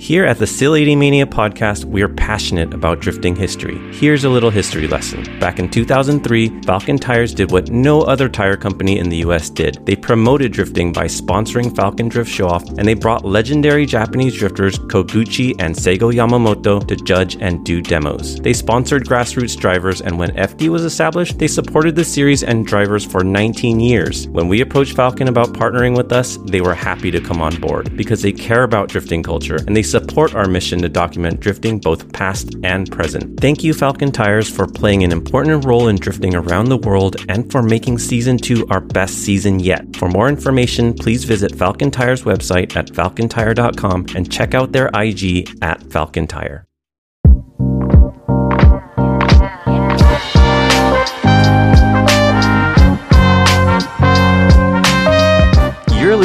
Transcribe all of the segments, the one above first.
Here at the Sileighty Mania podcast, we are passionate about drifting history. Here's a little history lesson. Back in 2003, Falken Tires did what no other tire company in the US did. They promoted drifting by sponsoring Falken Drift Show Off, and they brought legendary Japanese drifters Koguchi and Seigo Yamamoto to judge and do demos. They sponsored grassroots drivers, and when FD was established, they supported the series and drivers for 19 years. When we approached Falken about partnering with us, they were happy to come on board because they care about drifting culture and they support our mission to document drifting both past and present. Thank you, Falken Tires, for playing an important role in drifting around the world and for making season two our best season yet. For more information, please visit Falken Tires website at falkentire.com and check out their IG at Falken Tire.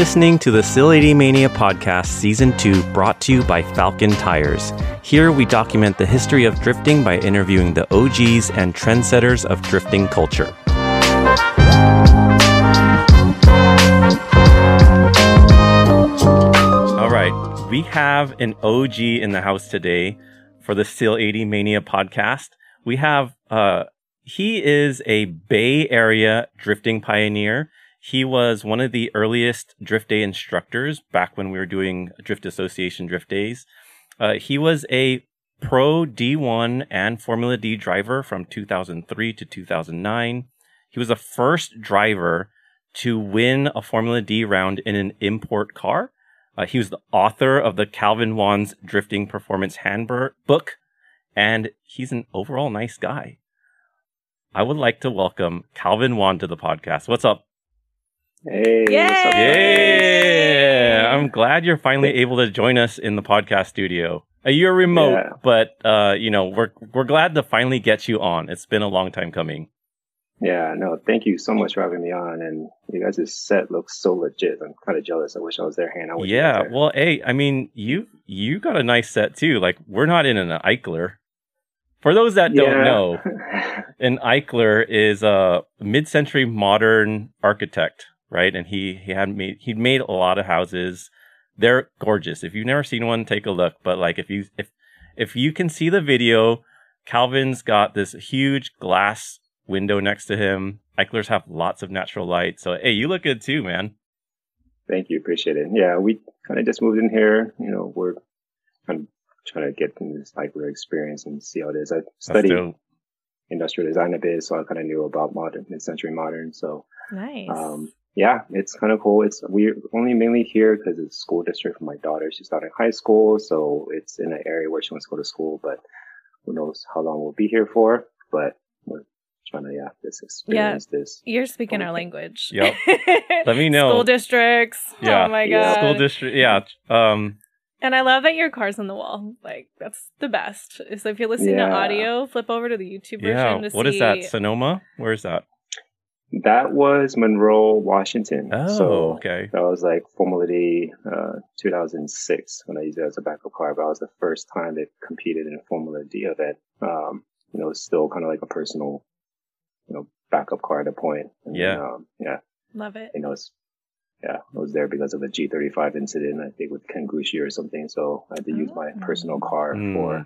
Listening to the 80 Mania podcast, season two, brought to you by Falken Tires. Here we document the history of drifting by interviewing the OGs and trendsetters of drifting culture. All right, we have an OG in the house today for the Sileighty Mania podcast. We have, uh, he is a Bay Area drifting pioneer. He was one of the earliest drift day instructors back when we were doing Drift Association drift days. Uh, he was a pro D1 and Formula D driver from 2003 to 2009. He was the first driver to win a Formula D round in an import car. Uh, he was the author of the Calvin Wan's Drifting Performance Handbook, and he's an overall nice guy. I would like to welcome Calvin Wan to the podcast. What's up? Hey, Yay! Yeah, I'm glad you're finally able to join us in the podcast studio. Uh, you're remote, Yeah. but uh, you know we're we're glad to finally get you on. It's been a long time coming. Yeah, no, thank you so much for having me on. And you guys' set looks so legit. I'm kind of jealous. I wish I was there hanging out with you. yeah, guys well, hey, I mean, you you got a nice set too. Like we're not in an Eichler. For those that don't Yeah. know, an Eichler is a mid-century modern architect, right? And he he had made he'd made a lot of houses. They're gorgeous. If you've never seen one, take a look. But like if you if if you can see the video, Calvin's got this huge glass window next to him. Eichlers have lots of natural light. So hey, you look good too, man. thank you. Appreciate it. Yeah, we kind of just moved in here. You know, we're kind of trying to get in this Eichler experience and see how it is. I studied industrial design a bit, so I kind of knew about modern, mid-century modern. So, Nice. um, yeah, it's kind of cool. It's we're only mainly here because it's school district for my daughter. She's starting high school, so it's in an area where she wants to go to school. But who knows how long we'll be here for? But we're trying to yeah, just experience this. You're speaking our Okay. language. Yep. Let me know. School districts. Yeah. Oh my Yeah. god. School district, yeah. Um, And I love that your car's on the wall. Like that's the best. So if you're listening Yeah. to audio, flip over to the YouTube version yeah. to What see. is that? Sonoma? Where is that? That was Monroe, Washington. Oh, so okay. that was like Formula D, uh, 2006 when I used it as a backup car. But that was the first time they competed in a Formula D event. Um, you know, it's still kind of like a personal, you know, backup car at a point. And, Yeah. Um, yeah. Love it. You know, it's, yeah, I was there because of a G35 incident, I think with Ken Gushi or something. So I had to use my Oh. personal car Mm. for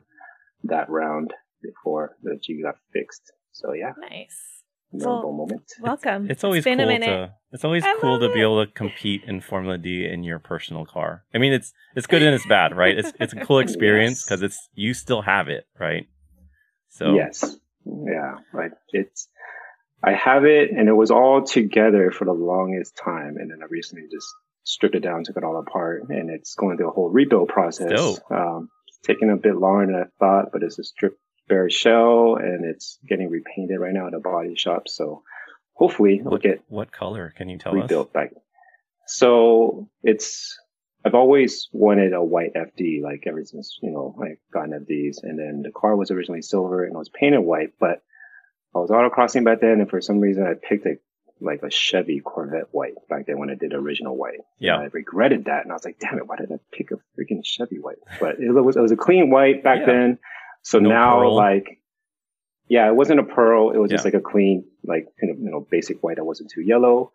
that round before the G got fixed. So yeah, Nice. Memorable moment. Welcome. It's always been cool a to it's always I cool to be it. able to compete in Formula D in your personal car. I mean, it's it's good and it's bad, right? It's it's a cool experience Yes. because it's you still have it, right? So Yes. Yeah. Right. It's, I have it and it was all together for the longest time. And then I recently just stripped it down, took it all apart and it's going through a whole rebuild process. Um, it's taking a bit longer than I thought, but it's a stripped bare shell and it's getting repainted right now at a body shop. So hopefully it'll what, get what color can you tell rebuilt back. So it's, I've always wanted a white FD, like ever since, you know, I got an FDs. And then the car was originally silver and it was painted white, but I was autocrossing back then. And for some reason I picked a, like a Chevy Corvette white back then when I did original white. Yeah. And I regretted that. And I was like, damn it, why did I pick a freaking Chevy white? But it was, it was a clean white back Yeah. then. So No now pearl. like, yeah, it wasn't a pearl. It was just like a clean, like, kind of, you know, basic white that wasn't too yellow.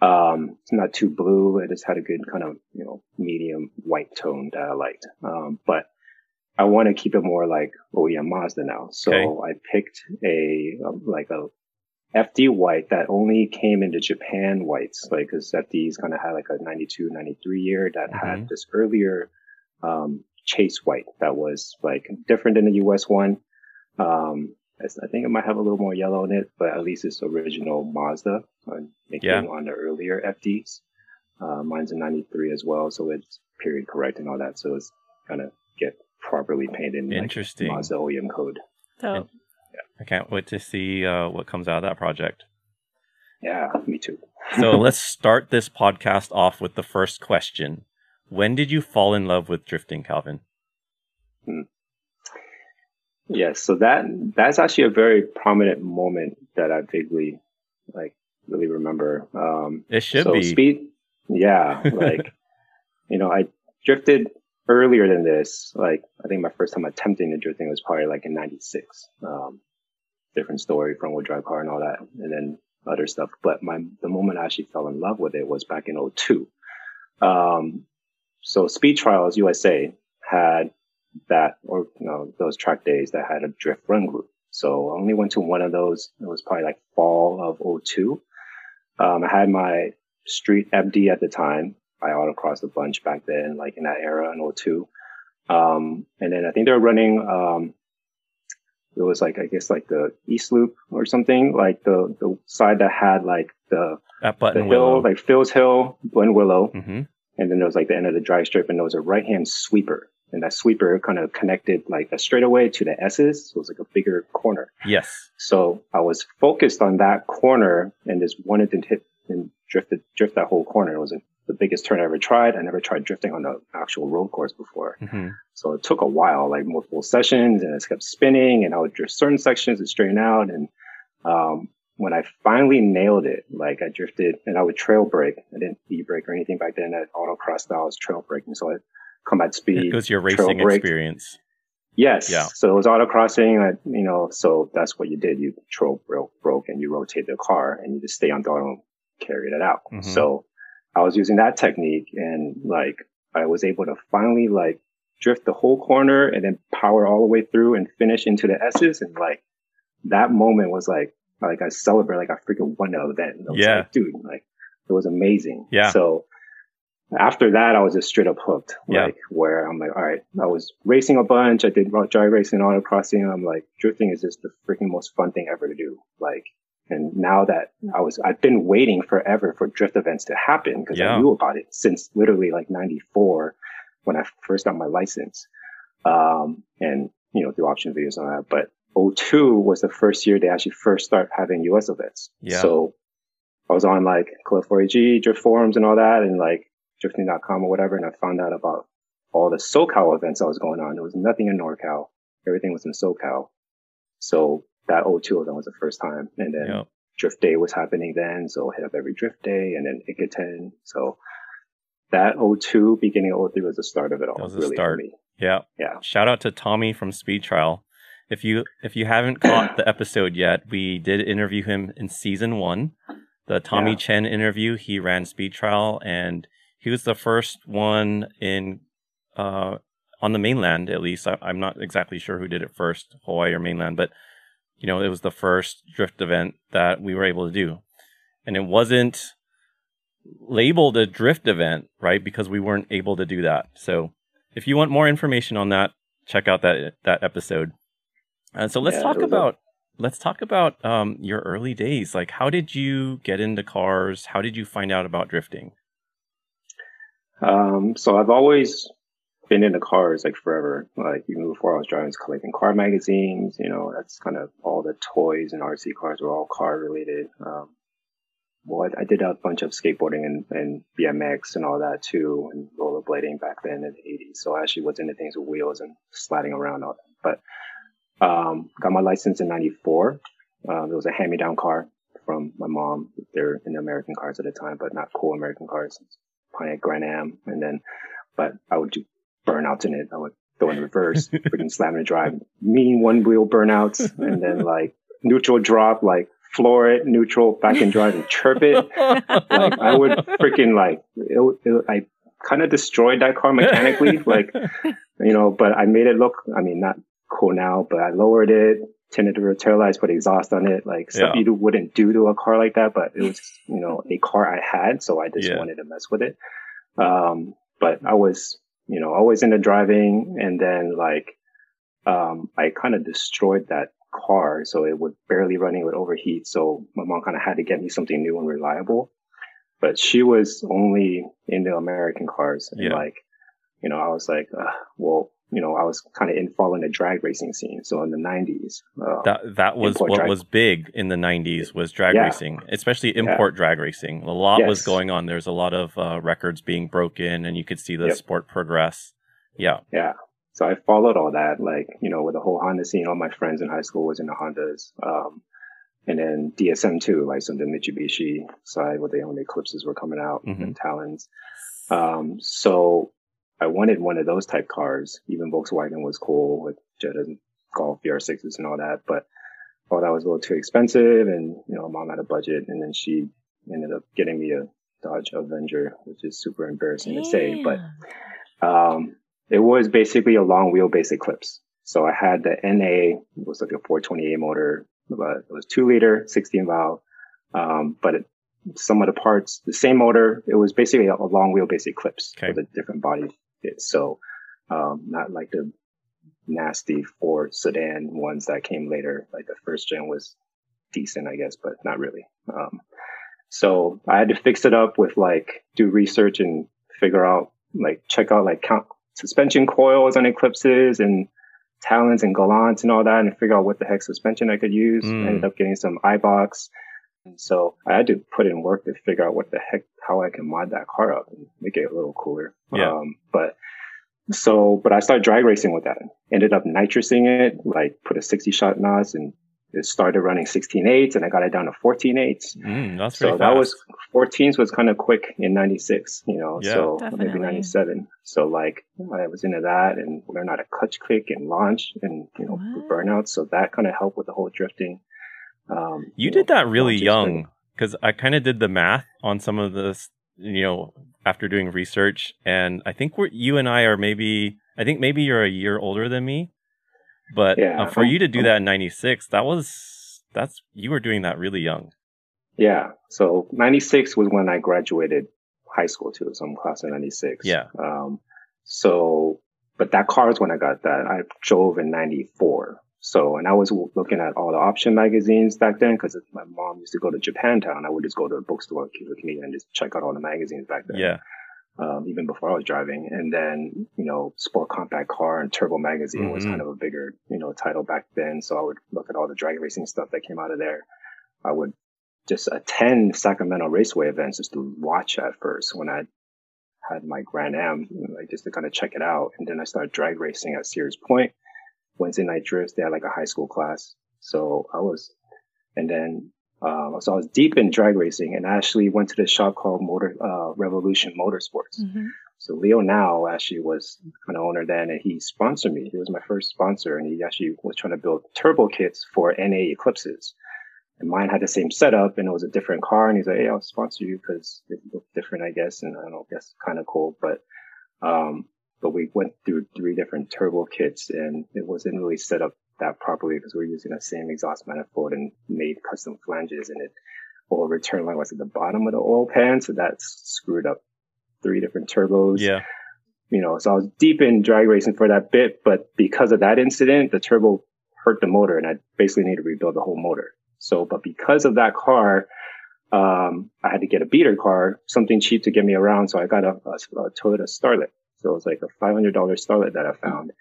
Um, it's not too blue. It just had a good kind of, you know, medium white tone that I liked. Um, but I want to keep it more like OEM Mazda now. So Okay. I picked a, um, like a FD white that only came into Japan whites, like, cause FD's kind of had like a 92, 93 year that Mhm. had this earlier, um, chase white that was like different than the US one. Um, I think it might have a little more yellow in it, but at least it's original Mazda on making Yeah. on the earlier FDs. Uh, mine's a 93 as well, so it's period correct and all that. So it's gonna get properly painted in like Interesting. Mazda OEM code. So I can't wait to see uh, what comes out of that project. Yeah, me too. So let's start this podcast off with the first question. When did you fall in love with drifting, Calvin? Yes, so that that's actually a very prominent moment that I vaguely like really remember. Um, It should so be. speed, yeah, like you know, I drifted earlier than this. Like I think my first time attempting the drifting was probably like in '96. Um, different story, front wheel drive car and all that, and then other stuff. But my the moment I actually fell in love with it was back in '02. Um, so Speed Trials USA had that, or you know, those track days that had a drift run group. So I only went to one of those. It was probably like fall of '02. Um, I had my street FD at the time. I autocrossed a bunch back then, like in that era in '02. Um, and then I think they were running, um, it was like, I guess like the East Loop or something, like the, the side that had like the, At the Button hill, Willow. like Phil's Hill, Glen Willow. hmm And then there was like the end of the dry strip and there was a right hand sweeper. And that sweeper kind of connected like a straightaway to the S's. So it was like a bigger corner. Yes. So I was focused on that corner and just wanted to hit and drift it, drift that whole corner. It was the biggest turn I ever tried. I never tried drifting on the actual road course before. hmm So it took a while, like multiple sessions and it kept spinning and I would drift certain sections and straighten out. And, um, when I finally nailed it, like I drifted and I would trail break. I didn't e-brake or anything back then. At autocross style was trail braking. So I come at speed. It was your racing experience. Yes. Yeah. So it was autocrossing, I, you know, so that's what you did. You troll broke, broke and you rotate the car and you just stay on throttle and carried it out. Mhm. So I was using that technique and like I was able to finally like drift the whole corner and then power all the way through and finish into the S's. And like that moment was like, like I celebrate like I freaking won the event. I was Yeah. like, dude, like it was amazing. Yeah. So after that, I was just straight up hooked. Yeah. Like where I'm like, all right, I was racing a bunch. I did dry racing, autocrossing. I'm like, drifting is just the freaking most fun thing ever to do. Like, and now that I was, I've been waiting forever for drift events to happen because Yeah. I knew about it since literally like 94 when I first got my license. Um, and, you know, do option videos on that. But 02 was the first year they actually first start having US events. Yeah. So I was on like Club 4AG, drift forums and all that and like drifting.com or whatever. And I found out about all the SoCal events that was going on. There was nothing in NorCal. Everything was in SoCal. So that 02 event was the first time. And then Yep. Drift Day was happening then. So I hit up every Drift Day and then Ikaten. So that 02, beginning of 03 was the start of it all. That was the really start. Yeah. Yeah. Shout out to Tommy from Speed Trial. If you if you haven't caught the episode yet, we did interview him in season one. The Tommy Yeah. Chen interview. He ran Speed Trial and he was the first one in uh on the mainland at least. I, I'm not exactly sure who did it first, Hawaii or mainland, but you know, it was the first drift event that we were able to do. And it wasn't labeled a drift event, right? Because we weren't able to do that. So if you want more information on that, check out that that episode. And so let's Yeah, talk was a- about let's talk about um, your early days. Like, how did you get into cars? How did you find out about drifting? Um, so I've always been into cars like forever. Like even before I was driving, I was collecting car magazines. You know, that's kind of all the toys and RC cars were all car related. Um, well, I, I did a bunch of skateboarding and, and BMX and all that too, and rollerblading back then in the 80s. So I actually was into things with wheels and sliding around all that. But um, got my license in '94. Um, it was a hand-me-down car from my mom. They're in the American cars at the time, but not cool American cars. Pontiac Grand Am, and then, but I would do burnouts in it. I would go in reverse, freaking slam and drive, mean one wheel burnouts, and then like neutral drop, like floor it, neutral, back and drive, and chirp it. like I would freaking like it, it, I kind of destroyed that car mechanically, like you know. But I made it look. I mean, not cool now, but I lowered it, tinted the tail lights, put exhaust on it, like stuff Yeah. you wouldn't do to a car like that. But it was you know a car I had, so I just Yeah. wanted to mess with it. Um, but I was you know always into driving, and then like um, I kind of destroyed that car, so it would barely running, it would overheat. So my mom kind of had to get me something new and reliable. But she was only into American cars, and Yeah. like, you know, I was like, well, you know, I was kind of in following the drag racing scene. So in the '90s, uh, That that was what drag. was big in the '90s was drag Yeah. racing, especially import drag racing. A lot was going on. There's a lot of uh, records being broken, and you could see the Yep. sport progress. Yeah, Yeah. So I followed all that, like, you know, with the whole Honda scene, all my friends in high school was in the Hondas. Um, and then DSM too, like some of the Mitsubishi side where the only Eclipses were coming out Mhm. and Talons. Um, so I wanted one of those type cars. Even Volkswagen was cool with Jetta Golf VR6s and all that, but all that was a little too expensive and, you know, mom had a budget and then she ended up getting me a Dodge Avenger, which is super embarrassing to say, but um, it was basically a long wheelbase Eclipse. So I had the NA, it was like a 428 motor, but it was two liter, 16 valve. Um, but it, some of the parts, the same motor, it was basically a, a long wheelbase Eclipse Okay. with a different body So, um, not like the nasty Ford sedan ones that came later. Like the first gen was decent, I guess, but not really. Um, so I had to fix it up with like do research and figure out like check out like count suspension coils on Eclipses and Talons and Galants and all that and figure out what the heck suspension I could use. Mm. Ended up getting some Eibach. And so I had to put in work to figure out what the heck, how I can mod that car up and make it a little cooler. Yeah. Um, but so, but I started drag racing with that. And ended up nitrousing it, like put a 60 shot NOS and it started running 16 eights and I got it down to 14 eights. mm, that's pretty So that was 14s was kind of quick in 96, you know, Yeah. so Definitely. maybe 97. So like I was into that and learned how to clutch click and launch and, you know, What? burnouts. So that kind of helped with the whole drifting. Um, You did that really young because I kind of did the math on some of this, you know, after doing research, and I think we're you and I are maybe I think maybe you're a year older than me, but Yeah, uh, for I'm- you to do I'm- that in '96, that was that's you were doing that really young. Yeah. So 96 was when I graduated high school too. So I'm class of 96. Yeah. Um, so, but that car is when I got that. I drove in 94. So, and I was looking at all the option magazines back then because my mom used to go to Japantown. I would just go to a bookstore with me and just check out all the magazines back then. Yeah, Um, even before I was driving. And then, you know, Sport Compact Car and Turbo Magazine was Mhm. kind of a bigger, you know, title back then. So I would look at all the drag racing stuff that came out of there. I would just attend Sacramento Raceway events just to watch at first when I had my Grand Am, like just to kind of check it out. And then I started drag racing at Sears Point. Wednesday night drifts, they had like a high school class. So I was, and then, um, so I was deep in drag racing and I actually went to this shop called Motor, uh, Revolution Motorsports. Mhm. So Leo now actually was an owner then and he sponsored me. He was my first sponsor and he actually was trying to build turbo kits for NA Eclipses. And mine had the same setup and it was a different car. And he's like, Hey, I'll sponsor you because it looked different, I guess. And I don't know, guess kind of cool. But, um, but we went through three different turbo kits and it wasn't really set up that properly because we were using the same exhaust manifold and made custom flanges and it oil return line was at the bottom of the oil pan. So that screwed up three different turbos yeah, you know, so I was deep in drag racing for that bit, but because of that incident, the turbo hurt the motor and I basically needed to rebuild the whole motor. So, but because of that car, um, I had to get a beater car, something cheap to get me around. So I got a, a, a Toyota Starlet. So it was like a $500 Starlet that I found.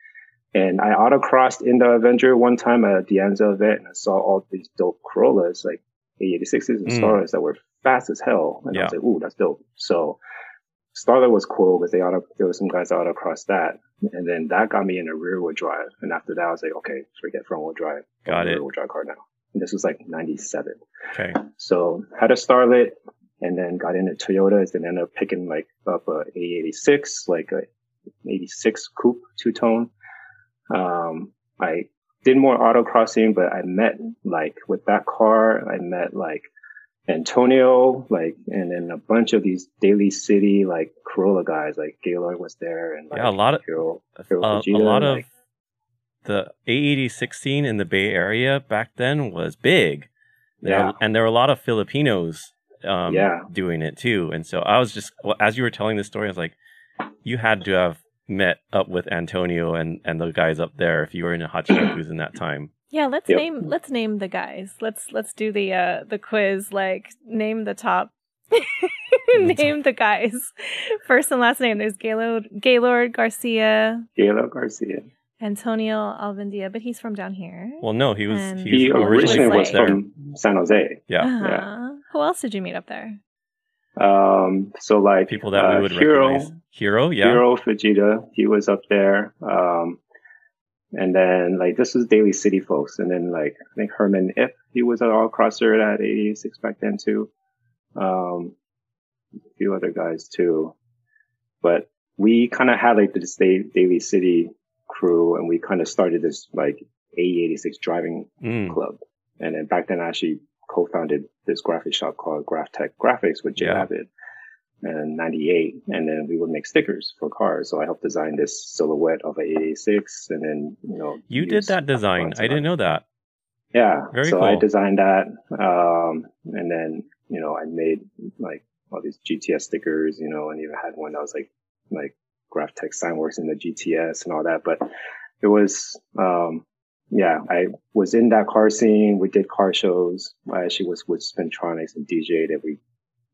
And I autocrossed in the Avenger one time at a Dianza event and I saw all these dope Corollas, like A86s and Mm. Starlets that were fast as hell. And I was like, ooh, that's dope. So Starlet was cool because they auto, there were some guys that autocrossed that. And then that got me in a rear wheel drive. And after that, I was like, okay, forget front wheel drive. Got it. Rear wheel drive car now. And this was like 97. okay, So had a Starlet and then got into Toyotas and ended up picking like up a A86, like a 86 coupe two tone. Um, I did more autocrossing, but I met like with that car, I met like Antonio, like, and then a bunch of these Daly City, like Corolla guys, like Gaylord was there, and like, yeah, a lot of Hero, a, Hero a lot of like, the A86 scene in the Bay Area back then was big. There Yeah. and there were a lot of Filipinos um, Yeah. doing it too. And so I was just, well, as you were telling this story, I was like, you had to have met up with Antonio and, and the guys up there if you were in a Hachiroku's in that time. Yeah, let's Yep. name let's name the guys. Let's let's do the uh the quiz. Like name the top. name the guys. First and last name. There's Gaylord Gaylord Garcia, Gaylord Garcia. Antonio Alvindia, but he's from down here. Well, no, he was, And- he He was originally like- was from San Jose. yeah. Uh-huh. Who else did you meet up there? Um, so like People that uh, we would Hero, recognize. Hero, yeah. Hero Fujita, he was up there. Um, and then like this was Daly City folks, and then like I think Herman If he was an all crosser at 86 back then too. Um, a few other guys too, but we kind of had like this Da- Daly City crew, and we kind of started this like 86 driving Mm, club. And then back then I actually co-founded this graphic shop called Graph Tech Graphics with Jay Yeah. Abbott in 98. And then we would make stickers for cars. So I helped design this silhouette of a 86 and then, you know. you did that design. I didn't know that. Yeah. Very so I designed that. Um, and then, you know, I made like all these GTS stickers, you know, and even had one that was like, like Graph Tech Signworks in the GTS and all that. But it was, um, yeah, I was in that car scene. We did car shows. I actually was with Spintronics and DJ that we,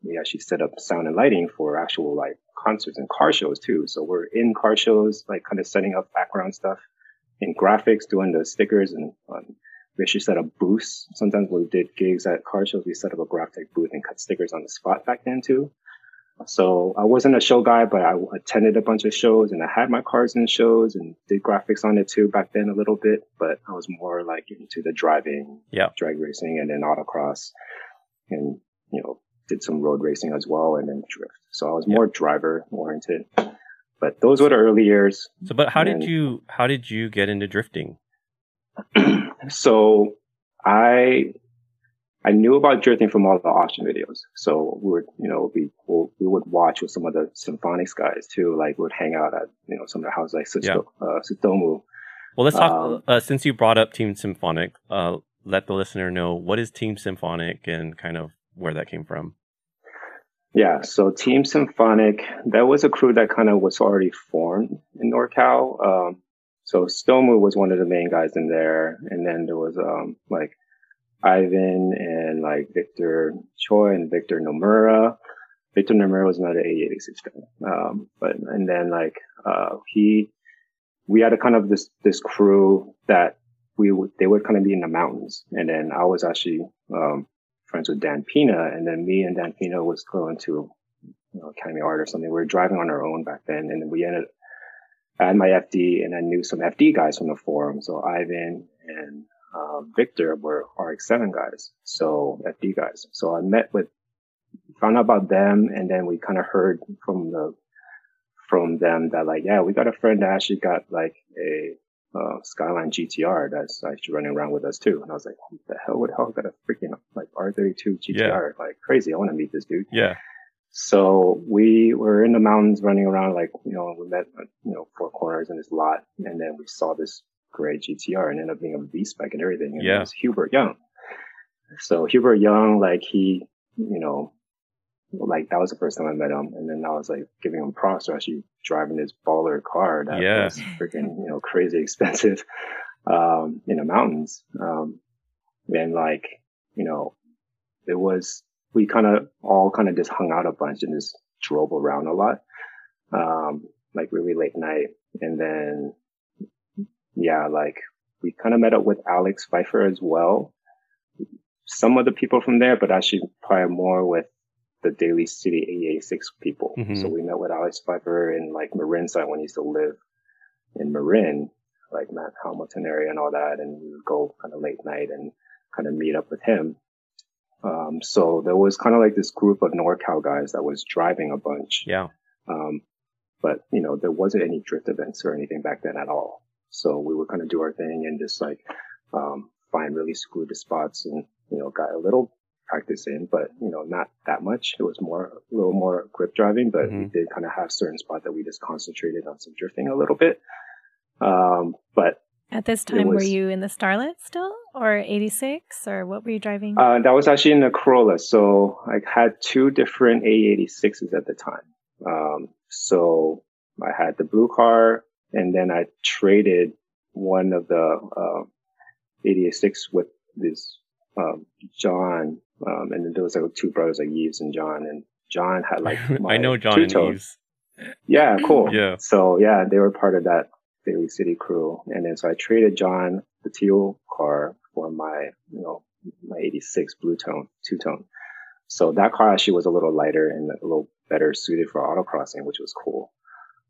we actually set up sound and lighting for actual like concerts and car shows too. So we're in car shows, like kind of setting up background stuff in graphics, doing the stickers and um, we actually set up booths. Sometimes when we did gigs at car shows, we set up a graphic booth and cut stickers on the spot back then too. So I wasn't a show guy, but I attended a bunch of shows and I had my cars in shows and did graphics on it too back then a little bit, but I was more like into the driving, Yeah. drag racing and then autocross and, you know, did some road racing as well and then drift. So I was more driver oriented, but those were the early years. So, but how did And- you, how did you get into drifting? so I I knew about drifting from all the Option videos. So we would, you know, we we would watch with some of the symphonics guys too. Like we would hang out at you know some of the houses like Sisto, uh, Sitomu. Well, let's talk. Um, uh, since you brought up Team Symphonic, uh, let the listener know what is Team Symphonic and kind of where that came from. Yeah, so Team Symphonic, that was a crew that kind of was already formed in NorCal. Um, so Tsutomu was one of the main guys in there, and then there was um like Ivan and like Victor Choi and Victor Nomura. Victor Nomura was another 86 guy. Um, but and then like uh he, we had a kind of this this crew that we would they would kind of be in the mountains, and then I was actually um friends with Dan Pina, and then me and Dan Pina was going to you know, Academy Art or something. We were driving on our own back then, and then we ended. I had my FD, and I knew some FD guys from the forum. So Ivan and um, Victor were RX7 guys, so FD guys. So I met with, found out about them, and then we kind of heard from the from them that like, yeah, we got a friend that actually got like a uh, Skyline GTR that's actually running around with us too. And I was like, what the hell would hell got a freaking like R32 GTR? Like crazy. I want to meet this dude. Yeah. So we were in the mountains running around like, you know, we met, uh, you know, four corners in this lot and then we saw this gray GTR and ended up being a V-spec and everything. And Yeah. it was Hubert Young. So Hubert Young, like he, you know, like that was the first time I met him. And then I was like giving him props for actually driving this baller car that Yeah. was freaking, you know, crazy expensive, um, in the mountains. Um, and like, you know, it was, we kind of all kind of just hung out a bunch and just drove around a lot. Um, like really late night. And then, yeah, like we kind of met up with Alex Pfeiffer as well. Some of the people from there, but actually probably more with the Daly City 886 people. Mhm. So we met with Alex Pfeiffer in like Marin side when he used to live in Marin, like Matt Hamilton area and all that. And we would go kind of late night and kind of meet up with him. Um, so there was kind of like this group of NorCal guys that was driving a bunch. Yeah. Um, but you know, there wasn't any drift events or anything back then at all. So we would kind of do our thing and just like um, find really secluded spots and, you know, got a little practice in, but, you know, not that much. It was more, a little more grip driving, but mm-hmm. we did kind of have certain spot that we just concentrated on some drifting a little bit. Um, but at this time, was, were you in the Starlet still or 86 or what were you driving? Uh, that was actually in the Corolla. So I had two different A86s at the time. Um, so I had the blue car and then I traded one of the, uh, 86 with this, um, John. Um, and then there was like two brothers, like Yves and John and John had like, I know John and Yves. Yeah, cool. yeah. So yeah, they were part of that Daly City crew. And then so I traded John the teal car for my, you know, my 86 blue tone, two tone. So that car actually was a little lighter and a little better suited for autocrossing, which was cool.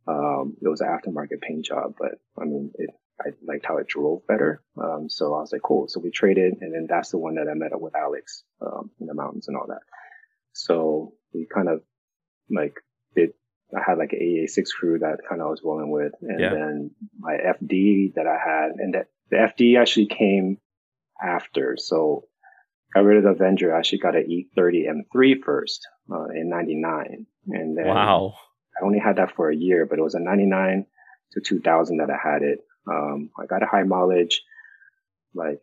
Um, it was an aftermarket paint job, but I mean, it, I liked how it drove better. Um, so I was like, cool. So we traded and then that's the one that I met up with Alex, um, in the mountains and all that. So we kind of like did I had like an AA6 crew that kind of I was rolling with. And yeah. then my FD that I had, and that the FD actually came after. So got rid of the Avenger. I actually got an E30 M3 first, uh, in 99. And then wow. I only had that for a year, but it was a 99 to 2000 that I had it. Um, I got a high mileage, like,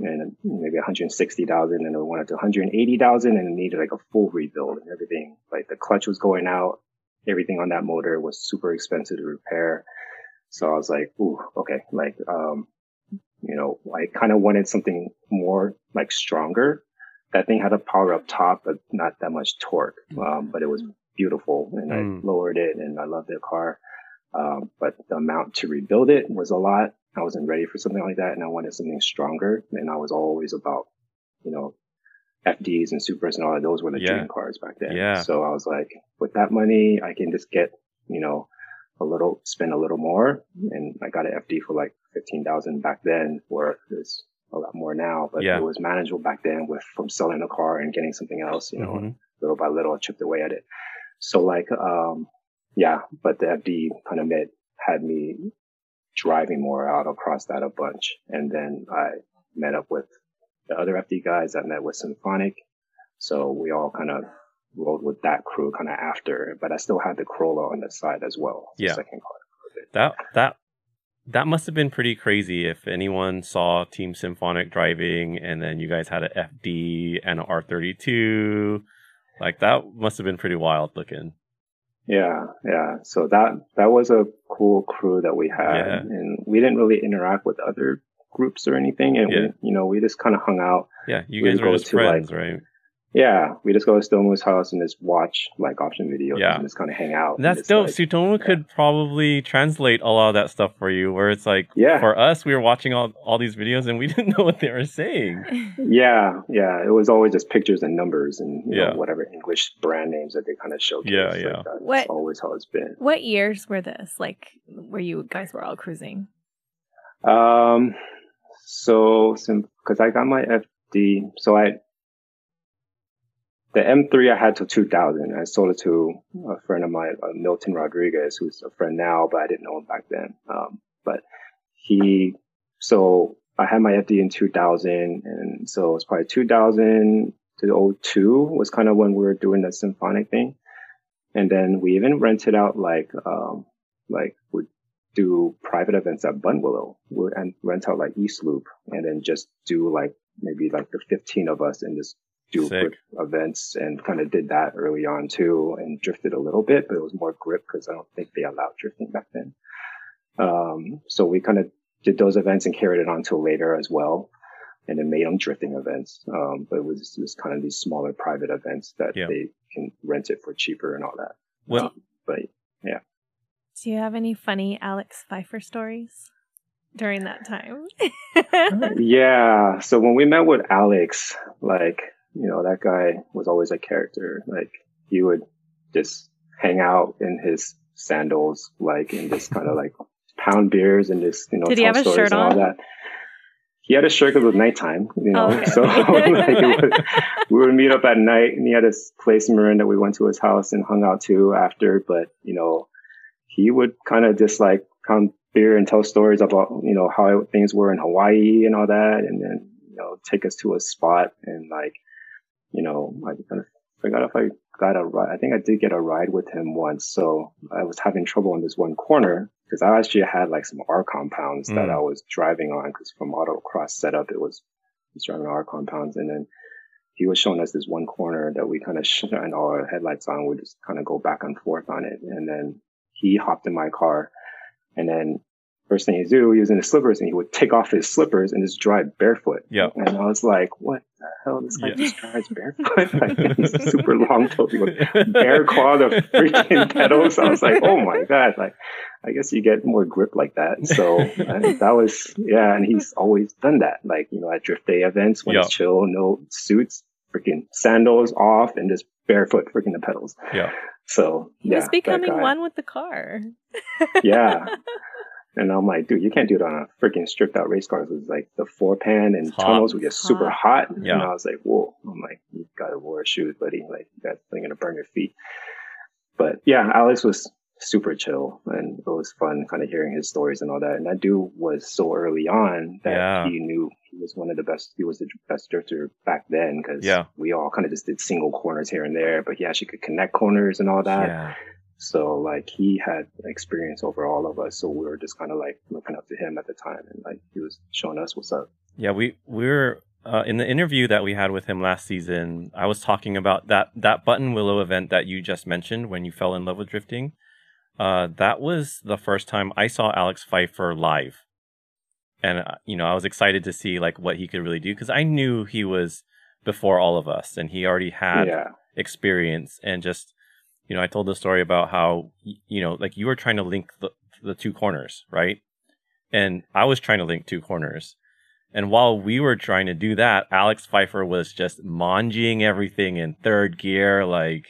and maybe 160,000 and it went up to 180,000 and it needed like a full rebuild and everything. Like the clutch was going out everything on that motor was super expensive to repair. So I was like, ooh, okay, like, um, you know, I kind of wanted something more like stronger. That thing had a power up top, but not that much torque. Um, but it was beautiful and mm. I lowered it and I loved the car. Um, but the amount to rebuild it was a lot. I wasn't ready for something like that and I wanted something stronger. And I was always about, you know, FDs and Supras and all that. Those were the yeah. dream cars back then. Yeah. So I was like, with that money, I can just get, you know, a little, spend a little more. And I got an FD for like 15,000 back then where it's a lot more now, but yeah. it was manageable back then with from selling a car and getting something else, you know, mm-hmm. little by little, I chipped away at it. So like, um, yeah, but the FD kind of made, had me driving more out across that a bunch. And then I met up with the other FD guys I met with Symphonic. So we all kind of rolled with that crew kind of after, but I still had the Corolla on the side as well. Yeah. Second car. That, that, that must have been pretty crazy if anyone saw Team Symphonic driving and then you guys had an FD and an R32. Like that must have been pretty wild looking. Yeah, yeah. So that that was a cool crew that we had, yeah. and we didn't really interact with other groups or anything, and yeah. we, you know, we just kind of hung out. Yeah, you guys were just friends, like, right? Yeah, we just go to Tsutomu's house and just watch like option videos yeah. and just kind of hang out. That's dope. Like, Tsutomu yeah. could probably translate a lot of that stuff for you, where it's like, yeah. for us, we were watching all, all these videos and we didn't know what they were saying. Yeah, yeah. It was always just pictures and numbers and yeah. Know, whatever English brand names that they kind of showcase. Yeah, yeah. Like that. What, always how it's been. What years were this? Like, where you guys were all cruising? Um, so, because I got my FD, so I, the M3 I had till 2000. I sold it to a friend of mine, uh, Milton Rodriguez, who's a friend now, but I didn't know him back then. Um, but he, so I had my FD in 2000. And so it's probably 2000 to 02 was kind of when we were doing the symphonic thing. And then we even rented out like, um, like we do private events at Buttonwillow and rent out like East Loop and then just do like maybe like the 15 of us in just do events and kind of did that early on too and drifted a little bit, but it was more grip because I don't think they allowed drifting back then. Um, so we kind of did those events and carried it on till later as well. And then made them drifting events. Um, but it was just kind of these smaller private events that yeah. they can rent it for cheaper and all that. Well, um, but yeah. Do you have any funny Alex Pfeiffer stories during that time? yeah. So when we met with Alex, like, you know, that guy was always a character. Like, he would just hang out in his sandals, like, and just kind of like pound beers and just, you know, Did he have a shirt on? All that. He had a shirt because it was nighttime, you know. Oh, okay. So like we would meet up at night, and he had this place in Marin that we went to his house and hung out to after. But you know, he would kind of just like pound beer and tell stories about, you know, how things were in Hawaii and all that. And then, you know, take us to a spot and like, you know, I kind of forgot if I got a ride. I think I did get a ride with him once. So I was having trouble in this one corner because I actually had like some R compounds mm. that I was driving on because from autocross setup, it was, was driving R compounds. And then he was showing us this one corner that we kind of shine all our headlights on. We just kind of go back and forth on it. And then he hopped in my car and then first thing he'd do, he was in his slippers and he would take off his slippers and just drive barefoot. Yeah. And I was like, what the hell? This guy yeah. just drives barefoot? like, he's super long toed. He would bear claw the freaking pedals. I was like, oh my God. Like, I guess you get more grip like that. So that was, yeah. And he's always done that. Like, you know, at drift day events when yeah. it's chill, no suits, freaking sandals off and just barefoot freaking the pedals. Yeah. So he yeah, was becoming one with the car. yeah. And I'm like, dude, you can't do it on a freaking stripped out race car. It was like the four pan and tunnels were just hot. super hot. Yeah. And I was like, whoa. I'm like, you gotta wear shoes, buddy. Like, that's gonna burn your feet. But yeah, Alex was super chill and it was fun kind of hearing his stories and all that. And that dude was so early on that yeah. he knew he was one of the best, he was the best drifter back then because yeah. we all kind of just did single corners here and there, but he actually could connect corners and all that. Yeah. So like he had experience over all of us. So we were just kind of like looking up to him at the time and like he was showing us what's up. Yeah, we, we were, uh, in the interview that we had with him last season, I was talking about that, that Buttonwillow event that you just mentioned when you fell in love with drifting. Uh, that was the first time I saw Alex Pfeiffer live. And, uh, you know, I was excited to see like what he could really do because I knew he was before all of us and he already had yeah. experience and just, you know, I told the story about how, you know, like you were trying to link the, the two corners, right? And I was trying to link two corners. And while we were trying to do that, Alex Pfeiffer was just manjing everything in third gear. Like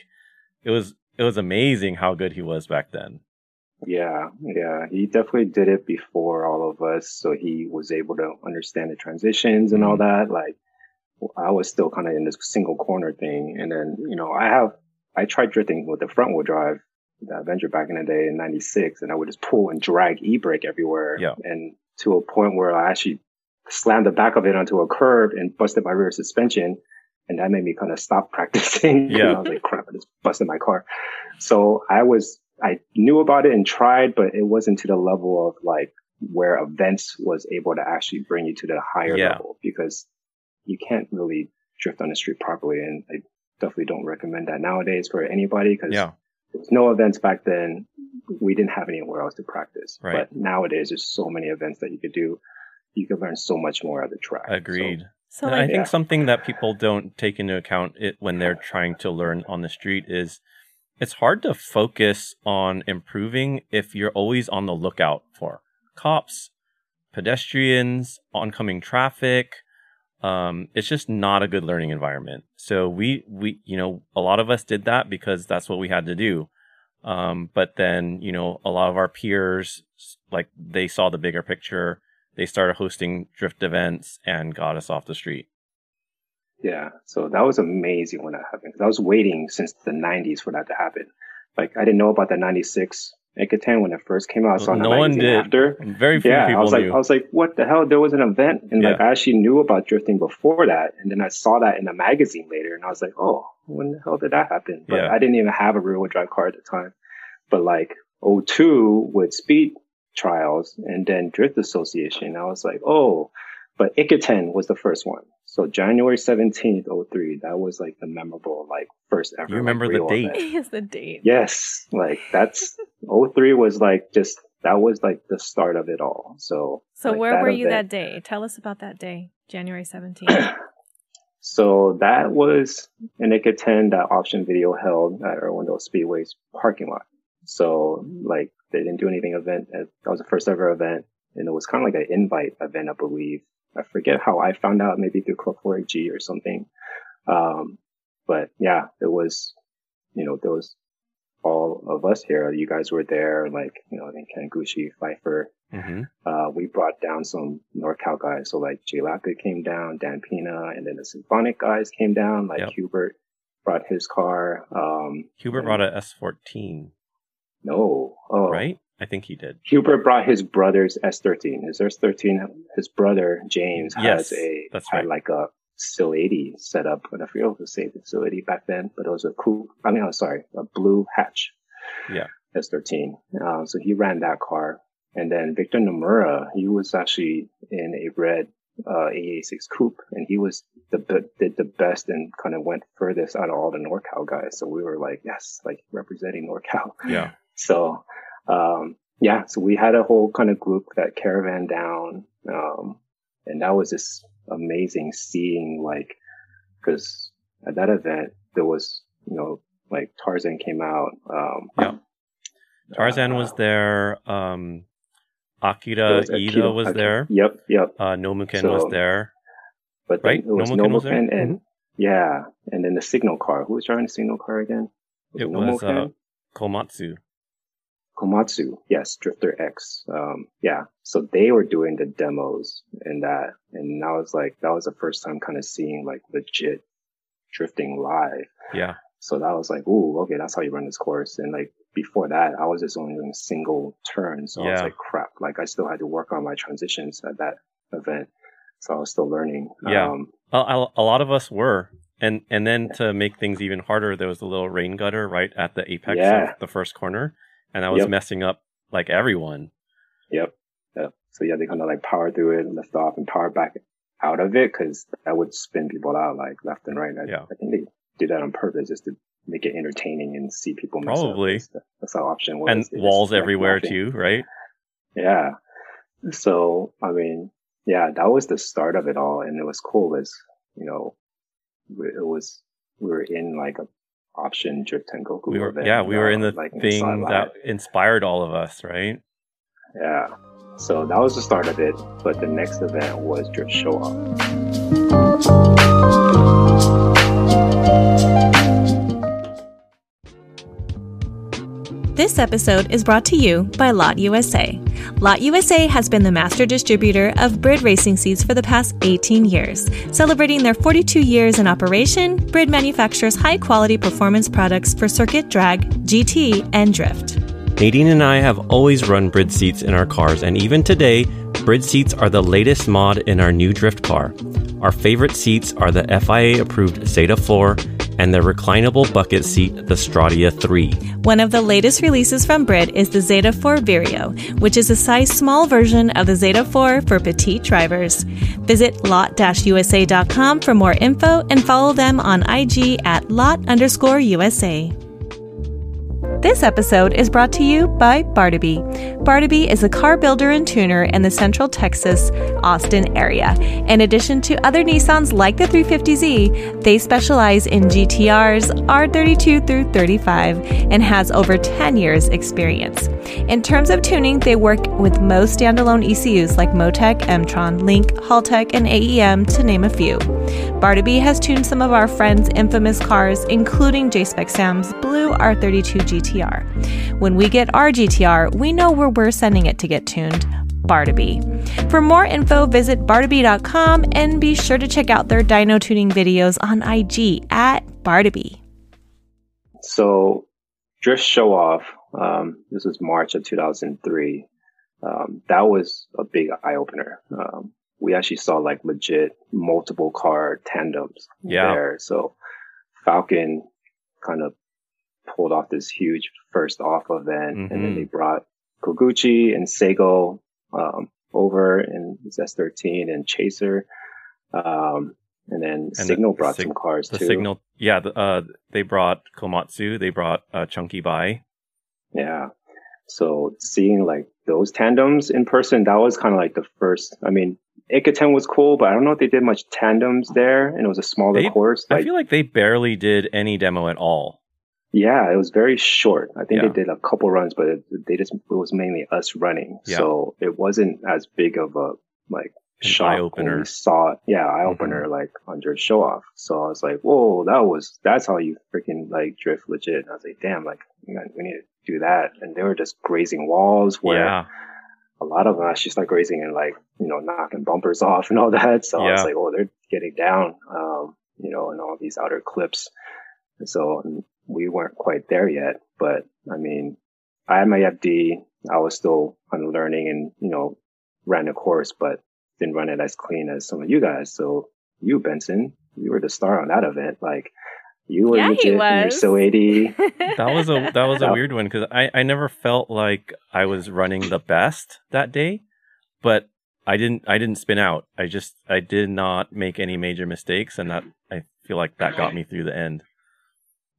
it was, it was amazing how good he was back then. Yeah, yeah, he definitely did it before all of us. So he was able to understand the transitions and all mm-hmm. that. Like I was still kind of in this single corner thing. And then, you know, I have I tried drifting with the front wheel drive, the Avenger back in the day in 96, and I would just pull and drag e-brake everywhere. Yeah. And to a point where I actually slammed the back of it onto a curb and busted my rear suspension. And that made me kind of stop practicing. Yeah. I was like, crap, I just busted my car. So I was, I knew about it and tried, but it wasn't to the level of like where events was able to actually bring you to the higher yeah. level because you can't really drift on the street properly. And I definitely don't recommend that nowadays for anybody because yeah. there's no events back then. We didn't have anywhere else to practice. Right. But nowadays there's so many events that you could do. You could learn so much more at the track. Agreed. So, so like, I think yeah. something that people don't take into account it when they're trying to learn on the street is it's hard to focus on improving if you're always on the lookout for cops, pedestrians, oncoming traffic, um, it's just not a good learning environment. So we, we, you know, a lot of us did that because that's what we had to do. Um, but then, you know, a lot of our peers, like they saw the bigger picture. They started hosting drift events and got us off the street. Yeah. So that was amazing when that happened. I was waiting since the nineties for that to happen. Like I didn't know about the 96 Ikaten when it first came out. I saw no one did. After. Very few yeah, people I was like, knew. I was like, what the hell? There was an event, and yeah. like I actually knew about drifting before that, and then I saw that in a magazine later, and I was like, oh, when the hell did that happen? But yeah. I didn't even have a rear wheel drive car at the time. But like 02 with speed trials and then drift association, I was like, oh, but Ikaten was the first one. So January 17th, 03, that was like the memorable, like first ever. You remember like, the date? Yes, the date. Yes. Like that's 03 was like just, that was like the start of it all. So, so like, where were you event, that day? Tell us about that day, January 17th. so that was an Ikaten that option video held at Irwindale Speedway's parking lot. So like they didn't do anything event. That was the first ever event. And it was kind of like an invite event, I believe. I forget how I found out, maybe through Club 4G or something. Um, but yeah, it was, you know, there was all of us here. You guys were there, like, you know, I think Pfeiffer. Mm-hmm. Uh, we brought down some NorCal guys. So like Jay Lapid came down, Dan Pina, and then the Symphonic guys came down, like Yep. Hubert brought his car. Um, Hubert and- brought a S14, no, oh, right? I think he did. Hubert brought his brother's S13. His S13, his brother James Yes, has a that's had right. like a Sileighty set up, and I forget what the Sileighty back then, but it was a cool. I mean, I'm sorry, a blue hatch. Yeah. S13. Uh, so he ran that car, and then Victor Nomura, he was actually in a red uh, AA6 coupe, and he was the did the best and kind of went furthest out of all the NorCal guys. So we were like, yes, like representing NorCal. Yeah. So, um, yeah, so we had a whole kind of group that caravan down. Um, and that was just amazing seeing like, cause at that event, there was, you know, like Tarzan came out. Um, Yeah. Tarzan uh, was there. Um, Akira was Ida Akira- was Akira- there. Yep, yep. Uh, Nomuken So- was there. But Right? it was Nomuken was there? Mm-hmm. Yeah, and then the signal car. Who was driving the signal car again? It was, uh, Komatsu. Komatsu, yes, Drifter X. Um, yeah, so they were doing the demos and that, and I was like, that was the first time kind of seeing like legit drifting live. Yeah. So that was like, ooh, okay, that's how you run this course. And like before that, I was just only doing single turns. So I was like, crap, like I still had to work on my transitions at that event. So I was still learning. Yeah. Um, A, a, a lot of us were. And and then to make things even harder, there was a little rain gutter right at the apex Yeah. of the first corner. And I was Yep. messing up like everyone. Yep. Yep. So yeah, they kind of like power through it and lift off and power back out of it because that would spin people out like left and right. I, Yeah. I think they did that on purpose just to make it entertaining and see people mess up. Probably. That's, how option was. and They walls everywhere too, right? Yeah. So, I mean, yeah, that was the start of it all. And it was cool as, you know, it was, we were in like a option Drift Tengoku We were event, yeah, we were know, in the like thing inside that inspired all of us, right? Yeah. So that was the start of it. But the next event was Drift Show Off. This episode is brought to you by Lot USA. Lot USA has been the master distributor of Brid racing seats for the past 18 years. Celebrating their 42 years in operation, Brid manufactures high quality performance products for circuit, drag, GT, and drift. Nadine and I have always run Brid seats in our cars, and even today, Brid seats are the latest mod in our new drift car. Our favorite seats are the FIA approved Zeta 4 and the reclinable bucket seat, the Stradia 3. One of the latest releases from Brid is the Zeta 4 Virio, which is a size small version of the Zeta 4 for petite drivers. Visit lot-usa.com for more info and follow them on IG at lot underscore USA. This episode is brought to you by Bartaby. Bartaby is a car builder and tuner in the central Texas, Austin area. In addition to other Nissans like the 350Z, they specialize in GTRs, R32 through 35, and has over 10 years experience. In terms of tuning, they work with most standalone ECUs like Motec, Emtron, Link, Haltech, and AEM, to name a few. Bartaby has tuned some of our friends' infamous cars, including JSpec Sam's blue R32 GTR. When we get our GTR, we know where we're sending it to get tuned. Bartaby. For more info, visit bartaby.com and be sure to check out their dyno tuning videos on IG at Bartaby. So Drift Show Off, um, this was March of 2003. Um, that was a big eye opener. Um, we actually saw like legit multiple car tandems Yeah. there. So Falken kind of pulled off this huge first off event and then they brought Koguchi and Sego, um, over in S13 and Chaser. Um, and then the- Signal the brought Sig- some cars The too. signal, yeah, the, uh, they brought Komatsu, they brought uh, Chunky Bai. Yeah. So seeing like those tandems in person, that was kind of like the first. I mean, Ikaten was cool, but I don't know if they did much tandems there, and it was a smaller They- course. I feel like they barely did any demo at all. Yeah, it was very short. I think Yeah. they did a couple runs, but it, they just it was mainly us running, Yeah. so it wasn't as big of a like An eye-opener. we saw it. Yeah, eye Mm-hmm. opener like on your show off. So I was like, whoa, that was that's how you freaking like drift legit. And I was like, damn, like we need to do that. And they were just grazing walls where Yeah, a lot of them actually start grazing and like you know knocking bumpers off and all that. So I was like, oh, they're getting down, um, you know, in all these outer clips. And so we weren't quite there yet, but I mean, I had my FD, I was still unlearning and, you know, ran the course, but didn't run it as clean as some of you guys. So you, Benson, you were the star on that event. Like you were Yeah, legit and you're was. so 80. That was a that was a weird one because I I never felt like I was running the best that day, but I didn't I didn't spin out. I just I did not make any major mistakes, and that I feel like that got me through the end.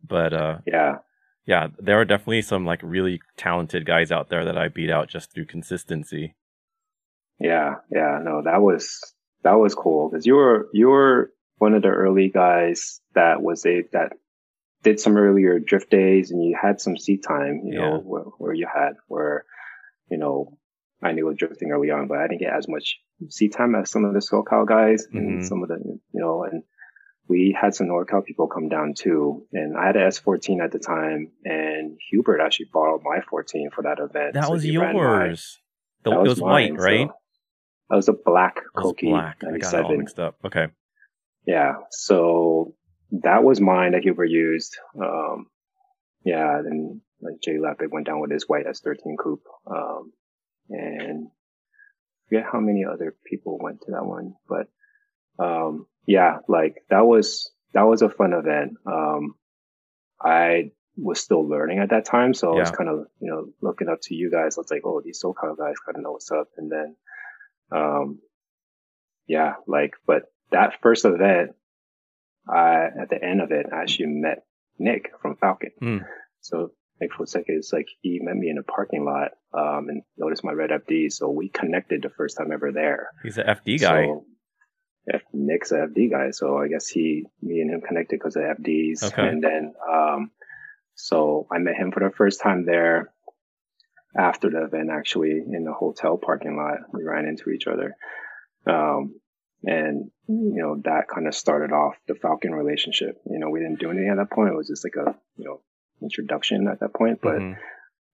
But uh, yeah. yeah, there are definitely some like really talented guys out there that I beat out just through consistency. Yeah. Yeah. No, that was, that was cool because you were, you were one of the early guys that was a, that did some earlier drift days and you had some seat time, you Yeah. know, where, where you had, where, you know, I knew was drifting early on, but I didn't get as much seat time as some of the SoCal guys and Mhm. some of the, you know, and we had some NorCal people come down too. And I had an S14 at the time and Hubert actually borrowed my 14 for that event. That So was he ran my- yours. The- that it was white, right? so- that was a black It was Koki black. I got it all mixed up. Okay. Yeah. So that was mine that Hubert used. Um, yeah. Then like Jay Lepic went down with his white S13 coupe. Um, and I forget how many other people went to that one, but, um, yeah, like that was, that was a fun event. Um, I was still learning at that time. So I was kind of, you know, looking up to you guys. I was like, oh, these SoCal guys kind of know what's up. And then, um, yeah, like, but that first event, I, at the end of it, I actually met Nick from Falken. Hmm. So Nick Fonseca is like, he met me in a parking lot, um, and noticed my red FD. So we connected the first time ever there. He's an FD guy. So, F- Nick's a FD guy, so I guess he, me and him connected because of FDs. Okay. And then, um, so I met him for the first time there after the event, actually in the hotel parking lot. We ran into each other. Um, and, you know, that kind of started off the Falken relationship. You know, we didn't do anything at that point. It was just like a, you know, introduction at that point, but Mhm.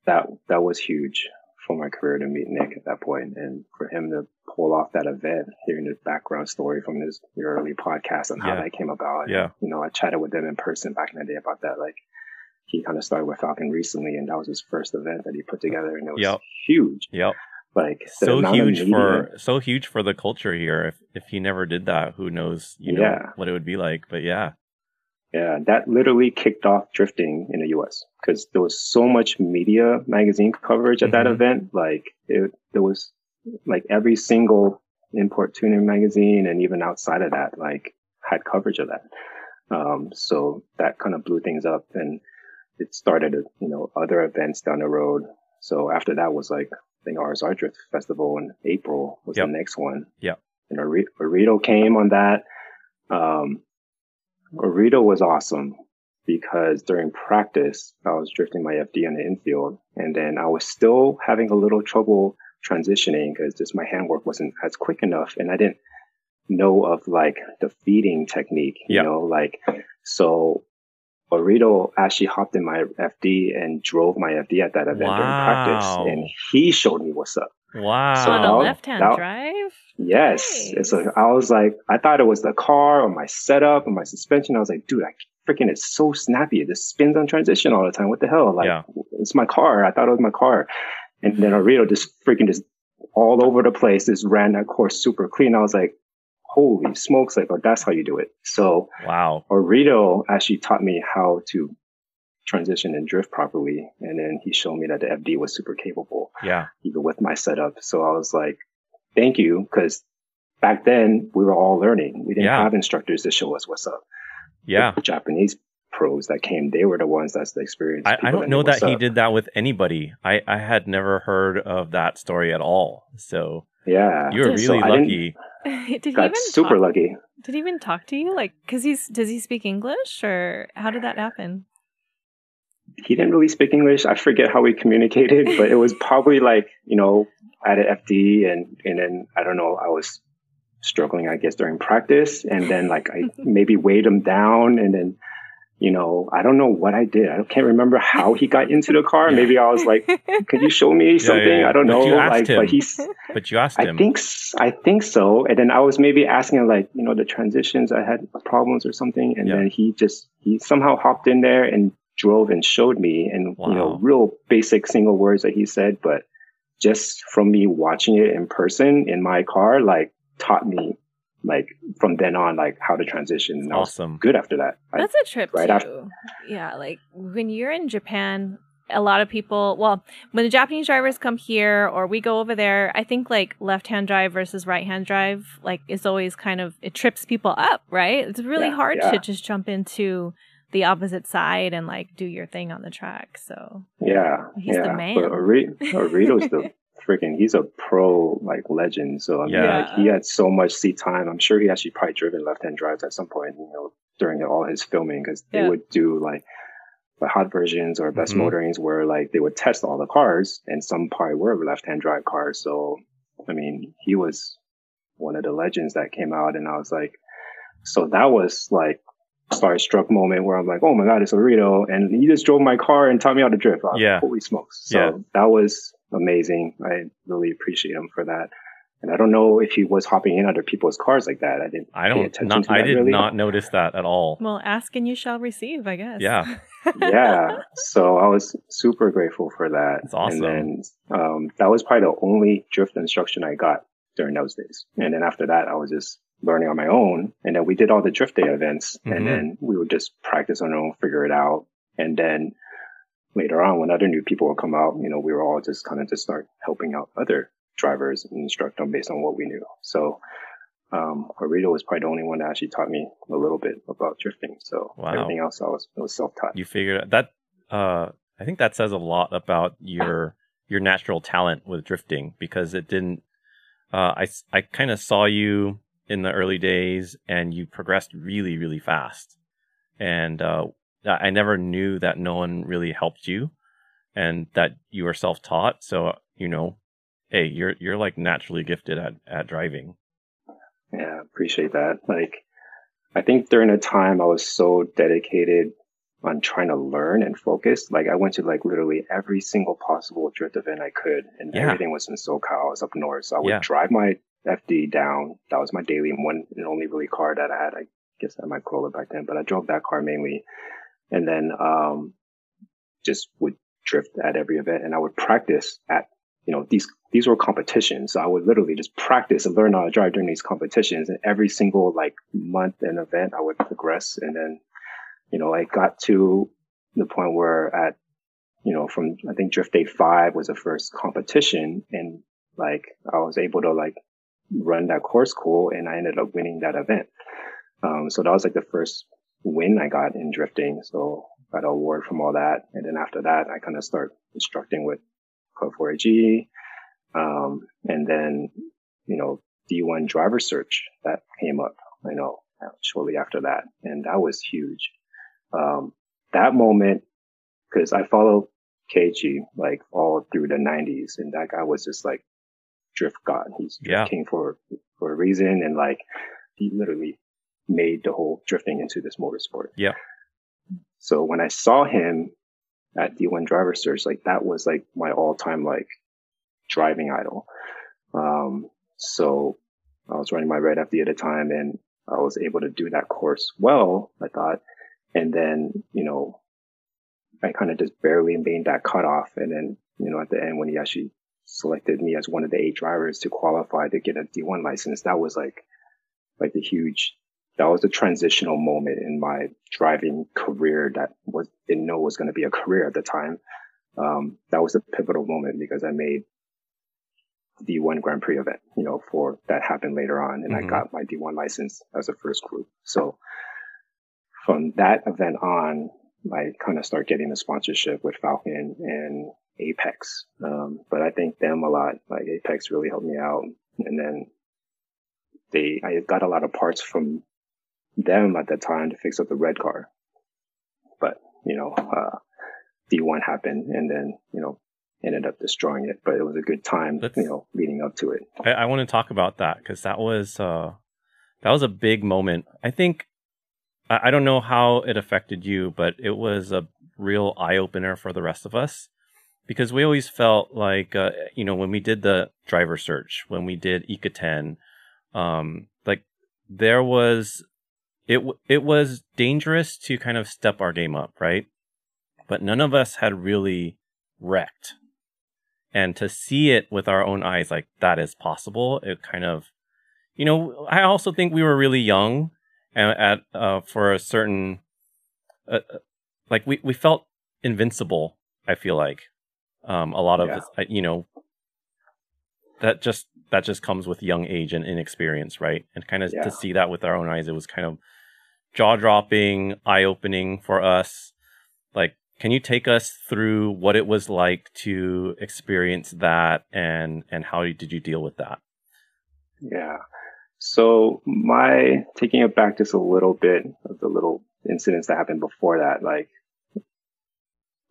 that that was huge for my career to meet Nick at that point, and for him to pull off that event, hearing his background story from his your early podcast and how Yeah. that came about. Yeah. you know, I chatted with him in person back in the day about that. Like, he kind of started with Falken recently, and that was his first event that he put together, and it was Yep. huge. Yep. Like so huge for so huge for the culture here. If if he never did that, who knows? You know Yeah. what it would be like. But yeah, Yeah, that literally kicked off drifting in the US because there was so much media magazine coverage at that Mhm. event. Like it, there was like every single import tuning magazine and even outside of that, like had coverage of that. Um, so that kind of blew things up and it started, you know, other events down the road. So after that was like, I think RSR Drift Festival in April was Yep. the next one. Yeah. And Orido came on that. Um, Orido was awesome because during practice, I was drifting my FD on the infield and then I was still having a little trouble transitioning because just my handwork wasn't as quick enough and I didn't know of like the feeding technique, you Yeah. know, like, so Orido actually hopped in my FD and drove my FD at that event during practice and he showed me what's up. wow. So on that a was- left hand that- drive. Yes. And so I was like, I thought it was the car or my setup or my suspension. I was like, dude, I freaking it's so snappy. It just spins on transition all the time. What the hell? Like, Yeah. it's my car. I thought it was my car. And then Orido just freaking just all over the place, just ran that course super clean. I was like, holy smokes. Like, oh, that's how you do it. So wow. Orido actually taught me how to transition and drift properly. And then he showed me that the FD was super capable Yeah. even with my setup. So I was like, thank you. Cause back then we were all learning. We didn't Yeah. have instructors to show us what's up. Yeah. The Japanese pros that came, they were the ones that's the experience. I, I don't know that he did that with anybody. I, I had never heard of that story at all. So Yeah. you were really I didn't- lucky. did he Got even super talk, lucky. Did he even talk to you? Like, cause he's does he speak English or how did that happen? He didn't really speak English. I forget how we communicated, but it was probably like, you know, I had an FD and, and then I don't know, I was struggling, I guess, during practice. And then like I maybe weighed him down and then, you know, I don't know what I did. I can't remember how he got into the car. Yeah. Maybe I was like, could you show me something? yeah. I don't But know. you asked like, him. but he's, But you asked I him. think, I think so. And then I was maybe asking like, you know, the transitions, I had problems or something. And Yeah. then he just, he somehow hopped in there and drove and showed me and, you know, real basic single words that he said, but just from me watching it in person in my car, like taught me like from then on, like how to transition. And awesome. good after that. That's I, a trip right too. After- yeah. Like when you're in Japan, a lot of people, well, when the Japanese drivers come here or we go over there, I think like left hand drive versus right hand drive, like is always kind of, it trips people up, right? It's really yeah, hard yeah. to just jump into the opposite side and like do your thing on the track. So yeah, he's yeah. the man. But Orido's the freaking he's a pro like legend. So I mean, yeah. like he had so much seat time. I'm sure he actually probably driven left hand drives at some point, you know, during all his filming because yeah. they would do like the hot versions or best mm-hmm. motorings where like they would test all the cars and some probably were left hand drive cars. So I mean, he was one of the legends that came out and I was like, so that was like starstruck moment where I'm like, oh my God, it's a Orido. And he just drove my car and taught me how to drift. yeah. Holy smokes. So yeah. that was amazing. I really appreciate him for that. And I don't know if he was hopping in other people's cars like that. I didn't. I don't. Not, I did really. not notice that at all. Well, ask and you shall receive. I guess. Yeah. yeah. So I was super grateful for that. That's awesome. And then um, that was probably the only drift instruction I got during those days. And then after that, I was just learning on my own. And then we did all the drift day events, mm-hmm. and then we would just practice on our own, figure it out, and then later on, when other new people would come out, you know, we were all just kind of just start helping out other drivers and instruct them based on what we knew. So, um, Orido was probably the only one that actually taught me a little bit about drifting. So wow. everything else I was, was self-taught. You figured that, uh, I think that says a lot about your, your natural talent with drifting because it didn't, uh, I, I kind of saw you in the early days and you progressed really, really fast. And, uh, I never knew that no one really helped you and that you were self-taught. So, you know, hey, you're you're like naturally gifted at at driving. Yeah, appreciate that. Like I think during a time I was so dedicated on trying to learn and focus. Like I went to like literally every single possible drift event I could and yeah. everything was in SoCal. I was up north. So I would yeah. drive my FD down. That was my daily one and only really car that I had. I guess I had my Corolla back then, but I drove that car mainly and then um, just would drift at every event. And I would practice at you know these these were competitions, so I would literally just practice and learn how to drive during these competitions. And every single like month and event, I would progress. And then you know I got to the point where at you know from I think Drift Day Five was the first competition, and like I was able to like run that course cool, and I ended up winning that event. Um, so that was like the first win I got in drifting. So got an award from all that. And then after that, I kind of start instructing with Club 4AG. Um, and then, you know, D1 driver search that came up, I know, shortly after that. And that was huge. Um, that moment, cause I follow Keiichi like all through the nineties and that guy was just like drift god. He's yeah. king for, for a reason. And like, he literally made the whole drifting into this motorsport. Yeah. So when I saw him at D1 driver search, like that was like my all time like driving idol. Um, so I was running my red FD at a time and I was able to do that course well, I thought. And then, you know, I kind of just barely made that cutoff. And then, you know, at the end when he actually selected me as one of the eight drivers to qualify to get a D1 license, that was like, like the huge that was a transitional moment in my driving career that was didn't know was going to be a career at the time. Um, that was a pivotal moment because I made the D1 Grand Prix event, you know, for that happened later on, and mm-hmm. I got my D1 license as a first group. So from that event on, I kind of start getting the sponsorship with Falken and Apex. Um, but I thank them a lot. Like Apex really helped me out, and then they I got a lot of parts from them at the time to fix up the red car. But, you know, uh, D1 happened and then, you know, ended up destroying it. But it was a good time, Let's, you know, leading up to it. I, I want to talk about that because that was, uh, that was a big moment. I think, I, I don't know how it affected you, but it was a real eye opener for the rest of us because we always felt like, uh, you know, when we did the driver search, when we did Ikaten, um, like there was it it was dangerous to kind of step our game up, right? But none of us had really wrecked. and to see it with our own eyes, like that is possible. It kind of, you know, I also think we were really young and at, uh, for a certain, uh, uh, like we, we felt invincible. I feel like, um, a lot of, yeah. you know, that just, that just comes with young age and inexperience, right? And kind of yeah. to see that with our own eyes, it was kind of jaw dropping, eye opening for us. Like, can you take us through what it was like to experience that and and how did you deal with that? Yeah. So my taking it back just a little bit of the little incidents that happened before that, like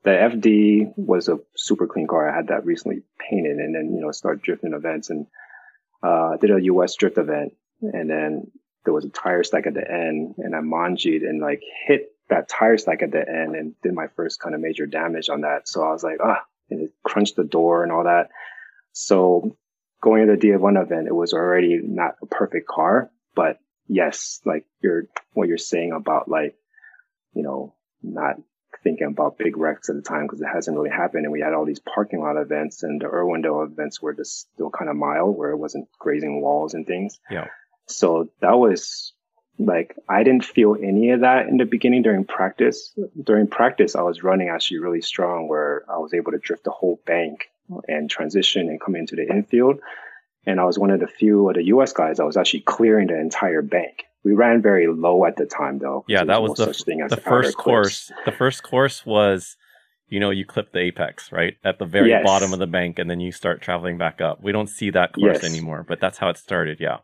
the FD was a super clean car. I had that recently painted and then, you know, started drifting events and uh, did a US drift event and then there was a tire stack at the end and I manjied and like hit that tire stack at the end and did my first kind of major damage on that. So I was like, ah, and it crunched the door and all that. So going to the D1 event, it was already not a perfect car, but yes, like you're, what you're saying about like, you know, not thinking about big wrecks at the time because it hasn't really happened. And we had all these parking lot events and the Irwindale events were just still kind of mild where it wasn't grazing walls and things. Yeah. So that was like I didn't feel any of that in the beginning during practice. During practice, I was running actually really strong where I was able to drift the whole bank and transition and come into the infield. And I was one of the few of the US guys that was actually clearing the entire bank. We ran very low at the time though. Yeah, that was, was the, the first course. The first course was, you know, you clip the apex, right? At the very yes. bottom of the bank and then you start traveling back up. We don't see that course yes. anymore, but that's how it started. Yeah.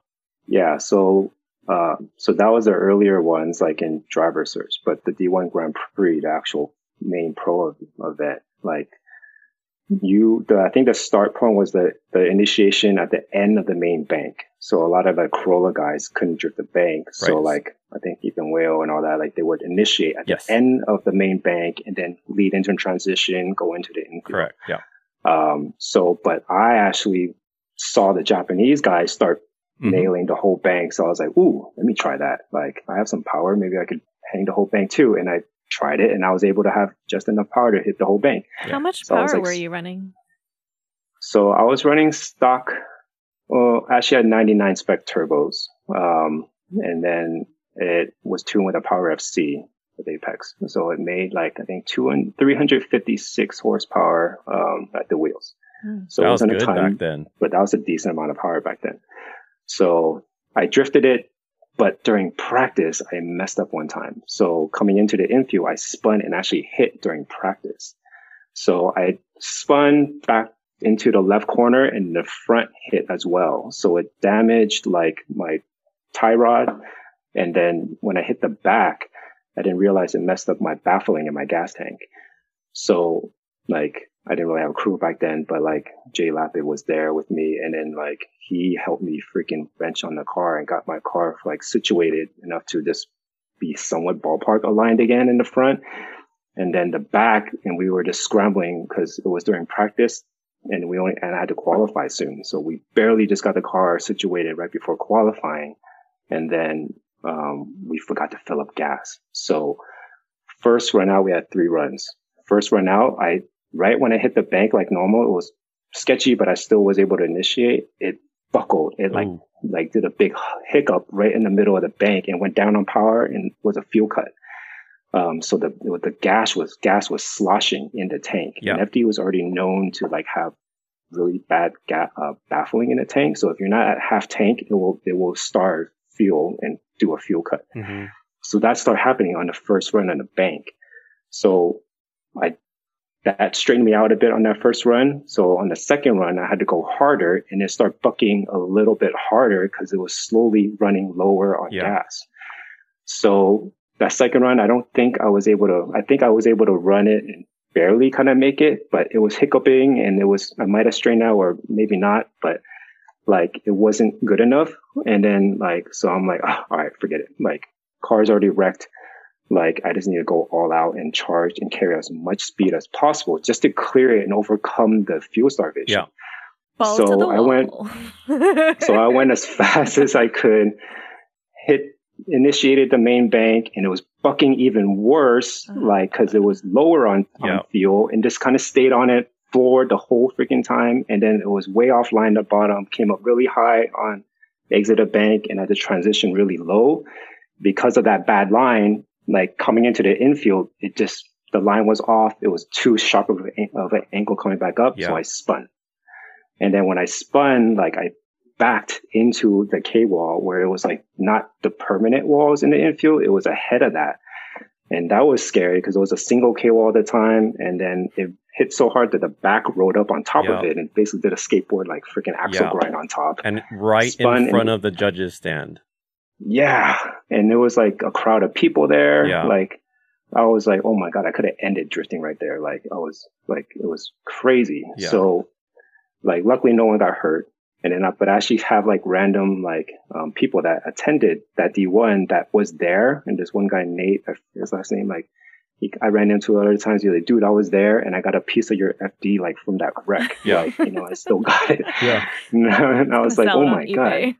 Yeah. So uh, so that was the earlier ones, like in driver search, but the D1 Grand Prix, the actual main pro event, like you, the, I think the start point was the, the initiation at the end of the main bank. So a lot of the Corolla guys couldn't drift the bank. Right. So like, I think Ethan Whale and all that, like they would initiate at yes. the end of the main bank and then lead into a transition, go into the infield. Correct. Yeah. Um, so, but I actually saw the Japanese guys start mm-hmm. nailing the whole bank. So I was like, ooh, let me try that. Like I have some power. Maybe I could hang the whole bank too. And I tried it and I was able to have just enough power to hit the whole bank. How much so power like, were you running? So I was running stock. Well, actually I had 99 spec turbos. Um, and then it was tuned with a power FC with Apex. So it made like, I think two and 356 horsepower, um, at the wheels. Hmm. So that it wasn't was a ton, back then. But that was a decent amount of power back then. So I drifted it, but during practice, I messed up one time. So coming into the infield, I spun and actually hit during practice. So I spun back into the left corner and the front hit as well. So it damaged like my tie rod. And then when I hit the back, I didn't realize it messed up my baffling in my gas tank. So like I didn't really have a crew back then, but like Jay Lapid was there with me and then like he helped me freaking bench on the car and got my car like situated enough to just be somewhat ballpark aligned again in the front. And then the back and we were just scrambling because it was during practice and we only, and I had to qualify soon. So we barely just got the car situated right before qualifying. And then, um, we forgot to fill up gas. So first run out, we had three runs. First run out, I right when I hit the bank like normal, it was sketchy, but I still was able to initiate. It buckled. It like, Ooh. like did a big hiccup right in the middle of the bank and went down on power and was a fuel cut. Um, so the, the gas was, gas was sloshing in the tank. Yeah. And FD was already known to like have really bad ga- uh, baffling in the tank. So if you're not at half tank, it will, it will starve fuel and do a fuel cut. Mm-hmm. So that started happening on the first run on the bank. So I that straightened me out a bit on that first run. So on the second run, I had to go harder and then start bucking a little bit harder because it was slowly running lower on yeah. gas. So that second run, I don't think I was able to, I think I was able to run it and barely kind of make it, but it was hiccuping and it was, I might have strained out or maybe not, but like it wasn't good enough. And then like, so I'm like, oh, all right, forget it. Like car's already wrecked. Like I just need to go all out and charge and carry as much speed as possible just to clear it and overcome the fuel starvation. Yeah. Ball so I went, so I went as fast as I could, hit, initiated the main bank and it was bucking even worse, uh-huh. like, cause it was lower on, on yeah. fuel and just kind of stayed on it floored the whole freaking time. And then it was way offline the bottom, came up really high on exit of bank and had to transition really low. Because of that bad line, like coming into the infield, it just, the line was off. It was too sharp of, a, of an angle coming back up. Yeah. So I spun. And then when I spun, like I backed into the K wall where it was like not the permanent walls in the infield. It was ahead of that. And that was scary because it was a single K wall at the time. And then it hit so hard that the back rode up on top of it and basically did a skateboard like freaking axle grind on top. And right Spun in front and- of the judge's stand. Yeah. And there was like a crowd of people there. Yeah. Like I was like, oh my God, I could have ended drifting right there. Like I was like, it was crazy. Yeah. So like luckily no one got hurt. And then I but I actually have like random like um, people that attended that D1 that was there. And this one guy, Nate, I forget his last name, like he, I ran into other times. He's like, dude, I was there and I got a piece of your FD like from that wreck. Yeah. Like, you know, I still got it. Yeah. and I was like, oh it on my God eBay.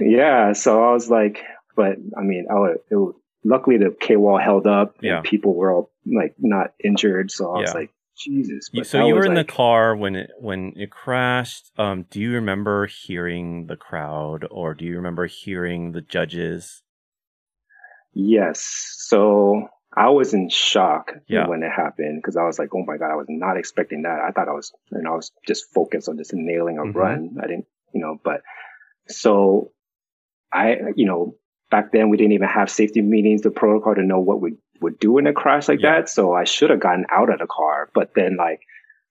Yeah. So I was like, but I mean, I would, it luckily the K wall held up and Yeah. people were all like not injured. So I was like, Jesus. So you were in like- the car when it when it crashed. Um, do you remember hearing the crowd, or do you remember hearing the judges? Yes. So I was in shock Yeah. when it happened because I was like, oh my God, I was not expecting that. I thought I was, and I was just focused on just nailing a Mhm. run. I didn't, you know, but so I, you know, back then we didn't even have safety meetings, the protocol to know what we would do in a crash like Yeah. that. So I should have gotten out of the car, but then like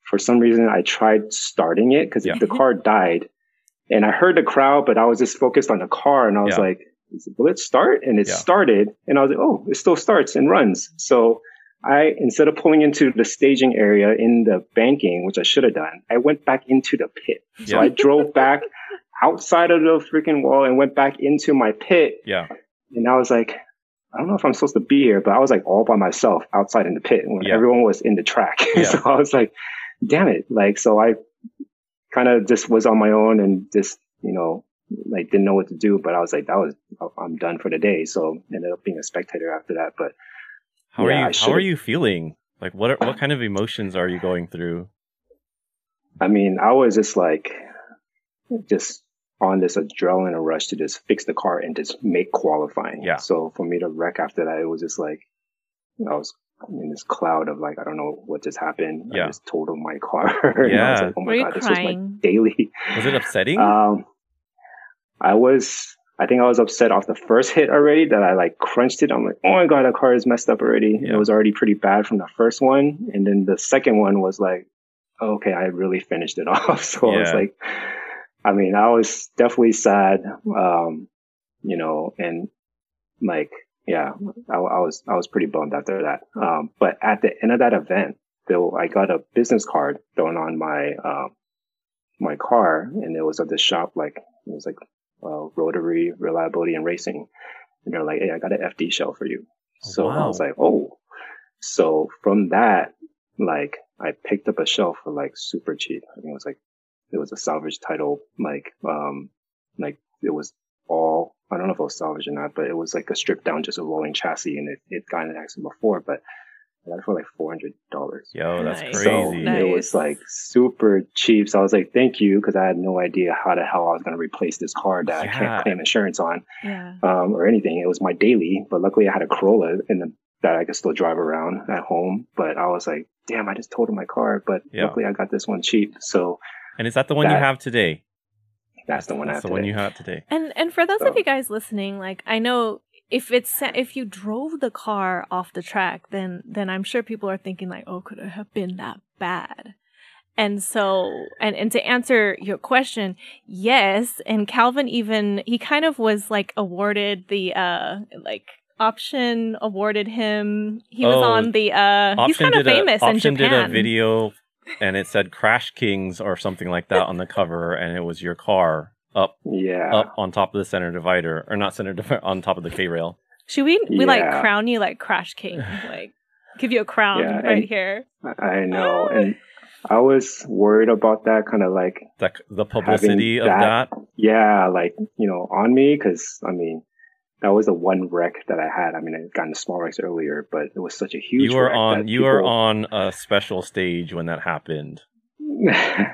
for some reason I tried starting it because Yeah. the car died and I heard the crowd, but I was just focused on the car and I was Yeah. like, will it start? And it Yeah. started and I was like, oh, it still starts and runs. So I, instead of pulling into the staging area in the banking, which I should have done, I went back into the pit. So Yeah. I drove back outside of the freaking wall and went back into my pit. Yeah. And I was like, I don't know if I'm supposed to be here, but I was like all by myself outside in the pit when Yeah. everyone was in the track. Yeah. so I was like, damn it. Like, so I kind of just was on my own and just, you know, like didn't know what to do, but I was like, that was, I'm done for the day. So ended up being a spectator after that. But How are Yeah, I you? How are you feeling? Like what? Are, what kind of emotions are you going through? I mean, I was just like, just on this adrenaline rush to just fix the car and just make qualifying. Yeah. So for me to wreck after that, it was just like, I was in this cloud of like, I don't know what just happened. Yeah. I just totaled my car. and I was Yeah. like, oh my Were you God, this was my crying? daily. Was it upsetting? Um, I was, I think I was upset off the first hit already that I like crunched it. I'm like, oh my God, that car is messed up already. Yeah. It was already pretty bad from the first one. And then the second one was like, okay, I really finished it off. So I was like, I mean, I was definitely sad. Um, you know, and like, yeah, I, I was, I was pretty bummed after that. Um, but at the end of that event, though, I got a business card thrown on my, um, my car and it was at this shop, like, it was like, uh, Rotary Reliability and Racing. And they're like, Hey, I got an FD shell for you. So I was like, Oh, so from that, like, I picked up a shell for like super cheap. I think it was like, it was a salvage title, like, um, like it was all, I don't know if it was salvage or not, but it was like a stripped down, just a rolling chassis and it, it got in an accident before, but I got it for like $400. Yo, that's Nice. crazy. So Nice. it was like super cheap. So I was like, thank you. Cause I had no idea how the hell I was going to replace this car that I can't claim insurance on, Yeah. um, or anything. It was my daily, but luckily I had a Corolla in the, that I could still drive around at home. But I was like, damn, I just totaled my car, but Yeah. luckily I got this one cheap. So And is that the one you have today? that's the one I That's have the one today. you have today. And and for those So- of you guys listening, like I know if it's if you drove the car off the track, then then I'm sure people are thinking like, oh, could it have been that bad? And so, and and to answer your question, yes. And Calvin even he kind of was like awarded the uh like option awarded him. He was Oh, on the uh he's Option kind of did a- famous in Option Japan. did a video, and it said "Crash Kings" or something like that on the cover, and it was your car up Yeah. up on top of the center divider, or not center divider, on top of the K rail. Should we we like crown you like Crash King, like give you a crown Yeah, right here? I I know. And I was worried about that kind of like That the publicity of that- that. yeah, like, you know, on me. Cause I mean, that was the one wreck that I had. I mean, I had gotten small wrecks earlier, but it was such a huge You were wreck on. You were people- on a special stage when that happened.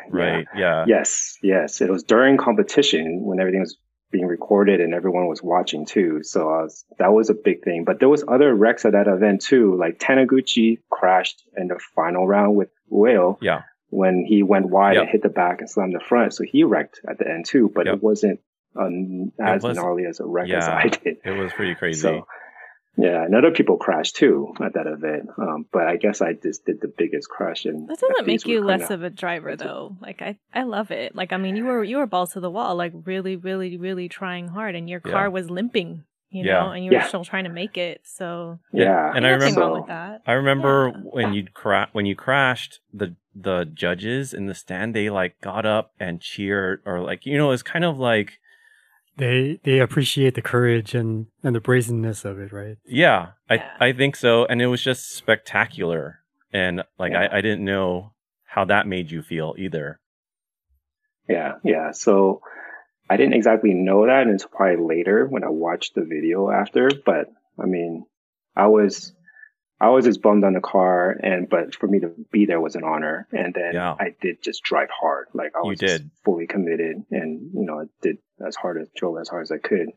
right? Yeah. Yes, yes. It was during competition when everything was being recorded and everyone was watching too. So was, that was a big thing. But there was other wrecks at that event too. Like Taniguchi crashed in the final round with Ueno. Yeah. When he went wide Yep. and hit the back and slammed the front. So he wrecked at the end too, but Yep. it wasn't um, as wasn't- gnarly as a wreck as I did. It was pretty crazy. So, yeah, and other people crashed too at that event. Um, but I guess I just did the biggest crash. And That doesn't make you less of a driver though. Like I, I love it. Like I mean, you were you were balls to the wall, like really, really, really trying hard, and your Yeah. car was limping, you Yeah. know, and you were Yeah. still trying to make it. So Yeah, And I nothing remember- wrong with that. I remember Yeah. when you cra- when you crashed, the the judges in the stand they like got up and cheered or like you know it's kind of like They they appreciate the courage and and the brazenness of it, right? yeah, Yeah. I I think so and it was just spectacular and like Yeah. I I didn't know how that made you feel either. Yeah, yeah. So I didn't exactly know that until probably later when I watched the video after. But I mean, I was I was just bummed on the car, and but for me to be there was an honor. And then Yeah. I did just drive hard, like I was fully committed, and you know, I did as hard as drove as hard as I could.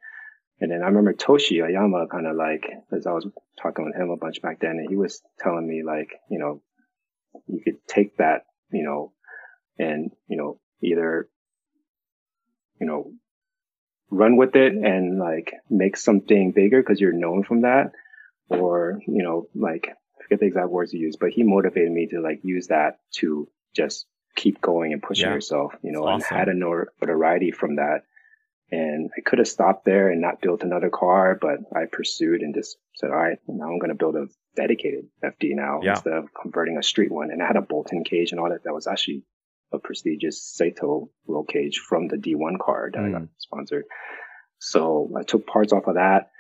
And then I remember Toshi Hayama kind of like, as I was talking with him a bunch back then, and he was telling me like, you know, you could take that, you know, and, you know, either, you know, run with it and like make something bigger because you're known from that. Or, you know, like, I forget the exact words you used, but he motivated me to like use that to just keep going and pushing Yeah. yourself, you know, That's and awesome. had a notoriety from that. And I could have stopped there and not built another car, but I pursued and just said, all right, now I'm going to build a dedicated FD now Yeah. instead of converting a street one. And I had a bolt-in cage and all that. That was actually a prestigious Saito roll cage from the D1 car that I got Mm. sponsored. So I took parts off of that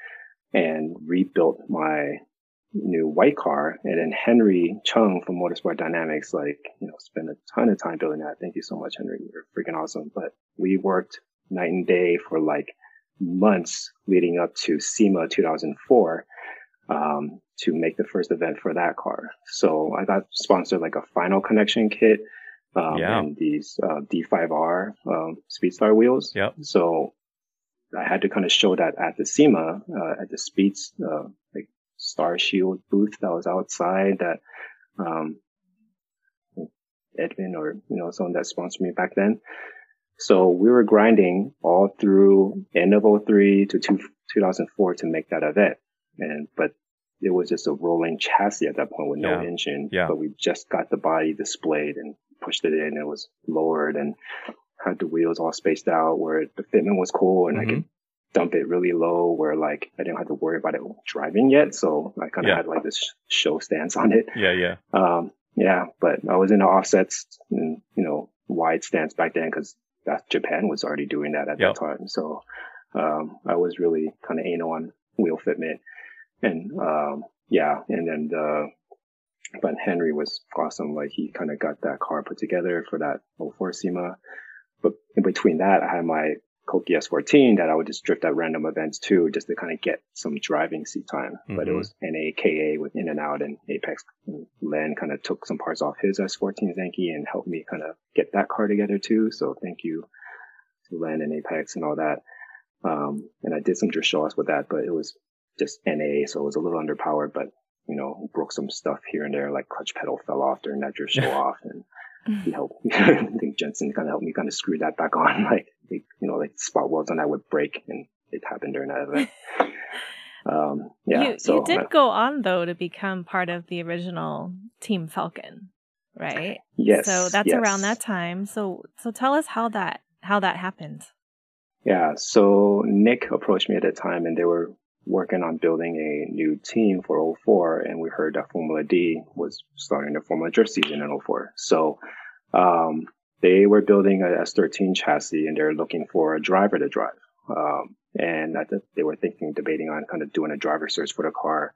and rebuilt my new white car. And then Henry Chung from Motorsport Dynamics, like, you know, spent a ton of time building that. Thank you so much, Henry. You're freaking awesome. But we worked night and day for like months leading up to SEMA 2004 um, to make the first event for that car. So I got sponsored like a Final Konnexion kit um, Yeah. and these uh, D5R um, Speedstar wheels. Yep. So I had to kind of show that at the SEMA, uh, at the Speeds, uh, like Star Shield booth that was outside that, um, Edwin or, you know, someone that sponsored me back then. So we were grinding all through end of 03 to two, 2004 to make that event. And, but it was just a rolling chassis at that point with no Yeah. engine. Yeah. But we just got the body displayed and pushed it in. It was lowered and had the wheels all spaced out where the fitment was cool and I Mm-hmm. could dump it really low where like I didn't have to worry about it driving yet. So I kind of Yeah. had like this show stance on it. Yeah, yeah. Um, yeah, but I was in the offsets and, you know, wide stance back then because that Japan was already doing that at Yep. that time. So, um, I was really kind of anal on wheel fitment and, um, yeah. And then the, but Henry was awesome. Like he kind of got that car put together for that 04 SEMA. But in between that, I had my Koki S14 that I would just drift at random events too, just to kind of get some driving seat time. But it Mhm. was NAKA with in and out and Apex. And Len kind of took some parts off his S14 Zenki and helped me kind of get that car together too. So thank you to Len and Apex and all that. Um, and I did some drift show offs with that, but it was just NA. So it was a little underpowered, but you know, broke some stuff here and there, like clutch pedal fell off during that drift show off and he helped. I think Jensen kind of helped me kind of screw that back on. Like, you know, like spot welds on that would break, and it happened during that event. um, yeah. you, so you did uh, go on though to become part of the original Team Falken, right? yes. So that's yes. around that time. So so tell us how that how that happened. Yeah. So Nick approached me at the time, and they were working on building a new team for 04, and we heard that Formula D was starting the Formula Drift season in 04. So um, they were building a S13 chassis, and they're looking for a driver to drive. Um, and I they were thinking, debating on kind of doing a driver search for the car.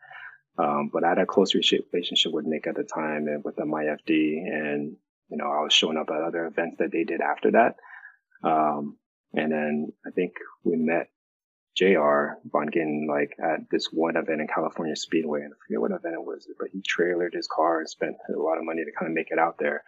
Um, but I had a close relationship with Nick at the time and with the MyFD, and you know I was showing up at other events that they did after that. Um, and then I think we met JR Bonkin like at this one event in California Speedway, and I forget what event it was, but he trailered his car and spent a lot of money to kind of make it out there.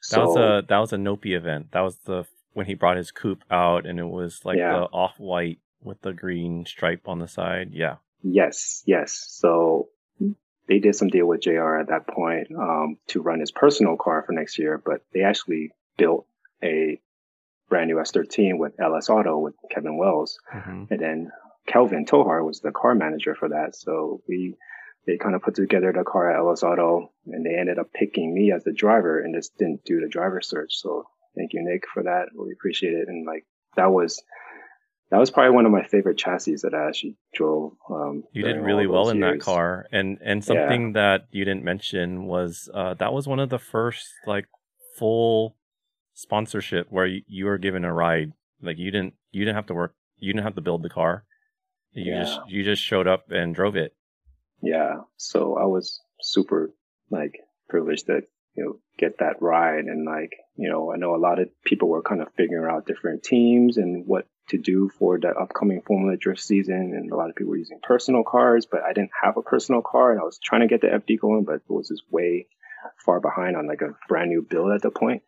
So, that was a that was a Nopi event. That was the when he brought his coupe out, and it was like yeah. the off white with the green stripe on the side. Yeah. Yes, yes. So they did some deal with JR at that point um, to run his personal car for next year, but they actually built a brand new S13 with LS Auto with Kevin Wells, mm-hmm. and then Kelvin Tohar was the car manager for that. So we they kind of put together the car at LS Auto, and they ended up picking me as the driver, and just didn't do the driver search. So thank you, Nick, for that. We appreciate it, and like that was that was probably one of my favorite chassis that I actually drove. Um, you did really well in that car, and and something yeah. that you didn't mention was uh, that was one of the first like full sponsorship where you, you were given a ride. Like you didn't you didn't have to work, you didn't have to build the car. You yeah. just you just showed up and drove it. Yeah, so I was super like privileged to you know get that ride, and like you know I know a lot of people were kind of figuring out different teams and what to do for the upcoming Formula Drift season, and a lot of people were using personal cars, but I didn't have a personal car, and I was trying to get the FD going, but it was just way far behind on like a brand new build at the point.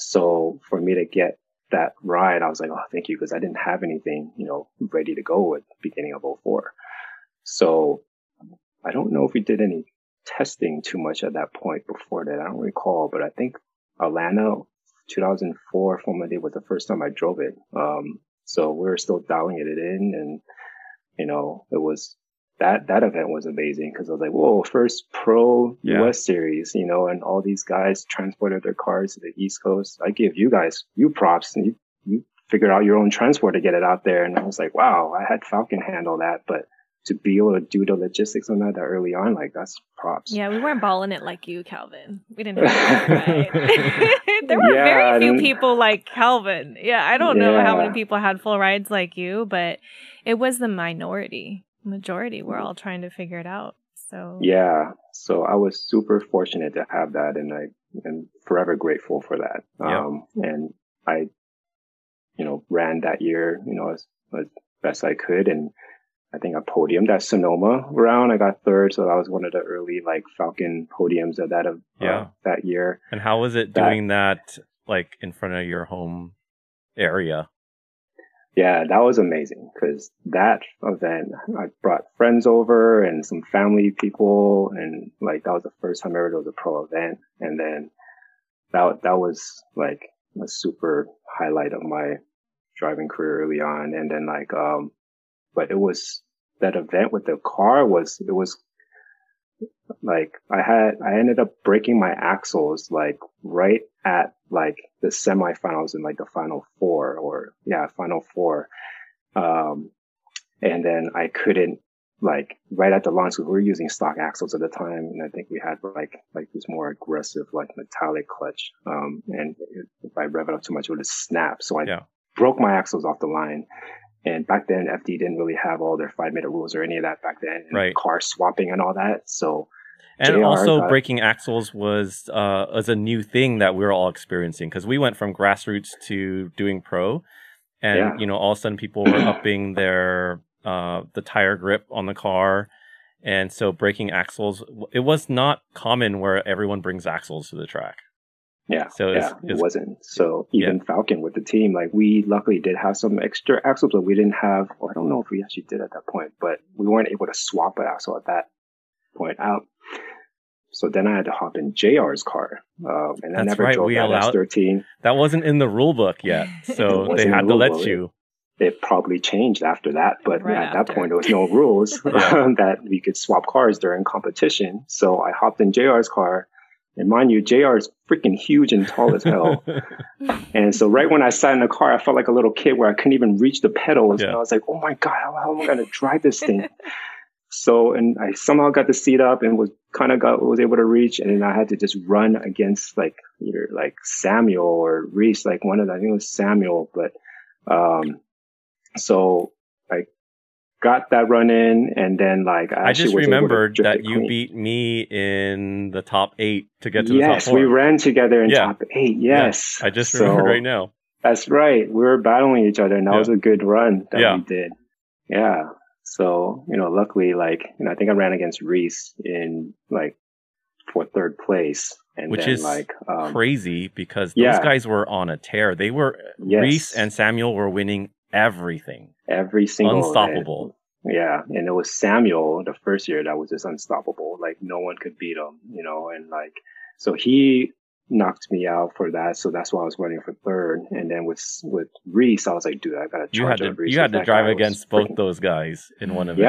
So for me to get that ride, I was like, oh, thank you, because I didn't have anything, you know, ready to go at the beginning of 04. So I don't know if we did any testing too much at that point before that. I don't recall, but I think Atlanta 2004 Formula D was the first time I drove it. Um, so we were still dialing it in and, you know, it was that, that event was amazing because I was like, whoa, first pro yeah. US series, you know, and all these guys transported their cars to the East Coast. I give you guys, you props and you, you figured out your own transport to get it out there. And I was like, wow, I had Falken handle that, but to be able to do the logistics on that, that early on, like that's props. Yeah, we weren't balling it like you, Calvin. We didn't have that right. there were yeah, very few people like Calvin. Yeah, I don't know how many people had full rides like you, but it was the minority. Majority we're all trying to figure it out. So Yeah. So I was super fortunate to have that and I am forever grateful for that. Um and I you know, ran that year, you know, as, as best I could and I think I podiumed at Sonoma round. I got third, so that was one of the early like Falken podiums of that of uh, yeah. that year. And how was it doing that, that like in front of your home area? Yeah, that was amazing because that event, I brought friends over and some family people, and like that was the first time I ever there was a pro event, and then that that was like a super highlight of my driving career early on, and then like um but it was that event with the car was it was like I had I ended up breaking my axles like right at like the semifinals and like the final four or yeah final four. Um and then I couldn't like right at the launch we were using stock axles at the time and I think we had like like this more aggressive like metallic clutch. Um and if I rev it up too much it would just snap. So I yeah. broke my axles off the line and back then, FD didn't really have all their five minute rules or any of that back then. Right. Car swapping and all that. So. And JR also, got, breaking axles was uh, was a new thing that we were all experiencing because we went from grassroots to doing pro, and yeah. you know, all of a sudden, people were upping their uh, the tire grip on the car, and so breaking axles. It was not common where everyone brings axles to the track. Yeah. So it's, yeah, it's, it wasn't. So even yeah. Falken with the team, like we luckily did have some extra axles, but we didn't have, or I don't know if we actually did at that point, but we weren't able to swap an axle at that point out. So then I had to hop in JR's car. Uh, and That's I never right. drove we that allowed, S13. That wasn't in the rule book yet. So they had to let book. you. It probably changed after that, but right at after. that point, there was no rules that we could swap cars during competition. So I hopped in JR's car and mind you, JR is freaking huge and tall as hell. and so right when I sat in the car, I felt like a little kid where I couldn't even reach the pedals. Yeah. And I was like, oh my God, how, how am I going to drive this thing? so, and I somehow got the seat up and was kind of got, was able to reach. And then I had to just run against like either like Samuel or Rhys, like one of the, I think it was Samuel, but, um, so got that run in, and then like I, I just remembered that you beat me in the top eight to get to yes, the top Yes, we ran together in yeah. top eight. Yes, yeah. I just remember so, right now. That's right. We were battling each other, and that yeah. was a good run that we did. Yeah. So you know, luckily, like you know, I think I ran against Rhys in like for third place. And Which then, is like um, Crazy because those guys were on a tear. They were Yes. Rhys and Samuel were winning everything. Every single Unstoppable. Yeah, and it was Samuel the first year that was just unstoppable. Like no one could beat him, you know, and like so he knocked me out for that. So that's why I was running for third. And then with with Rhys, I was like, dude, I gotta You had charge to up Rhys. you had to drive against both freaking- those guys in one event.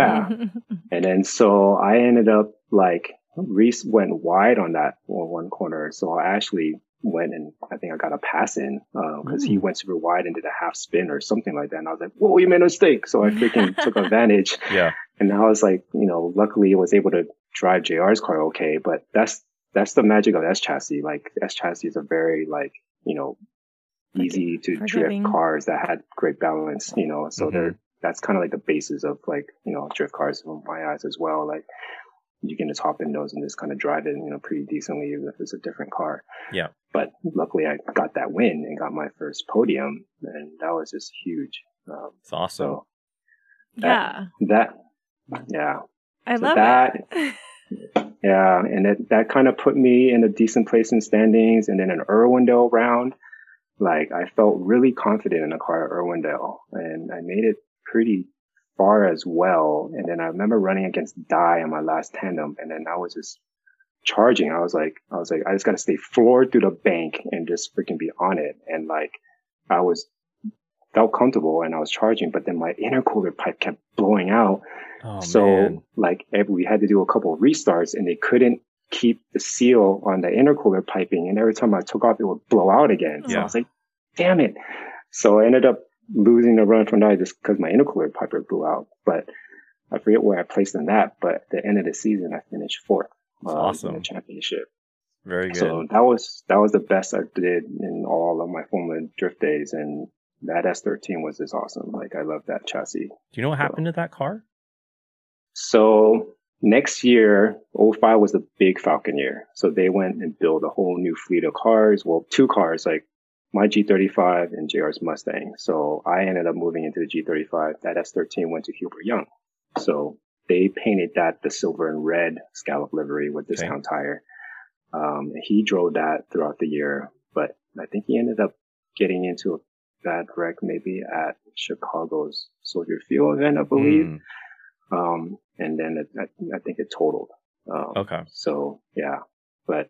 Yeah. And then so I ended up like Rhys went wide on that one one corner. So I actually went and I think I got a pass in because he went super wide and did a half spin or something like that. And I was like, whoa, you made a mistake. So I freaking took advantage. Yeah. And now I was like, you know, luckily I was able to drive JR's car okay. But that's that's the magic of S chassis. Like S chassis is a very like, you know, easy to Forgiving. drift cars that had great balance, you know. So Mhm. they're that's kind of like the basis of like, you know, drift cars from my eyes as well. Like you can just hop in those and just kind of drive it, you know, pretty decently even if it's a different car. Yeah. But luckily I got that win and got my first podium and that was just huge. Um, It's awesome. so yeah. that, yeah. I so love that- it. Yeah, and it, that kind of put me in a decent place in standings. And then an Irwindale round, like I felt really confident in the car at Irwindale, and I made it pretty far as well. And then I remember running against Dye on my last tandem, and then I was just charging. I was like, I was like, I just got to stay floored through the bank and just freaking be on it. And like, I was felt comfortable and I was charging, but then my intercooler pipe kept blowing out. oh so man. like every, we had to do a couple of restarts and they couldn't keep the seal on the intercooler piping. And every time I took off, it would blow out again. So Yeah. I was like, damn it. So I ended up losing a run from that just because my intercooler pipe blew out. But I forget where I placed in that. But at the end of the season, I finished fourth um, in awesome. the championship. Very good. So that was that was the best I did in all of my Formula Drift days, and that S13 was just awesome. Like I love that chassis. Do you know what happened to that car? So next year, 05 was the big Falken year. So they went and built a whole new fleet of cars. Well, two cars, like my G35 and JR's Mustang. So I ended up moving into the G35. That S13 went to Hubert Young. So they painted that the silver and red scallop livery with Okay. discount tire. Um, he drove that throughout the year, but I think he ended up getting into a bad wreck maybe at Chicago's Soldier Field event, I believe. Hmm, Um, and then it, I, I think it totaled. Um, Okay. So yeah, but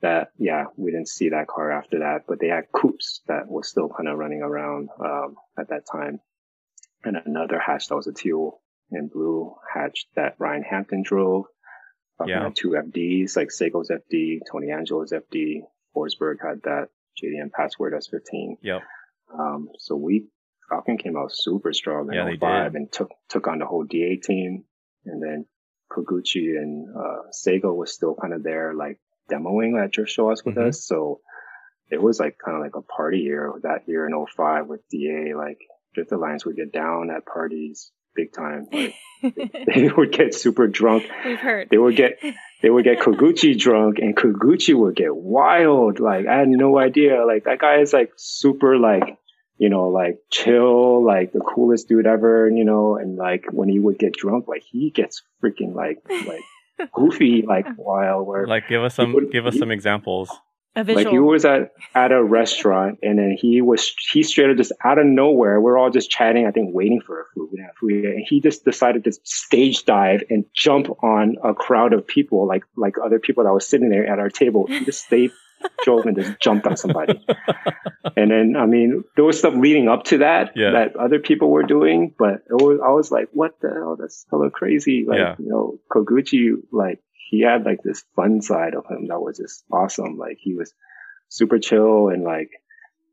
that, yeah, we didn't see that car after that, but they had coupes that was still kind of running around, um, at that time. And another hatch that was a teal and blue hatch that Ryan Hampton drove. Talking Yeah. two FDs, like Seiko's FD, Tony Angelo's FD, Forsberg had that, JDM Password S15. Yep. Um, so we Falken came out super strong in yeah, 05 and took took on the whole DA team, and then Koguchi and uh, Seigo was still kind of there, like demoing at Drift Show us with Mhm. us. So it was like kind of like a party year that year in 05 with DA. Like Drift Alliance would get down at parties big time. Like they would get super drunk. We've heard. They would get they would get Koguchi drunk and Koguchi would get wild. Like I had no idea. Like that guy is like super like, you know, like chill, like the coolest dude ever, you know, and like when he would get drunk, like he gets freaking like like goofy, like wild where Like give us some would- give us he- some examples. A visual. like he was at at a restaurant and then he was he straight up just out of nowhere. We're all just chatting, I think waiting for a food. We didn't food. And he just decided to stage dive and jump on a crowd of people, like like other people that was sitting there at our table. He just stayed drove and just jumped on somebody. and then I mean there was stuff leading up to that Yeah. that other people were doing, but it was I was like, what the hell? That's hella crazy. Like, Yeah. you know, Koguchi like he had like this fun side of him that was just awesome. Like he was super chill and like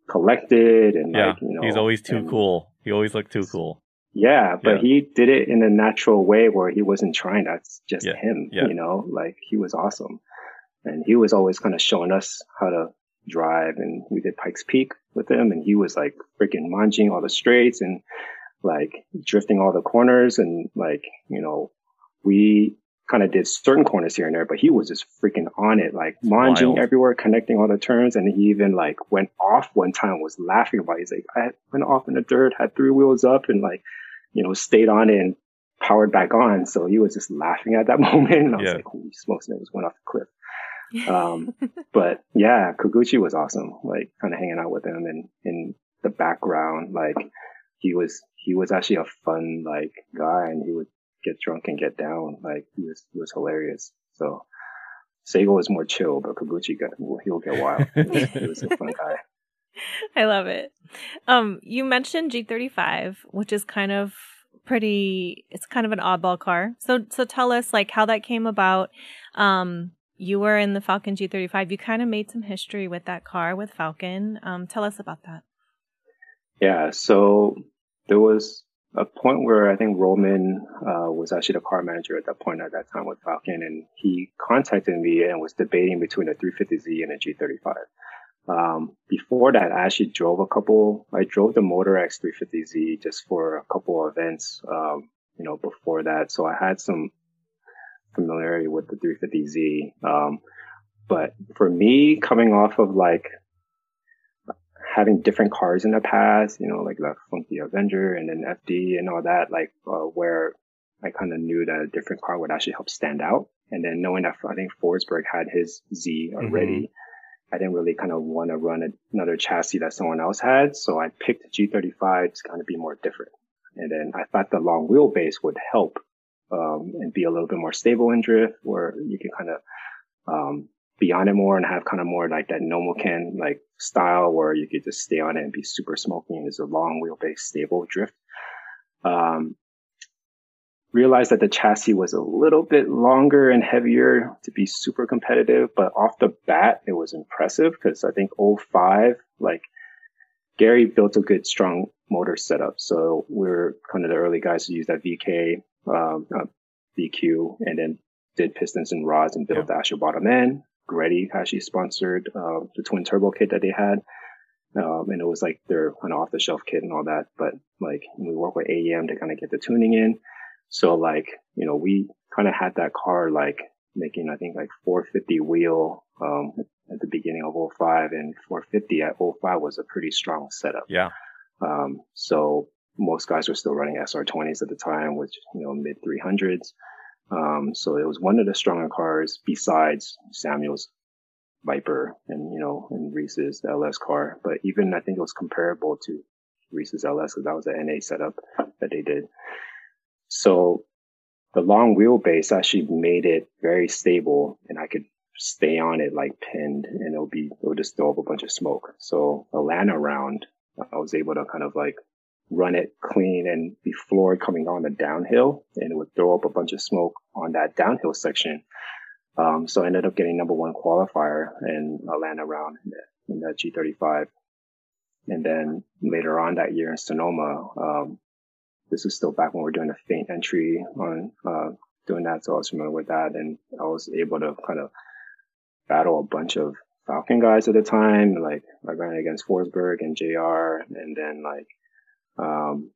collected and Yeah. like, you know, He's always too and- cool. He always looked too cool. Yeah, but Yeah. he did it in a natural way where he wasn't trying. That's just him, you know, like he was awesome. And he was always kind of showing us how to drive and we did Pikes Peak with him and he was like freaking manging all the straights and like drifting all the corners and like, you know, we kind of did certain corners here and there, but he was just freaking on it, like wild. everywhere, connecting all the turns. And he even like went off one time, was laughing about it. He's like, I went off in the dirt, had three wheels up and like, you know, stayed on it and powered back on. So he was just laughing at that moment. And I was Yeah. like, holy smokes, and it was went off the cliff. Um, but yeah, Koguchi was awesome. Like kind of hanging out with him and in the background, like he was, he was actually a fun like guy and he would get drunk and get down. Like he was, he was hilarious. So Seigo was more chill, but Koguchi got, he'll get wild. He was, he was a fun guy. I love it. Um, you mentioned G35, which is kind of pretty. It's kind of an oddball car. So, so tell us like how that came about. Um, you were in the Falken G35. You kind of made some history with that car with Falken. Um, tell us about that. Yeah, so there was a point where I think Roman uh, was actually the car manager at that point at that time with Falken, and he contacted me and was debating between a 350Z and a G35. Um, before that, I actually drove a couple. I drove the Motorex 350Z just for a couple of events, um, you know, before that. So I had some familiarity with the 350Z. Um, but for me, coming off of like having different cars in the past, you know, like the Funky Avenger and then FD and all that, like uh, where I kind of knew that a different car would actually help stand out. And then knowing that I think Forsberg had his Z already, I didn't really kind of want to run another chassis that someone else had. So I picked G35 to kind of be more different. And then I thought the long wheelbase would help um, and be a little bit more stable in drift where you can kind of um, be on it more and have kind of more like that Nomuken like style where you could just stay on it and be super smoky and it's a long wheelbase stable drift. Um, realized that the chassis was a little bit longer and heavier to be super competitive, but off the bat, it was impressive because I think 05, like Gary built a good, strong motor setup. So we are kind of the early guys to use that VK, um, uh, VQ and then did pistons and rods and built Yeah. the actual bottom end. GReddy actually sponsored, uh, the twin turbo kit that they had. Um, and it was like their kind of off the shelf kit and all that. But like we work with AEM to kind of get the tuning in. So like, you know, we kind of had that car like making, I think like 450 wheel, um, at the beginning of 05 and 450 at 05 was a pretty strong setup. Yeah. Um, so most guys were still running SR20s at the time, which, you know, mid 300s. Um, so it was one of the stronger cars besides Samuel's Viper and, you know, and Rhys's LS car. But even I think it was comparable to Rhys's LS because that was an NA setup that they did. So the long wheelbase actually made it very stable and I could stay on it like pinned and it'll be, it would just throw up a bunch of smoke. So the Lana round, I was able to kind of like run it clean and be floored coming on the downhill and it would throw up a bunch of smoke on that downhill section. Um, so I ended up getting number one qualifier in Atlanta round in the G35. And then later on that year in Sonoma, um, this is still back when we are doing a feint entry on, uh, doing that. So I was familiar with that and I was able to kind of battle a bunch of Falken guys at the time. Like I ran against Forsberg and JR and then like, um,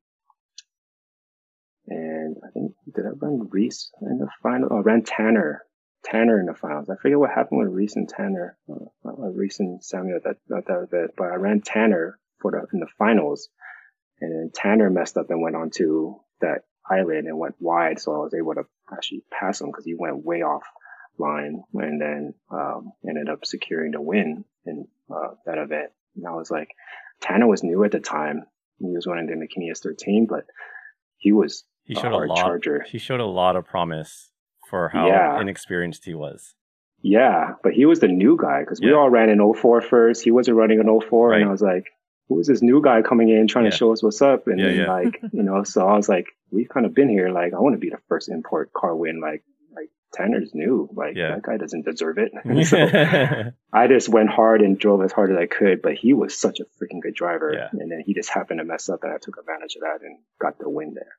and I think, did I run Rhys in the final? Oh, I ran Tanner, Tanner in the finals. I forget what happened with Rhys and Tanner, uh, uh, Rhys and Samuel that, that, event, but I ran Tanner for the, in the finals. And then Tanner messed up and went onto that island and went wide. So I was able to actually pass him because he went way off line and then, um, ended up securing the win in, uh, that event. And I was like, Tanner was new at the time. He was running the McKinney S13, but he was He a showed a hard lot. charger. He showed a lot of promise for how Yeah. inexperienced he was. Yeah, but he was the new guy because we all ran in 04 first. He wasn't running in 04 and I was like, who is this new guy coming in trying Yeah. to show us what's up? And Yeah, then yeah. like, you know, so I was like, we've kind of been here. Like, I want to be the first import car win. Like Tanner's new. Like Yeah. that guy doesn't deserve it. so I just went hard and drove as hard as I could, but he was such a freaking good driver. Yeah. And then he just happened to mess up and I took advantage of that and got the win there.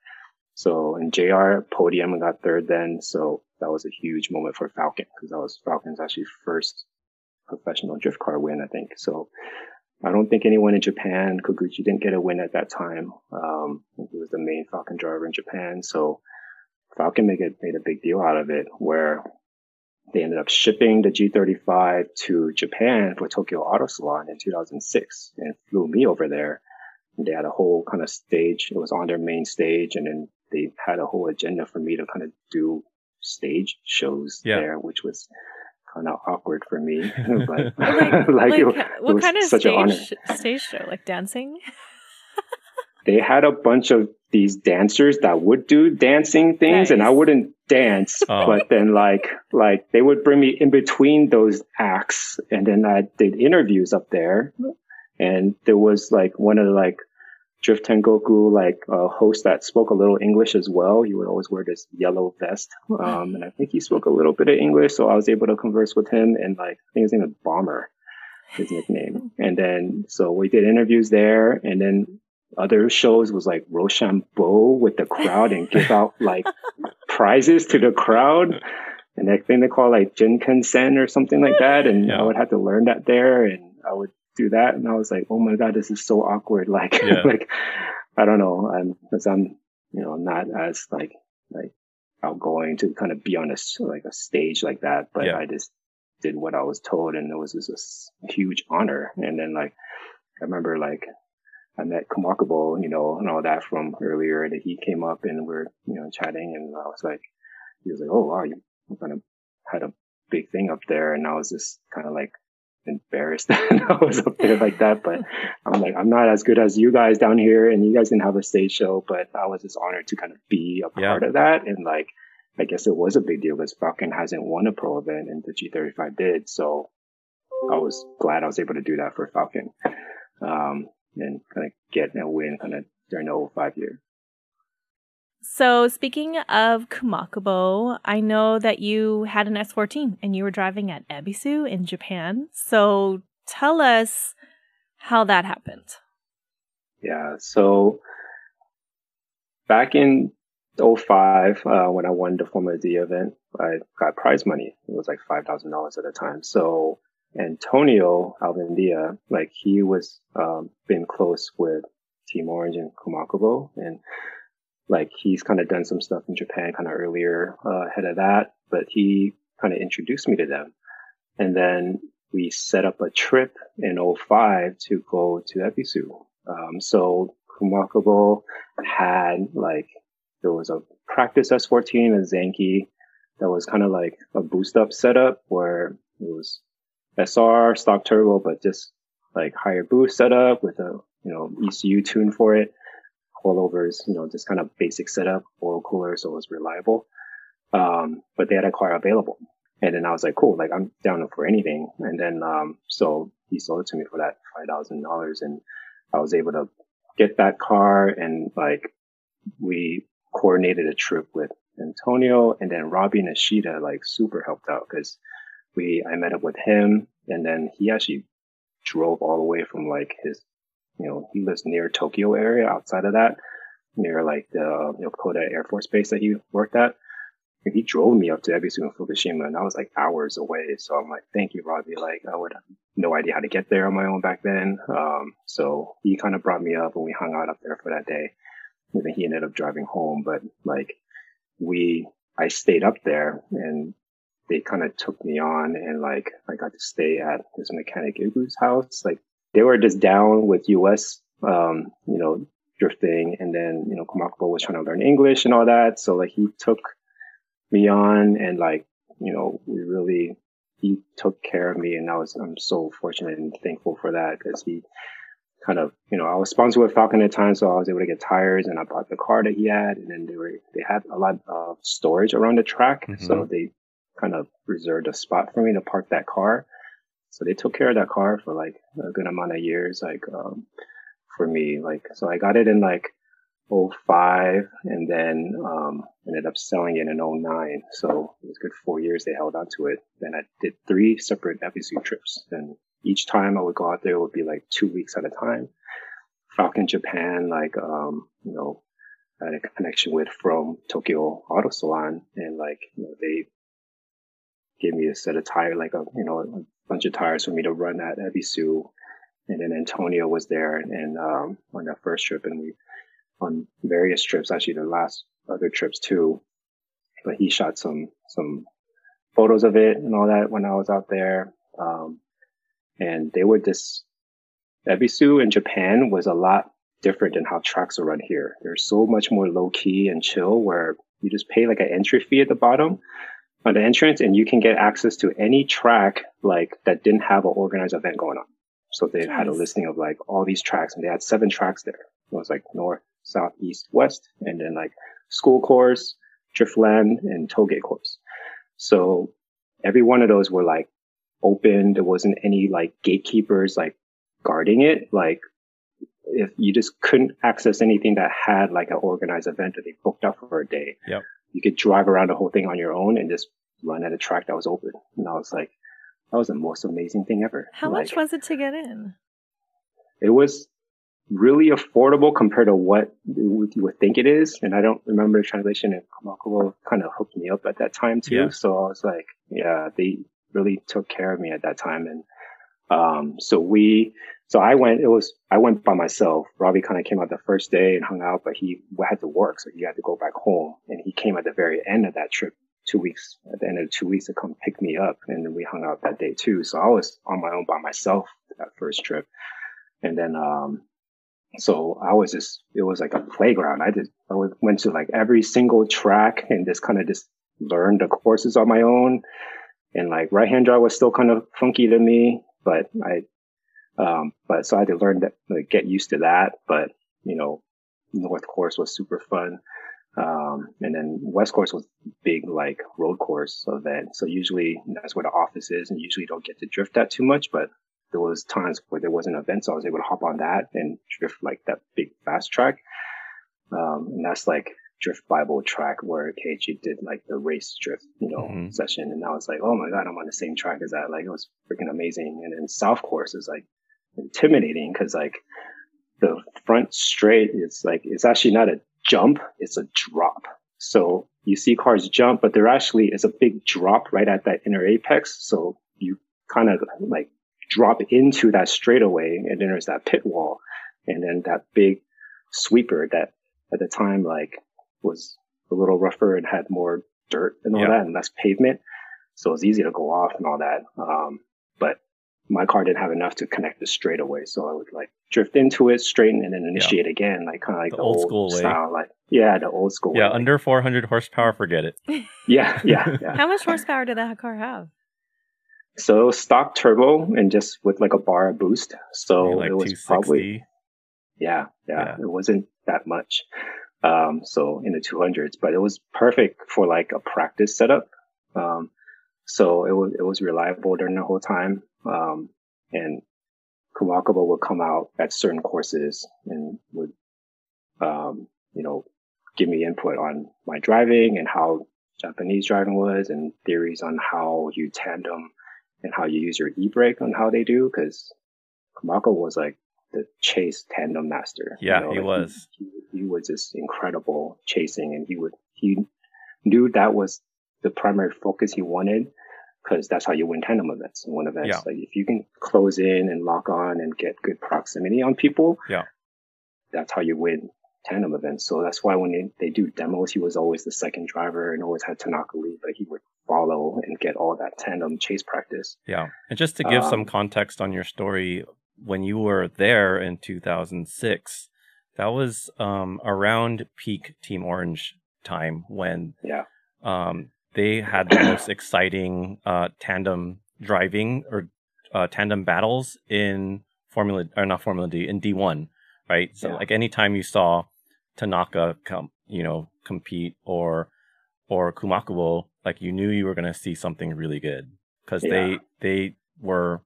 So in JR podium and got third then. So that was a huge moment for Falken because that was Falken's actually first professional drift car win, I think. So I don't think anyone in Japan, Koguchi didn't get a win at that time. Um, he was the main Falken driver in Japan. So Falken made, it, made a big deal out of it where they ended up shipping the G35 to Japan for Tokyo Auto Salon in 2006 and flew me over there. And they had a whole kind of stage. It was on their main stage and then they had a whole agenda for me to kind of do stage shows Yeah. there, which was kind of awkward for me. but like, like, it, like, it what was kind of such an honor. stage stage show? Like dancing? They had a bunch of these dancers that would do dancing things, and I wouldn't dance. Oh. But then, like, like they would bring me in between those acts, and then I did interviews up there. And there was like one of the like Drift Tengoku like uh, host that spoke a little English as well. He would always wear this yellow vest, um, and I think he spoke a little bit of English, so I was able to converse with him. And like, I think his name is Bomber, his nickname. And then so we did interviews there, and then other shows was like Rochambeau with the crowd and give out like prizes to the crowd. And I think they call like Jinken Sen or something like that. And Yeah. I would have to learn that there and I would do that. And I was like, oh my God, this is so awkward. Like, Yeah. like, I don't know. I'm, cause I'm, you know, not as like, like outgoing to kind of be on a, like a stage like that. But Yeah. I just did what I was told and it was just a huge honor. And then like, I remember like, I met Kumakubo, you know, and all that from earlier that he came up and we're, you know, chatting and I was like, he was like, oh wow, you kind of had a big thing up there. And I was just kind of like embarrassed that I was up there like that. But I'm like, I'm not as good as you guys down here and you guys didn't have a stage show, but I was just honored to kind of be a Yeah. part of that. And like, I guess it was a big deal because Falken hasn't won a pro event and the G35 did. So I was glad I was able to do that for Falken. Um, and kind of get a win kind of during the whole 05 year. So, speaking of Kumakubo, I know that you had an S14 and you were driving at Ebisu in Japan. So, tell us how that happened. Yeah. So back in 05, uh, when I won the Formula D event, I got prize money. It was like $5,000 at the time. So Antonio Alvendia, like he was, um, been close with Team Orange and Kumakubo and like he's kind of done some stuff in Japan kind of earlier, uh, ahead of that, but he kind of introduced me to them. And then we set up a trip in 05 to go to Ebisu. Um, so Kumakubo had like, there was a practice S14 and Zenki that was kind of like a boost up setup where it was SR stock turbo, but just like higher boost setup with a, you know, ECU tune for it. Coilovers, you know, just kind of basic setup, oil cooler, so it was reliable. Um, but they had a car available. And then I was like, cool, like I'm down for anything. And then, um, so he sold it to me for that $5,000 and I was able to get that car and like we coordinated a trip with Antonio and then Robbie Nishida like super helped out because we, I met up with him and then he actually drove all the way from like his, you know, he lives near Tokyo area outside of that, near like the Yokota Air Force Base that he worked at. And he drove me up to Ebisu and Fukushima and I was like hours away. So I'm like, thank you, Robbie. Like I would have no idea how to get there on my own back then. Um, so he kind of brought me up and we hung out up there for that day. And then he ended up driving home, but like we, I stayed up there and they kind of took me on and like I got to stay at this mechanic Ibu's house. Like they were just down with US, um, you know, drifting and then, you know, Kumakubo was trying to learn English and all that. So like he took me on and like, you know, we really, he took care of me and I was, I'm so fortunate and thankful for that because he kind of, you know, I was sponsored with Falken at the time, so I was able to get tires and I bought the car that he had and then they were, they had a lot of storage around the track. Mhm. So they kind of reserved a spot for me to park that car. So they took care of that car for like a good amount of years, like, um, for me, like, so I got it in like 05 and then, um, ended up selling it in 09. So it was good four years they held on to it. Then I did three separate FEC trips and each time I would go out there, it would be like two weeks at a time. Falken Japan, like, um, you know, I had a connection with from Tokyo Auto Salon and like, you know, they gave me a set of tire, like a, you know, a bunch of tires for me to run at Ebisu. And then Antonio was there and, um, on that first trip and we, on various trips, actually the last other trips too, but he shot some, some photos of it and all that when I was out there. Um, and they were just, Ebisu in Japan was a lot different than how tracks are run here. They're so much more low key and chill where you just pay like an entry fee at the bottom on the entrance and you can get access to any track like that didn't have an organized event going on. So they nice. had a listing of like all these tracks and they had seven tracks there. It was like north, south, east, west, and then like school course, driftland, and tollgate course. So every one of those were like open. There wasn't any like gatekeepers like guarding it. Like if you just couldn't access anything that had like an organized event that they booked up for a day. Yep. You could drive around the whole thing on your own and just run at a track that was open. And I was like, that was the most amazing thing ever. How like, much was it to get in? It was really affordable compared to what you would think it is. And I don't remember the translation and Kumakubo kind of hooked me up at that time too. Yeah. So I was like, yeah, they really took care of me at that time. And, um, so we, so I went, it was, I went by myself. Robbie kind of came out the first day and hung out, but he had to work. So he had to go back home and he came at the very end of that trip, two weeks, at the end of two weeks to come pick me up. And then we hung out that day too. So I was on my own by myself that first trip. And then, um, so I was just, it was like a playground. I just, I went to like every single track and just kind of just learned the courses on my own. And like right hand drive was still kind of funky to me, but I, um, but so I had to learn that, like, get used to that. But, you know, North course was super fun. Um, and then West course was big, like road course event. So usually that's where the office is and usually don't get to drift that too much, but there was times where there wasn't events, so I was able to hop on that and drift like that big fast track. Um, and that's like drift Bible track where KG did like the race drift, you know, mm-hmm. session. And I was like, oh my God, I'm on the same track as that. Like it was freaking amazing. And then South course is like intimidating because like the front straight is like, it's actually not a jump, it's a drop. So you see cars jump, but there actually is a big drop right at that inner apex. So you kind of like drop into that straightaway and then there's that pit wall and then that big sweeper that at the time like was a little rougher and had more dirt and all yeah. that and less pavement. So it was easy to go off and all that. Um, but my car didn't have enough to connect the straightaway. So I would like drift into it, straighten and then initiate yeah. again, like kind of like the, the old, school style. Way. Like, yeah, the old school Yeah, way. under 400 horsepower, forget it. yeah, yeah, yeah. How much horsepower did that car have? So stock turbo and just with like a bar boost. So like it was probably yeah, yeah, yeah, it wasn't that much. Um, so in the 200s, but it was perfect for like a practice setup. Um, so it was it was reliable during the whole time. Um, and Kumakubo would come out at certain courses and would um, you know give me input on my driving and how Japanese driving was and theories on how you tandem and how you use your e-brake on how they do because Kumako was like the chase tandem master. Yeah, you know? he like was. He, he, he, was just incredible chasing, and he would he knew that was the primary focus he wanted because that's how you win tandem events and win events. Yeah. Like if you can close in and lock on and get good proximity on people, yeah, that's how you win tandem events. So that's why when they, they do demos, he was always the second driver and always had Tanaka lead, but he would follow and get all that tandem chase practice. Yeah. And just to give um, some context on your story, when you were there in 2006, that was um, around peak Team Orange time when yeah. um, they had the most exciting uh, tandem driving or uh, tandem battles in Formula or not Formula D in D1, right? So yeah. like anytime you saw Tanaka come, you know, compete or or Kumakubo, like you knew you were going to see something really good because yeah. they they were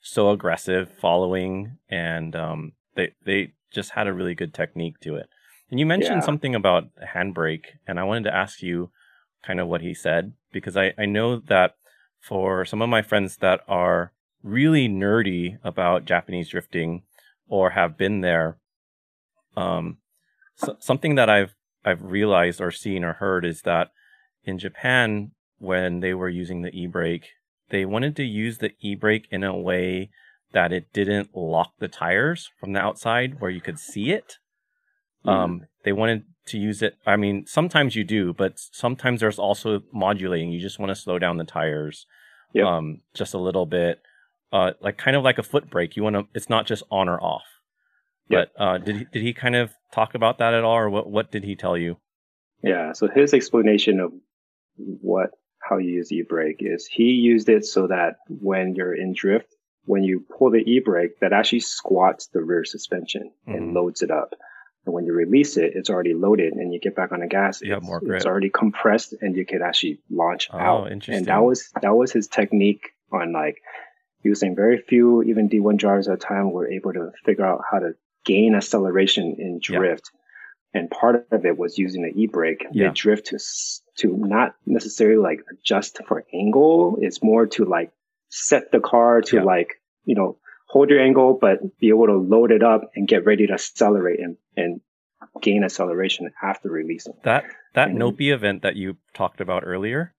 so aggressive following and um, they they just had a really good technique to it. And you mentioned yeah. something about handbrake, and I wanted to ask you kind of what he said because I, I know that for some of my friends that are really nerdy about Japanese drifting or have been there, um, so, something that I've I've realized or seen or heard is that in Japan, when they were using the e-brake, they wanted to use the e-brake in a way that it didn't lock the tires from the outside where you could see it. Mm. Um, they wanted to use it. I mean, sometimes you do, but sometimes there's also modulating. You just want to slow down the tires, yep. um, just a little bit, uh, like kind of like a foot brake. You want to. It's not just on or off. Yeah. But uh, did he, did he kind of talk about that at all, or what what did he tell you? Yeah. So his explanation of what how you use e-brake is he used it so that when you're in drift, when you pull the e-brake, that actually squats the rear suspension and Mhm. loads it up. And when you release it, it's already loaded and you get back on the gas. You have more grip. It's already compressed and you can actually launch Oh, out. interesting. And that was, that was his technique on like, he was saying very few, even D1 drivers at the time were able to figure out how to gain acceleration in Yeah. drift. And part of it was using the e-brake, Yeah. the drift to, to not necessarily like adjust for angle. It's more to like set the car to Yeah. like, you know, hold your angle, but be able to load it up and get ready to accelerate and, and gain acceleration after releasing. That that Mhm. Nopi event that you talked about earlier,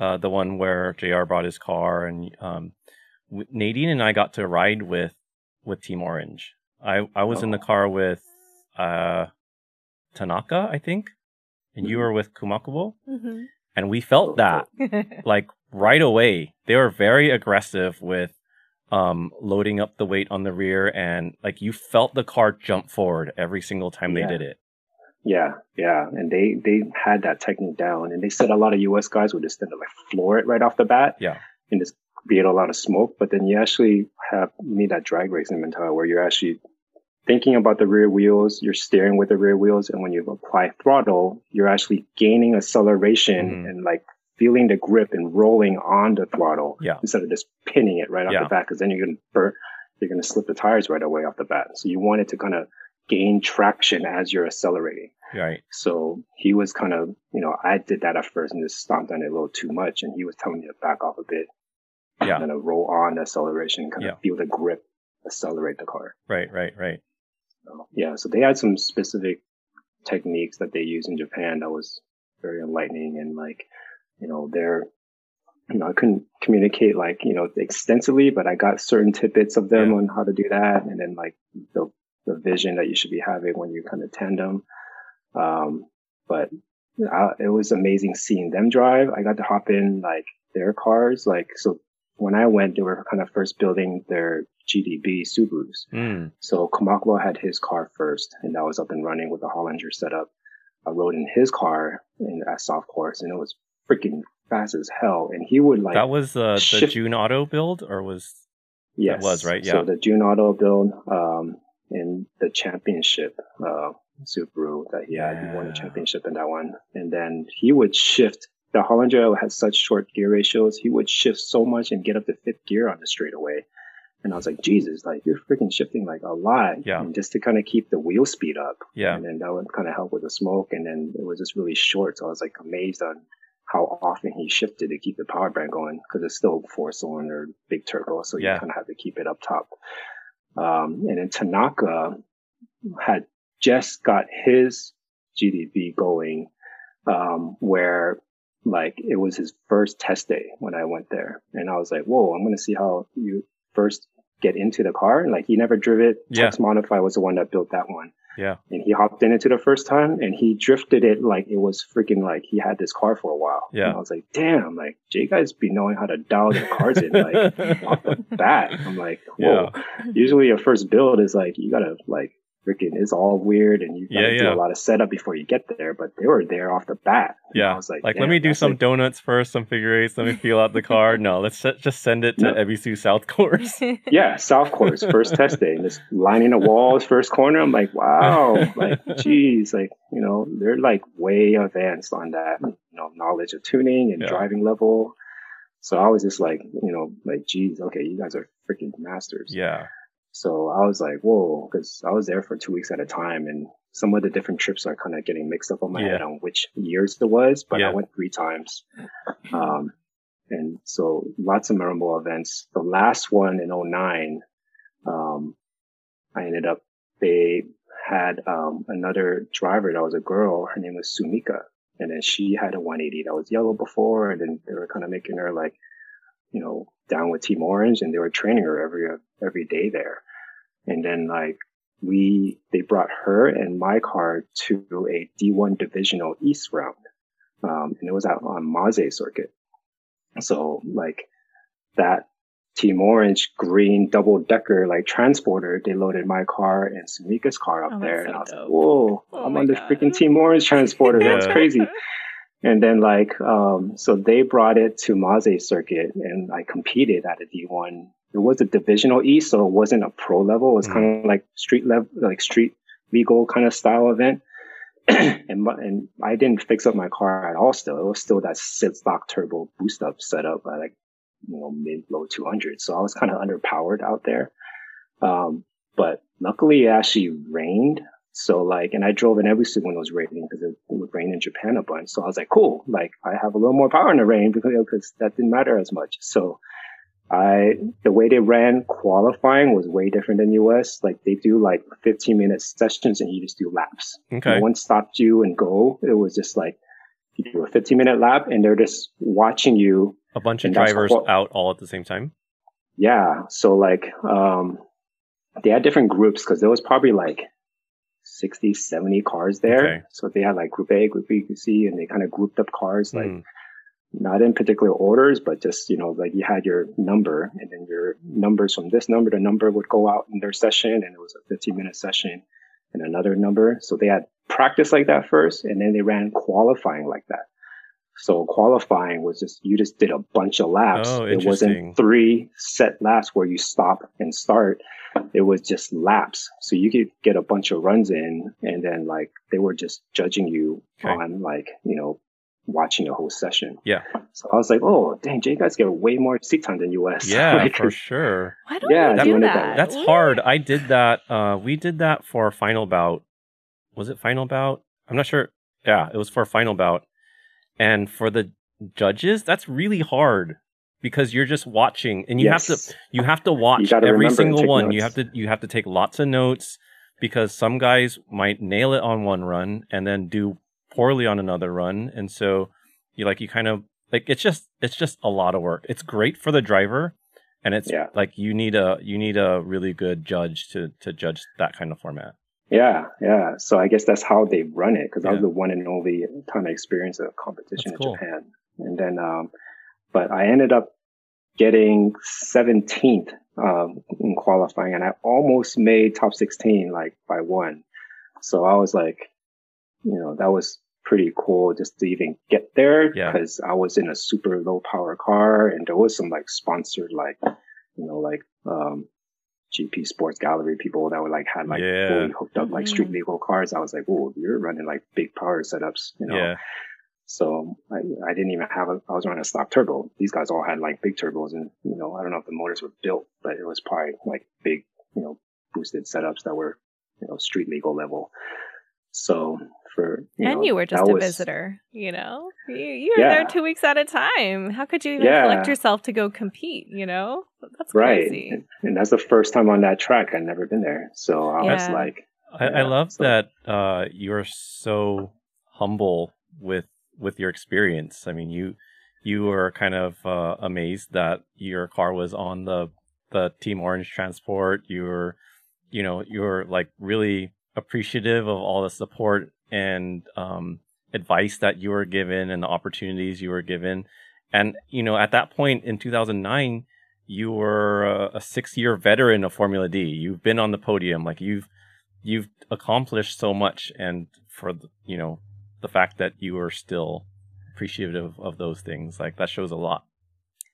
uh, the one where Jr. brought his car and um, Nadine and I got to ride with with Team Orange. I I was in the Oh. car with uh, Tanaka, I think, and you Mhm. were with Kumakubo, Mhm. and we felt that like right away. They were very aggressive with um loading up the weight on the rear and like you felt the car jump forward every single time Yeah. they did it. Yeah, yeah. And they, they had that technique down and they said a lot of US guys would just tend to like floor it right off the bat. Yeah. And just create a lot of smoke. But then you actually have you need that drag racing mentality where you're actually thinking about the rear wheels, you're steering with the rear wheels, and when you apply throttle, you're actually gaining acceleration Mhm. and like feeling the grip and rolling on the throttle Yeah. instead of just pinning it right off Yeah. the bat because then you're gonna burn you're gonna slip the tires right away off the bat. So you want it to kind of gain traction as you're accelerating. Right. So he was kind of, you know, I did that at first and just stomped on it a little too much. And he was telling me to back off a bit Yeah. and then to roll on the acceleration, kind Yeah. of feel the grip, accelerate the car. Right. Right. Right. So, yeah. So they had some specific techniques that they use in Japan that was very enlightening and like, you know, they're, you know, I couldn't communicate like, you know, extensively, but I got certain tidbits of them Yeah. on how to do that. And then like the, the vision that you should be having when you kind of tandem. Um, but uh, it was amazing seeing them drive. I got to hop in like their cars. Like, so when I went, they were kind of first building their GDB Subarus. Mm. So Kumakubo had his car first, and that was up and running with the Hollinger setup. I rode in his car in at South course, and it was freaking fast as hell. And he would like that was uh, the JUN Auto build, or was yes, was, right? Yeah. So the JUN Auto build, um, in the championship, uh, Subaru that he had, he won the championship in that one. And then he would shift. The Hollinger had such short gear ratios. He would shift so much and get up to fifth gear on the straightaway. And I was like, Jesus, like you're freaking shifting like a lot. Yeah. And just to kind of keep the wheel speed up. yeah, And then that would kind of help with the smoke. And then it was just really short. So I was like amazed on how often he shifted to keep the power band going because it's still four cylinder, big turbo. So Yeah. you kind of have to keep it up top. Um, and then Tanaka had just got his GDB going, um, where like it was his first test day when I went there. And I was like, whoa, I'm going to see how you first get into the car. And like he never drove it. Yeah. Tex Modify was the one that built that one. Yeah, And he hopped in it to the first time and he drifted it like it was freaking like he had this car for a while. Yeah. And I was like, damn, like Jay guys be knowing how to dial their cars in like off the bat. I'm like, whoa. Usually your first build is like you gotta like freaking it's all weird and you gotta Yeah, do a lot of setup before you get there, but they were there off the bat. Yeah. I was like, like, let me do some like- donuts first, some figure eights. Let me feel out the car. No, let's just send it to No. Ebisu South Course. yeah, South Course, first test day, and just lining the walls, first corner. I'm like, wow, like, geez, like, you know, they're like way advanced on that, you know, knowledge of tuning and Yeah. driving level. So I was just like, you know, like, geez, okay, you guys are freaking masters. yeah, So I was like, whoa, because I was there for two weeks at a time, and some of the different trips are kind of getting mixed up on my head on which years it was, but Yeah. I went three times. Um, and so lots of memorable events. The last one in 09, um, I ended up, they had, um, another driver that was a girl. Her name was Sumika. And then she had a 180 that was yellow before. And then they were kind of making her like, you know, down with Team Orange and they were training her every, every day there. And then like we, they brought her and my car to a D1 divisional East round. Um, and it was out on Maze circuit. So like that Team Orange green double decker like transporter. They loaded my car and Sumika's car up Oh, there, and so I was like, "Whoa, Oh I'm my on the freaking Team Orange transporter. That's Yeah. crazy." And then like, um, so they brought it to Maze circuit and I competed at a D1. It was a divisional E, so it wasn't a pro level. It was Mhm. kind of like street level, like street legal kind of style event. and, my- and I didn't fix up my car at all still. It was still that sit stock turbo boost up setup at like, you know, mid low 200. So I was kind of underpowered out there. Um, but luckily it actually rained. So like, and I drove in every suit when it was raining because it, would rain in Japan a bunch. So I was like, cool, like I have a little more power in the rain because, because that didn't matter as much. So I, the way they ran qualifying was way different than US. Like they do like 15 minute sessions and you just do laps. Okay. No one stopped you and go. It was just like, you do a 15 minute lap and they're just watching you A bunch of drivers what- out all at the same time. Yeah. So like, um, they had different groups because there was probably like 60, 70 cars there. Okay. So they had like group A, group B, group C, and they kind of grouped up cars, like Mm. not in particular orders, but just, you know, like you had your number and then your numbers from this number to number would go out in their session and it was a 15 minute session and another number. So they had practice like that first and then they ran qualifying like that. So qualifying was just, you just did a bunch of laps. Oh, it wasn't three set laps where you stop and start. It was just laps. So you could get a bunch of runs in and then like they were just judging you Okay. on like, you know, watching the whole session. Yeah. So I was like, oh, dang, J guys get way more seat time than US. Yeah, Like, for sure. Why don't Yeah, we do that? that. That's What? hard. I did that. Uh, we did that for final bout. Was it final bout? I'm not sure. Yeah, it was for final bout. And for the judges, that's really hard because you're just watching and you have to you have to watch every single one. You have to you have to take lots of notes because some guys might nail it on one run and then do poorly on another run, and so you like you kind of like it's just it's just a lot of work. It's great for the driver, and it's Yeah. like you need a you need a really good judge to to judge that kind of format. Yeah, yeah. So I guess that's how they run it because I was the one and only time I experienced a competition That's in cool. Japan. And then, um, but I ended up getting 17th, um, in qualifying and I almost made top 16, like by one. So I was like, you know, that was pretty cool just to even get there Yeah. because I was in a super low power car and there was some like sponsored, like, you know, like, um, GP Sports Gallery people that were like had like Yeah. fully hooked up like street Mhm. legal cars. I was like, "Oh, you're running like big power setups," you know. Yeah, So I, I didn't even have a. I was running a stock turbo. These guys all had like big turbos, and you know, I don't know if the motors were built, but it was probably like big, you know, boosted setups that were, you know, street legal level. So for you and know, you were just a was- visitor, you know? You, you were Yeah. there two weeks at a time. How could you even Yeah. collect yourself to go compete, you know? That's right, and, and that's the first time on that track. I'd never been there, so I was like, I, I love so- that uh, you're so humble with with your experience. I mean, you you were kind of uh, amazed that your car was on the the Team Orange transport. You were, you know, you were like really appreciative of all the support and um, advice that you were given and the opportunities you were given. And you know, at that point in 2009, you were a, a six year veteran of Formula D. You've been on the podium, like you've you've accomplished so much and for the, you know the fact that you are still appreciative of those things like that shows a lot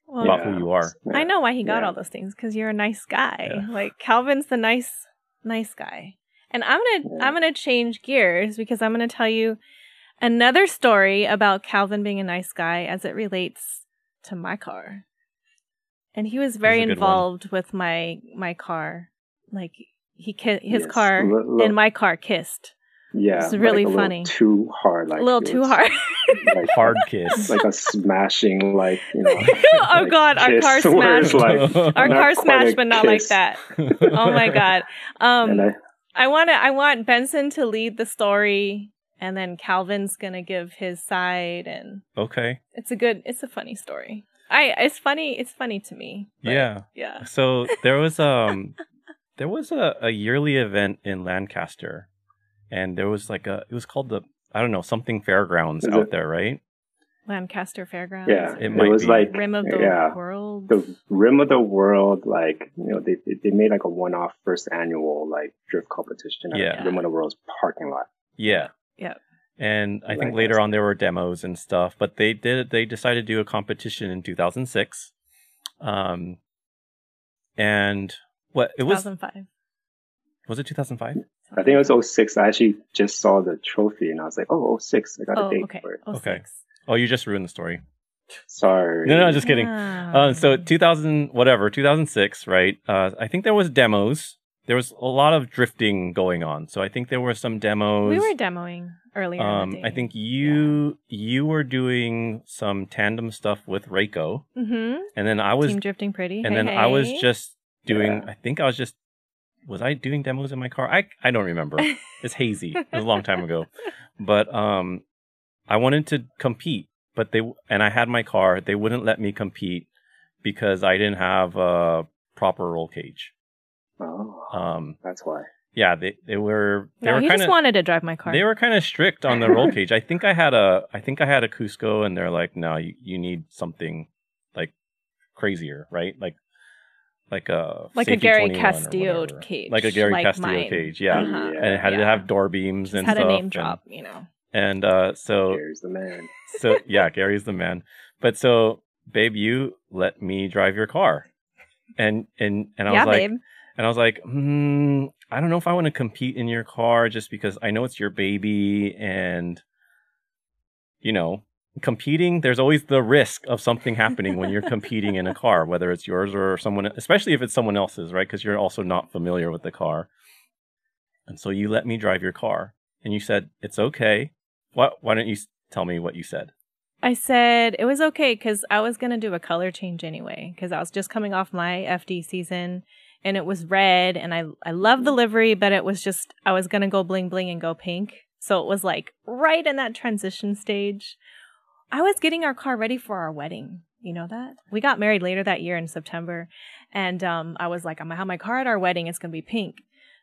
Well, about who you are I know why he got Yeah. all those things because you're a nice guy. Yeah. Like Calvin's the nice, nice guy. And I'm gonna Yeah. I'm gonna change gears because I'm gonna tell you another story about Calvin being a nice guy as it relates to my car. And he was very This is a good one. involved with my my car. Like he ki- his Yes, car a li- li- and my car kissed. Yeah, It's really like a little funny. Too hard, like a little too hard. like, hard kiss like a smashing, like you know. oh like, god, our car smashed. like, our car smashed, a but not like that. Oh my god. Um and I, I want to. I want Benson to lead the story, and then Calvin's gonna give his side, and okay it's a good. It's a funny story. I. It's funny. It's funny to me. but yeah Yeah. so there was um there was a, a yearly event in lancaster and there was like a it was called the i don't know something fairgrounds Is out it- there right Lancaster Fairgrounds. Yeah, It it, might was be. like Rim of the yeah, World. the rim of the world. Like you know, they they made like a one-off first annual like drift competition at Yeah. Rim of the World's parking lot. Yeah. yeah. And I think Like later on there were demos and stuff, but they did they decided to do a competition in 2006. Um and what it was 2005. was it 2005? I think it was 06. I actually just saw the trophy and I was like, oh, 06. I got Oh, a date okay. for it. Oh, Okay. Six. Oh, you just ruined the story. Sorry. No, no, just kidding. Ah. Uh, so 2000 whatever 2006 right uh, i think there was demos there was a lot of drifting going on so i think there were some demos we were demoing earlier. in um, i think you you were doing some tandem stuff with Reiko, Mhm. and then i was Team drifting pretty. and Hey, then i was just doing Yeah. i think i was just was i doing demos in my car i i don't remember it's hazy it was a long time ago but um i wanted to compete but they and i had my car they wouldn't let me compete because i didn't have a proper roll cage Oh, um that's why. yeah they they were they no, were he kind just wanted to drive my car. they were kind of strict on the roll cage i think i had a i think i had a cusco and they're like no you, you need something like crazier right like like a like a Gary Castillo cage, like a Gary like Castillo mine. cage yeah Uh-huh. and it had to have door beams and had stuff a name and- drop, you know. And uh so Here's the man. so yeah, Gary's the man. But so, babe, you let me drive your car, and and and I yeah, was like, babe. and I was like, hmm, I don't know if I want to compete in your car just because I know it's your baby, and you know, competing. There's always the risk of something happening when you're competing in a car, whether it's yours or someone, especially if it's someone else's, right? Because you're also not familiar with the car. And so you let me drive your car, and you said it's okay. What? Why don't you tell me what you said? I said it was okay because I was gonna do a color change anyway because I was just coming off my FD season and it was red and I I love the livery but it was just I was gonna go bling bling and go pink so it was like right in that transition stage. I was getting our car ready for our wedding. You know that we got married later that year in September, and um, I was like, I'm gonna have my car at our wedding. It's gonna be pink.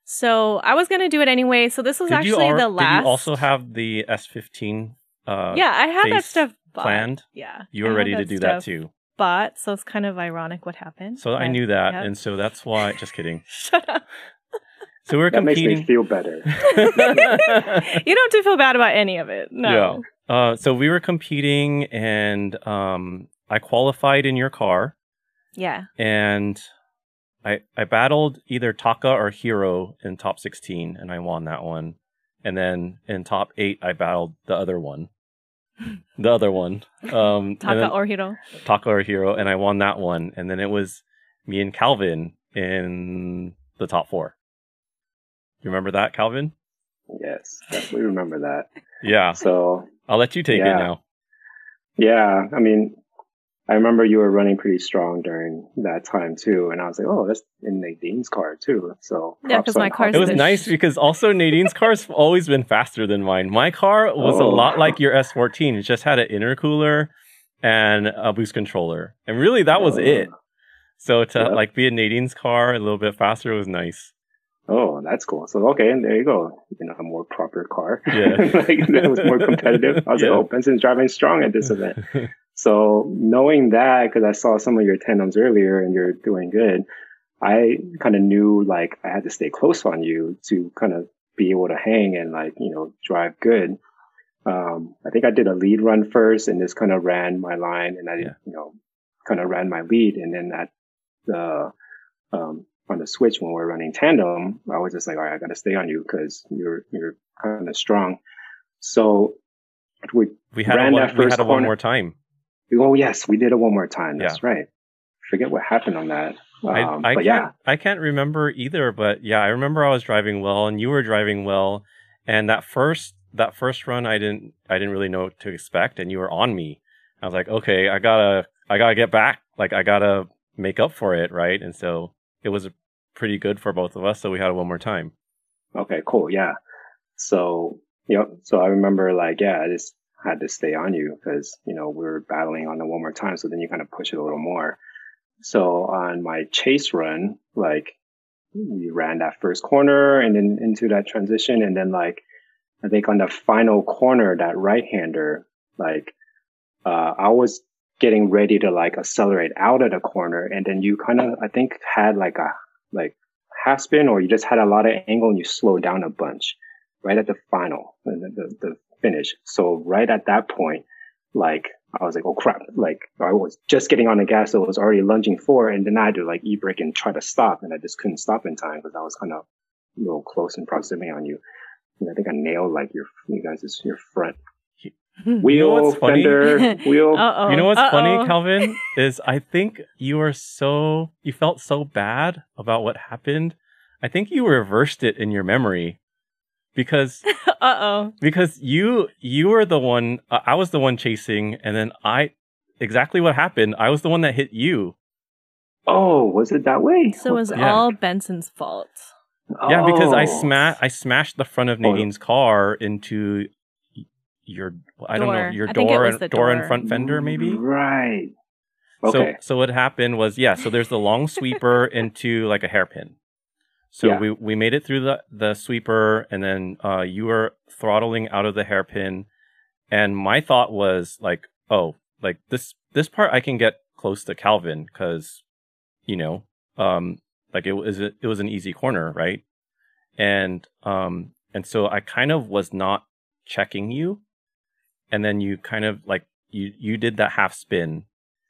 So I was gonna do it anyway. So this was Did you actually al- the last. Did you also have the S15 uh, yeah, I had that face stuff bought. planned? Yeah, You were ready to do that too. Bought, so it's kind of ironic what happened. So I knew that, yep. and so that's why. Just kidding. Shut up. So we were That makes me competing. feel better. you don't have to feel bad about any of it. No. Uh, so we were competing, and um, I qualified in your car, Yeah. and I I battled either Taka or Hero in top 16, and I won that one. And then in top eight, I battled the other one, the other one, um, Taka then- or Hero. Taka or Hero, and I won that one. And then it was me and Calvin in the top four. You remember that, Calvin? yes, definitely remember that. Yeah. So I'll let you take it Yeah. now. yeah, I mean, I remember you were running pretty strong during that time too, and I was like, oh, that's in Nadine's car too. So Yeah, props 'cause my on car's It was nice because also Nadine's car's always been faster than mine. My car was a Oh. lot like your S14. It just had an intercooler and a boost controller. And really that was Oh. it. So to Yep. like be in Nadine's car a little bit faster was nice. Oh, that's cool. So okay, and there you go. You know, a more proper car. Yeah. like that was more competitive. I was Yeah. like, oh, Benson's driving strong at this event. So knowing that, because I saw some of your tandems earlier and you're doing good, I kind of knew like I had to stay close on you to kind of be able to hang and like, you know, drive good. Um, I think I did a lead run first and just kind of ran my line and I, Yeah. you know, kind of ran my lead. And then at the, um, on the switch when we're running tandem, I was just like, all right, I got to stay on you because you're, you're kind of strong. So we we had Ran one, that we first had a one more time. Oh yes, we did it one more time. That's right. Forget what happened on that. Um, I, I but can't yeah, I can't remember either, but yeah, I remember I was driving well and you were driving well. And that first that first run I didn't I didn't really know what to expect and you were on me. I was like, okay, I gotta I gotta get back. Like I gotta make up for it, right? And so it was pretty good for both of us, so we had it one more time. okay, cool. Yeah. So, yep. So I remember like, yeah, I just had to stay on you because, you know, we were battling on the one more time. So then you kind of push it a little more. So on my chase run, like we ran that first corner and then into that transition. And then like, I think on the final corner, that right hander, like uh, I was getting ready to like accelerate out of the corner. And then you kind of, I think had like a, like half spin or you just had a lot of angle and you slowed down a bunch right at the final, the, the, the finish. So right at that point, like I was like, oh crap, like I was just getting on the gas. So I was already lunging forward and then I had to like e-brake and try to stop and I just couldn't stop in time because I was kind of a little close in proximity on you. And I think I nailed like your, you guys' your front wheel, what's funny? fender, wheel. Uh-oh. You know what's Uh-oh. funny, Calvin? Is I think you were so you felt so bad about what happened. I think you reversed it in your memory because Uh oh. because you you were the one uh, I was the one chasing and then I exactly what happened. I was the one that hit you. Oh, was it that way? So it was Yeah. all Benson's fault. Yeah, because I Oh. sma- I smashed the front of Oh. Nadine's car into your I don't know your I door and the door and front fender maybe. Right. Okay. So so what happened was yeah, so there's the long sweeper into like a hairpin. So Yeah. we we made it through the the sweeper and then uh you were throttling out of the hairpin and my thought was like, oh, like this this part I can get close to Calvin cuz you know, um like it was it was an easy corner, right? And um and so I kind of was not checking you and then you kind of like you you did that half spin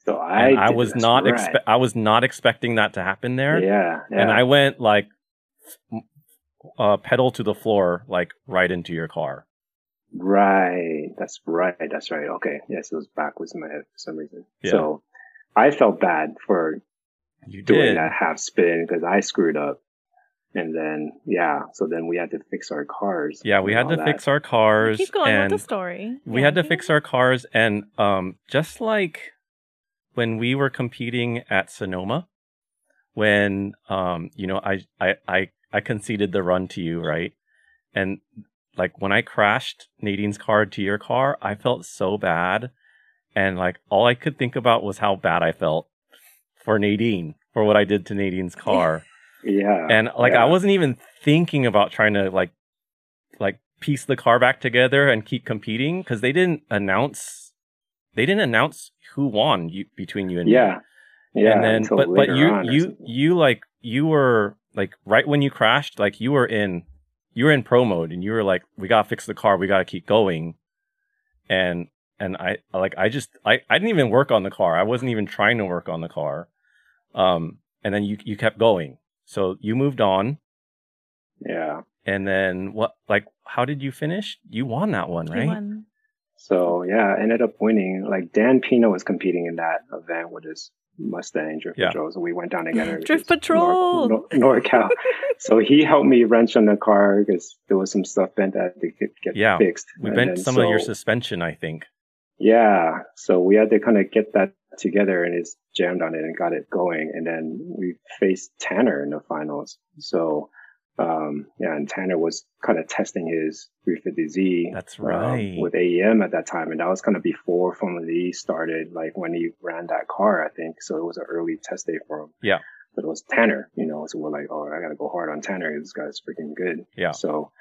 so I, I was not right. expe- I was not expecting that to happen there, Yeah, yeah. and I went like uh, pedal to the floor, like right into your car. Right. That's right. That's right. Okay. Yes, it was backwards in my head for some reason. Yeah. So I felt bad for You doing did, that half spin because I screwed up. And then, yeah, so then we had to fix our cars. yeah. We had to that. fix our cars, Keep going and with the story. we Yeah. had to fix our cars, and um, just like when we were competing at Sonoma, when um, you know, I I I I conceded the run to you, right? And like when I crashed Nadine's car to your car, I felt so bad. And like all I could think about was how bad I felt for Nadine, for what I did to Nadine's car. Yeah. and like yeah. I wasn't even thinking about trying to like like piece the car back together and keep competing because they didn't announce they didn't announce who won you, between you and me Yeah. Yeah. and then until but but you you you like you were like right when you crashed like you were in you were in pro mode and you were like we gotta fix the car we gotta keep going and and i like i just i i didn't even work on the car i wasn't even trying to work on the car um and then you you kept going so you moved on Yeah. and then what like how did you finish you won that one right won. So yeah, I ended up winning. Like Dan Pino was competing in that event with his Mustang Drift Yeah. Patrol. So we went down together. Drift Patrol! Nor- Nor- NorCal. so he helped me wrench on the car because there was some stuff bent that they could get Yeah. fixed. we And bent then some of your suspension i think Yeah. So we had to kind of get that together and it's jammed on it and got it going. And then we faced Tanner in the finals. So, um, yeah, and Tanner was kind of testing his 350Z. That's um, right. with AEM at that time. And that was kind of before Formula E started, like when he ran that car, I think. So it was an early test day for him. Yeah. But it was Tanner, you know, so we're like, oh, I got to go hard on Tanner. This guy's freaking good. Yeah. So,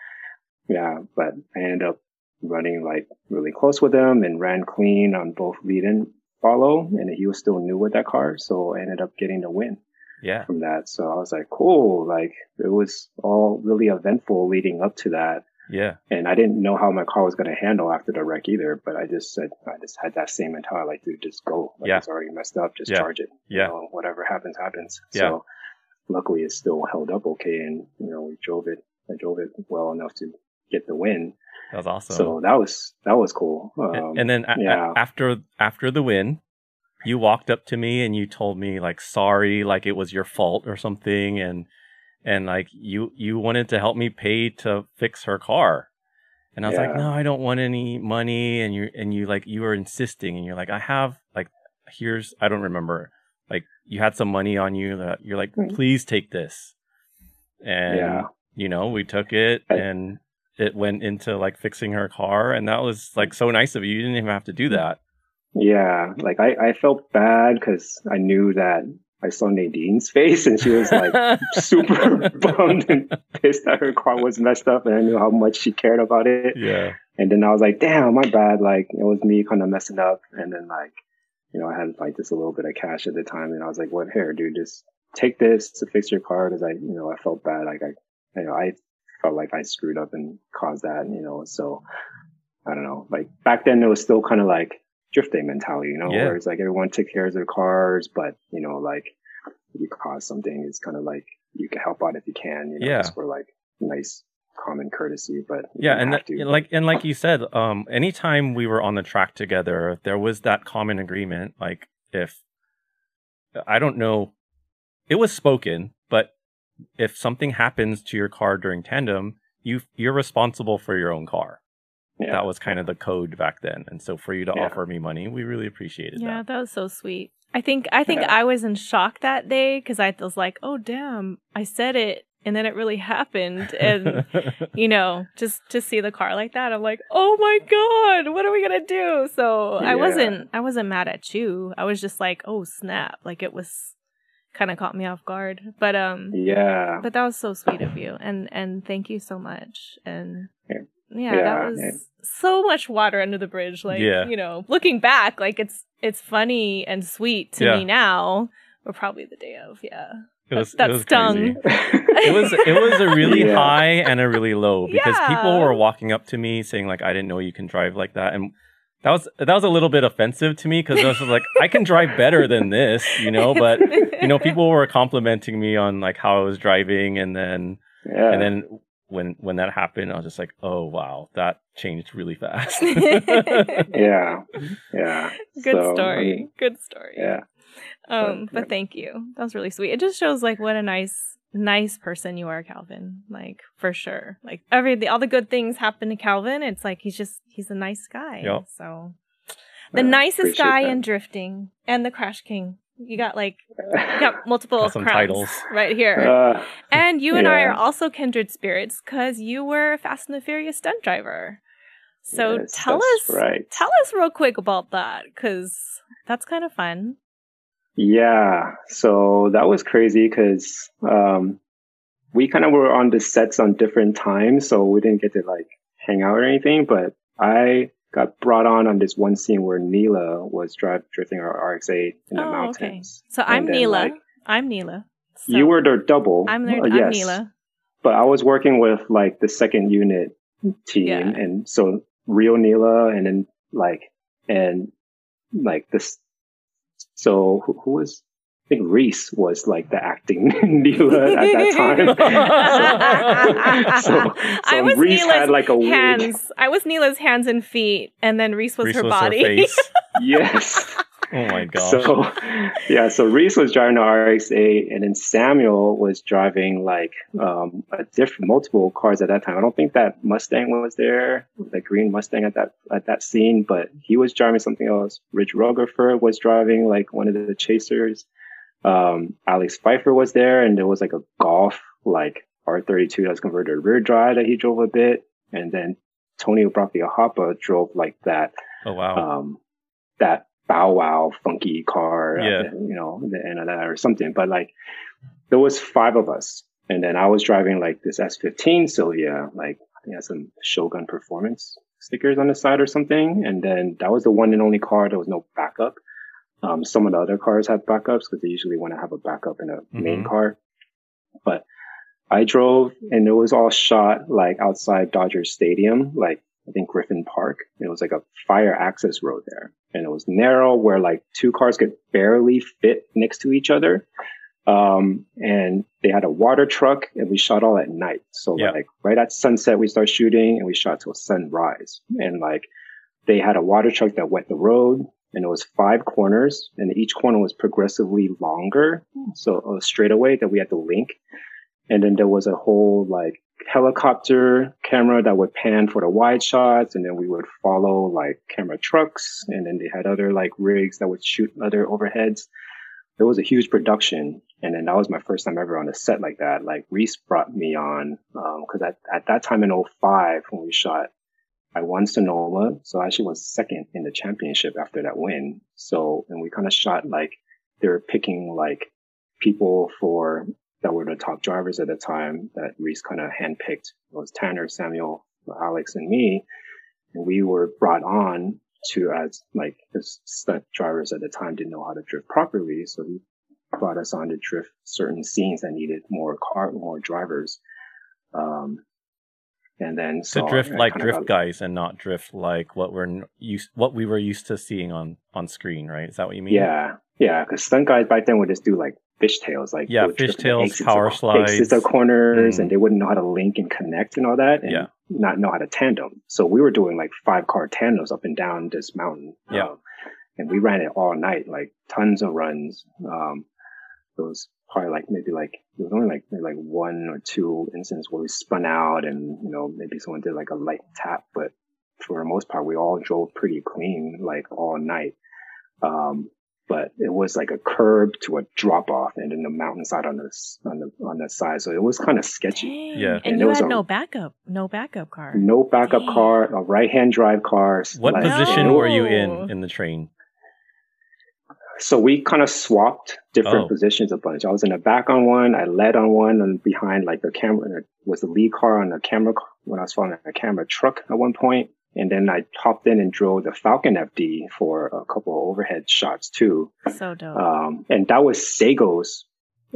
yeah, but I ended up running like really close with him and ran clean on both lead and follow. And he was still new with that car. So I ended up getting the win yeah from that. So I was like, cool. Like it was all really eventful leading up to that. yeah And I didn't know how my car was going to handle after the wreck either. But I just said, I just had that same mentality, like, dude, just go. Like, Yeah. It's already messed up. Just Yeah. charge it. You Yeah. know, whatever happens, happens. Yeah. So luckily it still held up okay. And, you know, we drove it, I drove it well enough to get the win. that was awesome So that was, that was cool. And- Um, and then a- yeah. after after the win, you walked up to me and you told me like sorry, like it was your fault or something, and and like you you wanted to help me pay to fix her car, and I was like, no, I don't want any money, and you and you like you were insisting, and you're like, I have like here's I don't remember like you had some money on you that you're like please take this, and Yeah. you know we took it and it went into like fixing her car and that was like so nice of you you didn't even have to do mm. that Yeah, like I, I felt bad because I knew that I saw Nadine's face and she was like super bummed and pissed that her car was messed up and I knew how much she cared about it. Yeah. And then I was like, damn, my bad. Like it was me kind of messing up. And then like, you know, I had like just a little bit of cash at the time and I was like, what here, dude, just take this to fix your car. Cause I, you know, I felt bad. Like I, you know, I felt like I screwed up and caused that, you know, so I don't know. Like back then it was still kind of like drifting mentality, you know, Yeah. where it's like everyone takes care of their cars, but you know, like if you cause something, it's kind of like you can help out if you can, you know, Yeah. for like nice common courtesy, but Yeah, and that- to. like and like you said, um, anytime we were on the track together, there was that common agreement. Like if I don't know, it was spoken, but if something happens to your car during tandem, you you're responsible for your own car. Yeah. That was kind of the code back then, and so for you to Yeah. offer me money, we really appreciated Yeah, that. that was so sweet. I think I think I was in shock that day because I was like, "Oh damn, I said it," and then it really happened, and you know, just to see the car like that, I'm like, "Oh my god, what are we gonna do?" So I wasn't I wasn't mad at you. I was just like, "Oh snap!" Like it was kind of caught me off guard, but um, yeah. but that was so sweet of you, and and thank you so much, and. Yeah. Yeah, Yeah, that was yeah. so much water under the bridge. Like, Yeah. you know, looking back, like it's it's funny and sweet to Yeah. me now, but probably the day of, yeah. It was that it was stung. crazy. It was it was a really Yeah. high and a really low because people were walking up to me saying like I didn't know you can drive like that and that was that was a little bit offensive to me because I was like I can drive better than this, you know, but you know people were complimenting me on like how I was driving and then yeah. and then when when that happened I was just like oh wow that changed really fast. yeah. Yeah. Good So, I story. mean, Good story. yeah. Um, but, but yeah. thank you. That was really sweet. It just shows like what a nice, nice person you are, Calvin. Like for sure. Like every the, all the good things happen to Calvin. It's like he's just he's a nice guy. Yep. So the Yeah, nicest guy that. in drifting and the Crash King. You got like you got multiple Got titles. right here. Uh, and you and I are also kindred spirits because you were a Fast and the Furious stunt driver. So Yes, tell us, right. tell us real quick about that because that's kind of fun. Yeah, so that was crazy because um, we kind of were on the sets on different times, so we didn't get to like hang out or anything. But I got brought on on this one scene where Neela was drive drifting our RX-8 in the Oh, okay. So I'm then, Neela. like, I'm Neela. So you were their double. I'm their. Uh, I'm yes. Neela. But I was working with like the second unit team, Yeah. and so real Neela, and then like and like this. So who, who was? I think Rhys was like the acting Neela at that time. so, so I was Rhys Neela's had like a wig. hands. I was Neela's hands and feet, and then Rhys was Rhys her was body. face. Yes. Oh my gosh. So yeah, so Rhys was driving the RX-8, and then Samuel was driving like um, a different multiple cars at that time. I don't think that Mustang was there, the green Mustang at that at that scene, but he was driving something else. Rich Rutherford was driving like one of the chasers. Um, Alex Pfeiffer was there, and there was like a Golf like R32 that was converted to rear drive that he drove a bit, and then Tony Hoppa drove like that oh wow. um, that bow wow funky car, Yeah. the, you know, the end of that or something. But like, there was five of us, and then I was driving like this S15 Sylvia, like I think it had some Shogun Performance stickers on the side or something, and then that was the one and only car. There was no backup. Um, some of the other cars have backups because they usually want to have a backup in a main Mhm. car, but. I drove and it was all shot like outside Dodger Stadium, like I think Griffin Park. It was like a fire access road there. And it was narrow where like two cars could barely fit next to each other. Um, and they had a water truck and we shot all at night. So Yeah. like right at sunset, we start shooting and we shot till sunrise. And like they had a water truck that wet the road and it was five corners and each corner was progressively longer. Hmm. So a straightaway that we had to link. And then there was a whole like helicopter camera that would pan for the wide shots and then we would follow like camera trucks and then they had other like rigs that would shoot other overheads it was a huge production and then that was my first time ever on a set like that like rhys brought me on um, because at, at that time in 05 when we shot i won sonoma so i actually was second in the championship after that win so and we kind of shot like they were picking like people for that were the top drivers at the time that Rhys kind of handpicked. It was Tanner, Samuel, Alex, and me. And we were brought on to as like the stunt drivers at the time didn't know how to drift properly. So he brought us on to drift certain scenes that needed more car, more drivers. Um, and then so drift like drift guys and not drift like what we're used what we were used to seeing on on screen right? Is that what you mean? Yeah yeah because stunt guys back then would just do like fishtails like yeah fishtails power slides exits of corners mm. and they wouldn't know how to link and connect and all that and yeah. not know how to tandem. So we were doing like five car tandems up and down this mountain yeah. um, and we ran it all night like tons of runs. Um those probably like maybe like there was only like maybe like one or two instances where we spun out and you know maybe someone did like a light tap, but for the most part we all drove pretty clean like all night. Um, but it was like a curb to a drop off and then the mountainside on the on the on the side, so it was kind of sketchy. Dang. Yeah, and, and you had a, no backup, no backup car, no backup Dang. car, a right hand drive car. What like, position no. were you in in the train? So we kind of swapped different oh. positions a bunch. I was in the back on one, I led on one, and behind like the camera was the lead car on the camera when I was following a camera truck at one point. And then I hopped in and drove the Falken FD for a couple of overhead shots too. So dope. Um, and that was Seigo's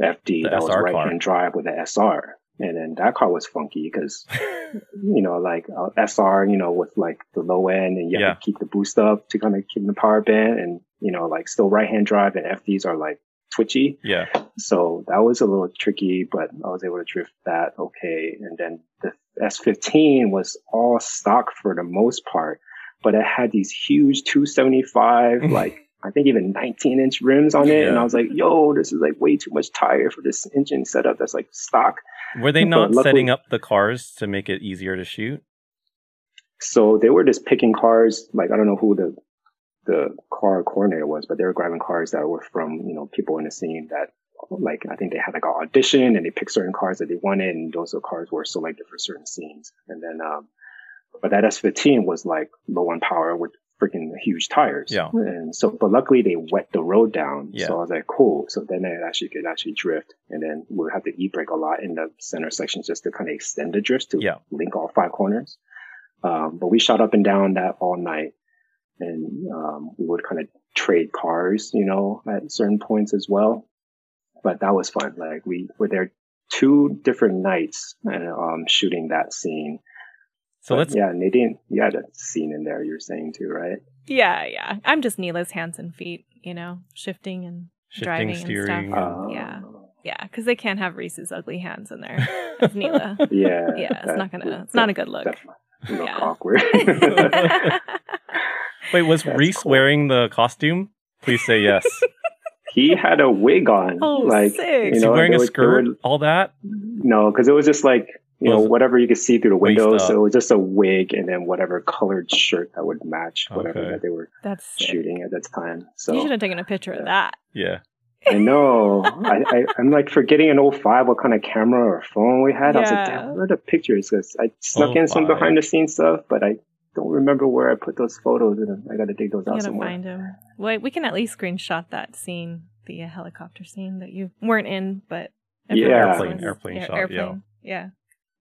FD. The that SR was right hand drive with the SR. And then that car was funky because, you know, like uh, SR, you know, with like the low end and you have yeah. to keep the boost up to kind of keep the power band. And you know, like still right hand drive and FDs are like twitchy. Yeah. So that was a little tricky, but I was able to drift that okay. And then the S15 was all stock for the most part, but it had these huge 275, like I think even 19 inch rims on it. Yeah. And I was like, yo, this is like way too much tire for this engine setup that's like stock. Were they not luckily, setting up the cars to make it easier to shoot? So they were just picking cars. Like, I don't know who the the car coordinator was, but they were grabbing cars that were from, you know, people in the scene that like I think they had like an audition and they picked certain cars that they wanted and those cars were selected for certain scenes. And then um but that S15 was like low on power with freaking huge tires. Yeah. And so but luckily they wet the road down. Yeah. So I was like, cool. So then it actually could actually drift. And then we would have to e brake a lot in the center sections just to kind of extend the drift to yeah. link all five corners. Um, but we shot up and down that all night and um, we would kind of trade cars, you know, at certain points as well. But that was fun. Like we were there two different nights and um, shooting that scene. So but, let's yeah, Nadine, you had a scene in there. You're saying too, right? Yeah, yeah. I'm just Neela's hands and feet, you know, shifting and shifting, driving steering. and stuff. Uh, yeah, yeah, because they can't have Rhys's ugly hands in there. As Neela. yeah, yeah. It's not gonna. It's not a good look. Yeah. awkward. Wait, was That's Rhys cool. wearing the costume? Please say yes. he had a wig on. Oh, like, sick. You know, wearing a skirt? all that? No, because it was just like you know whatever you could see through the window. So it was just a wig and then whatever colored shirt that would match whatever okay. that they were That's shooting at that time. So you should have taken a picture of that. Yeah. I know. I, I, am like forgetting an old 05 what kind of camera or phone we had. Yeah. I was like, damn, where are the pictures? Because I snuck oh in some behind the scenes stuff, but I don't remember where I put those photos, and I got to dig those you out gotta somewhere. Find them. Wait, we can at least screenshot that scene, the uh, helicopter scene that you weren't in, but yeah, airplane, airplane yeah, shot, airplane. yeah, yeah,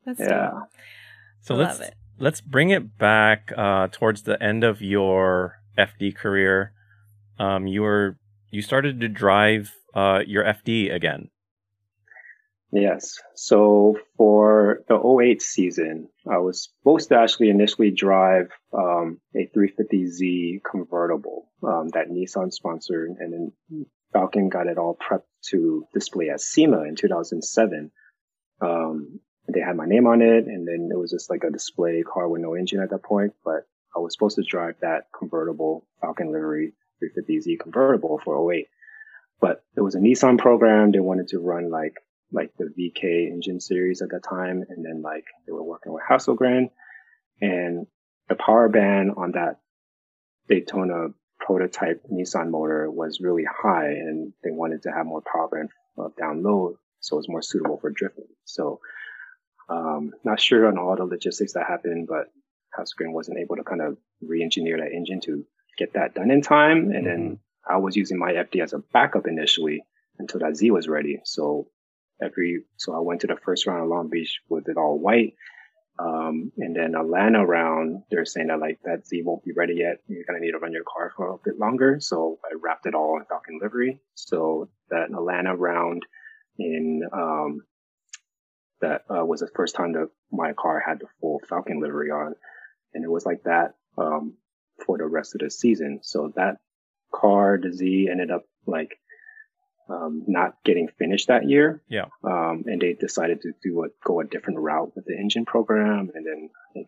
that's yeah. Dope. So I let's let's bring it back uh, towards the end of your FD career. Um, you were you started to drive uh, your FD again. Yes. So for the 08 season, I was supposed to actually initially drive um, a 350Z convertible um, that Nissan sponsored, and then Falken got it all prepped to display at SEMA in 2007. Um, they had my name on it, and then it was just like a display car with no engine at that point. But I was supposed to drive that convertible Falken livery 350Z convertible for 08. But it was a Nissan program. They wanted to run like like the VK engine series at that time. And then like they were working with Hasselgren and the power band on that Daytona prototype Nissan motor was really high and they wanted to have more power band uh, down low. So it was more suitable for drifting. So, um, not sure on all the logistics that happened, but Hasselgren wasn't able to kind of re-engineer that engine to get that done in time. And mm-hmm. then I was using my FD as a backup initially until that Z was ready. So every, so I went to the first round of Long Beach with it all white. Um, and then Atlanta round, they're saying that like that Z won't be ready yet. You're going to need to run your car for a bit longer. So I wrapped it all in Falken livery. So that Atlanta round in, um, that uh, was the first time that my car had the full Falken livery on. And it was like that, um, for the rest of the season. So that car, the Z ended up like um, not getting finished that year. Yeah. Um, and they decided to do a, go a different route with the engine program. And then like,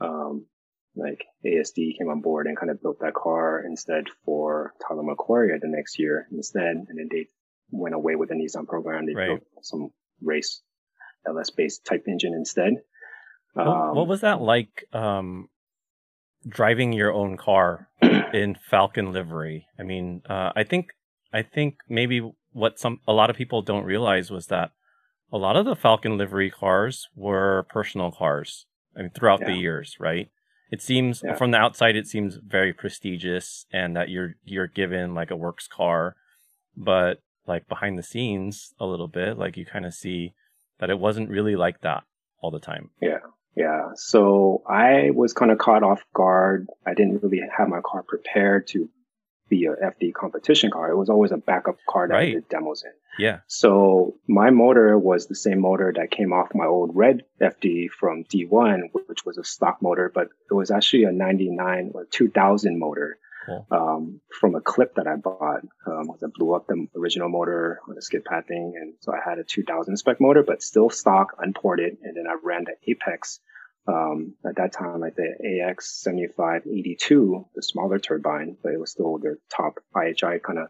um, like ASD came on board and kind of built that car instead for Tyler McQuarrie the next year instead. And then they went away with the Nissan program. They Right. built some race LS based type engine instead. What, Um, what was that like um, driving your own car in Falken livery? I mean, uh, I think I think maybe what some a lot of people don't realize was that a lot of the Falken livery cars were personal cars. I mean, throughout the years, right? It seems Yeah. from the outside it seems very prestigious and that you're you're given like a works car, but like behind the scenes a little bit, like you kind of see that it wasn't really like that all the time. Yeah. Yeah. So I was kind of caught off guard. I didn't really have my car prepared to be a FD competition car. It was always a backup car that I did demos in. Yeah. So my motor was the same motor that came off my old red FD from D1, which was a stock motor, but it was actually a 99 or 2000 motor. Cool. Um, from a clip that I bought, um, I blew up the original motor on a skid pad thing. And so I had a 2000 spec motor, but still stock, unported. And then I ran the Apex, um, at that time, like the AX 7582, the smaller turbine, but it was still their top IHI kind of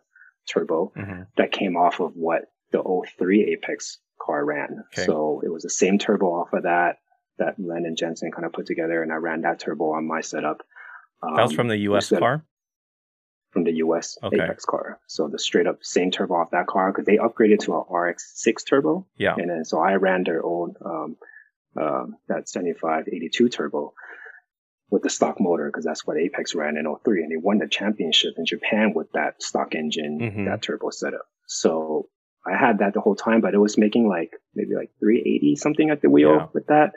turbo hmm that came off of what the 03 Apex car ran. Okay. So it was the same turbo off of that that Len and Jensen kind of put together, and I ran that turbo on my setup. Um, That was from the US car? From the US Okay. Apex car. So the straight up same turbo off that car because they upgraded to a RX6 turbo. Yeah. And then so I ran their old um, um, that 7582 turbo with the stock motor because that's what Apex ran in 03 and they won the championship in Japan with that stock engine, Mhm. that turbo setup. So I had that the whole time, but it was making like maybe like 380 something at the wheel Yeah. with that.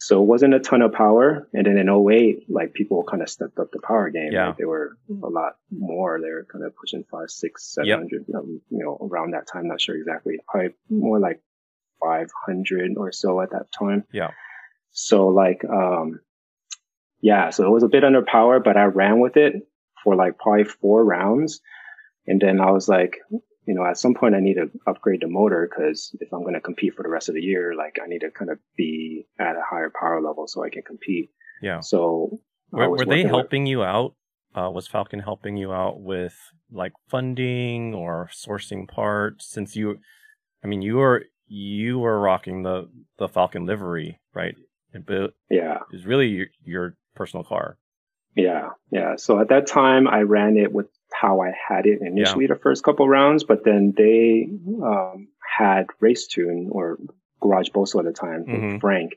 So it wasn't a ton of power. And then in 08, like people kind of stepped up the power game. Yeah. Like, they were a lot more. They were kind of pushing five, six, seven Yep. um, you know, around that time. Not sure exactly. Probably more like 500 or so at that time. Yeah. So like, um, yeah, so it was a bit under power, but I ran with it for like probably four rounds. And then I was like, you know, at some point I need to upgrade the motor because if I'm going to compete for the rest of the year, like I need to kind of be at a higher power level so I can compete. Yeah. So Were, were they working with- helping you out? Uh, was Falken helping you out with like funding or sourcing parts? Since you, I mean, you were you were rocking the the Falken livery, right? It yeah. really your, your personal car. Yeah, yeah. So at that time, I ran it with how I had it initially the first couple rounds, but then they um, had Race Tune or Garage Boso at the time, with Mhm. Frank.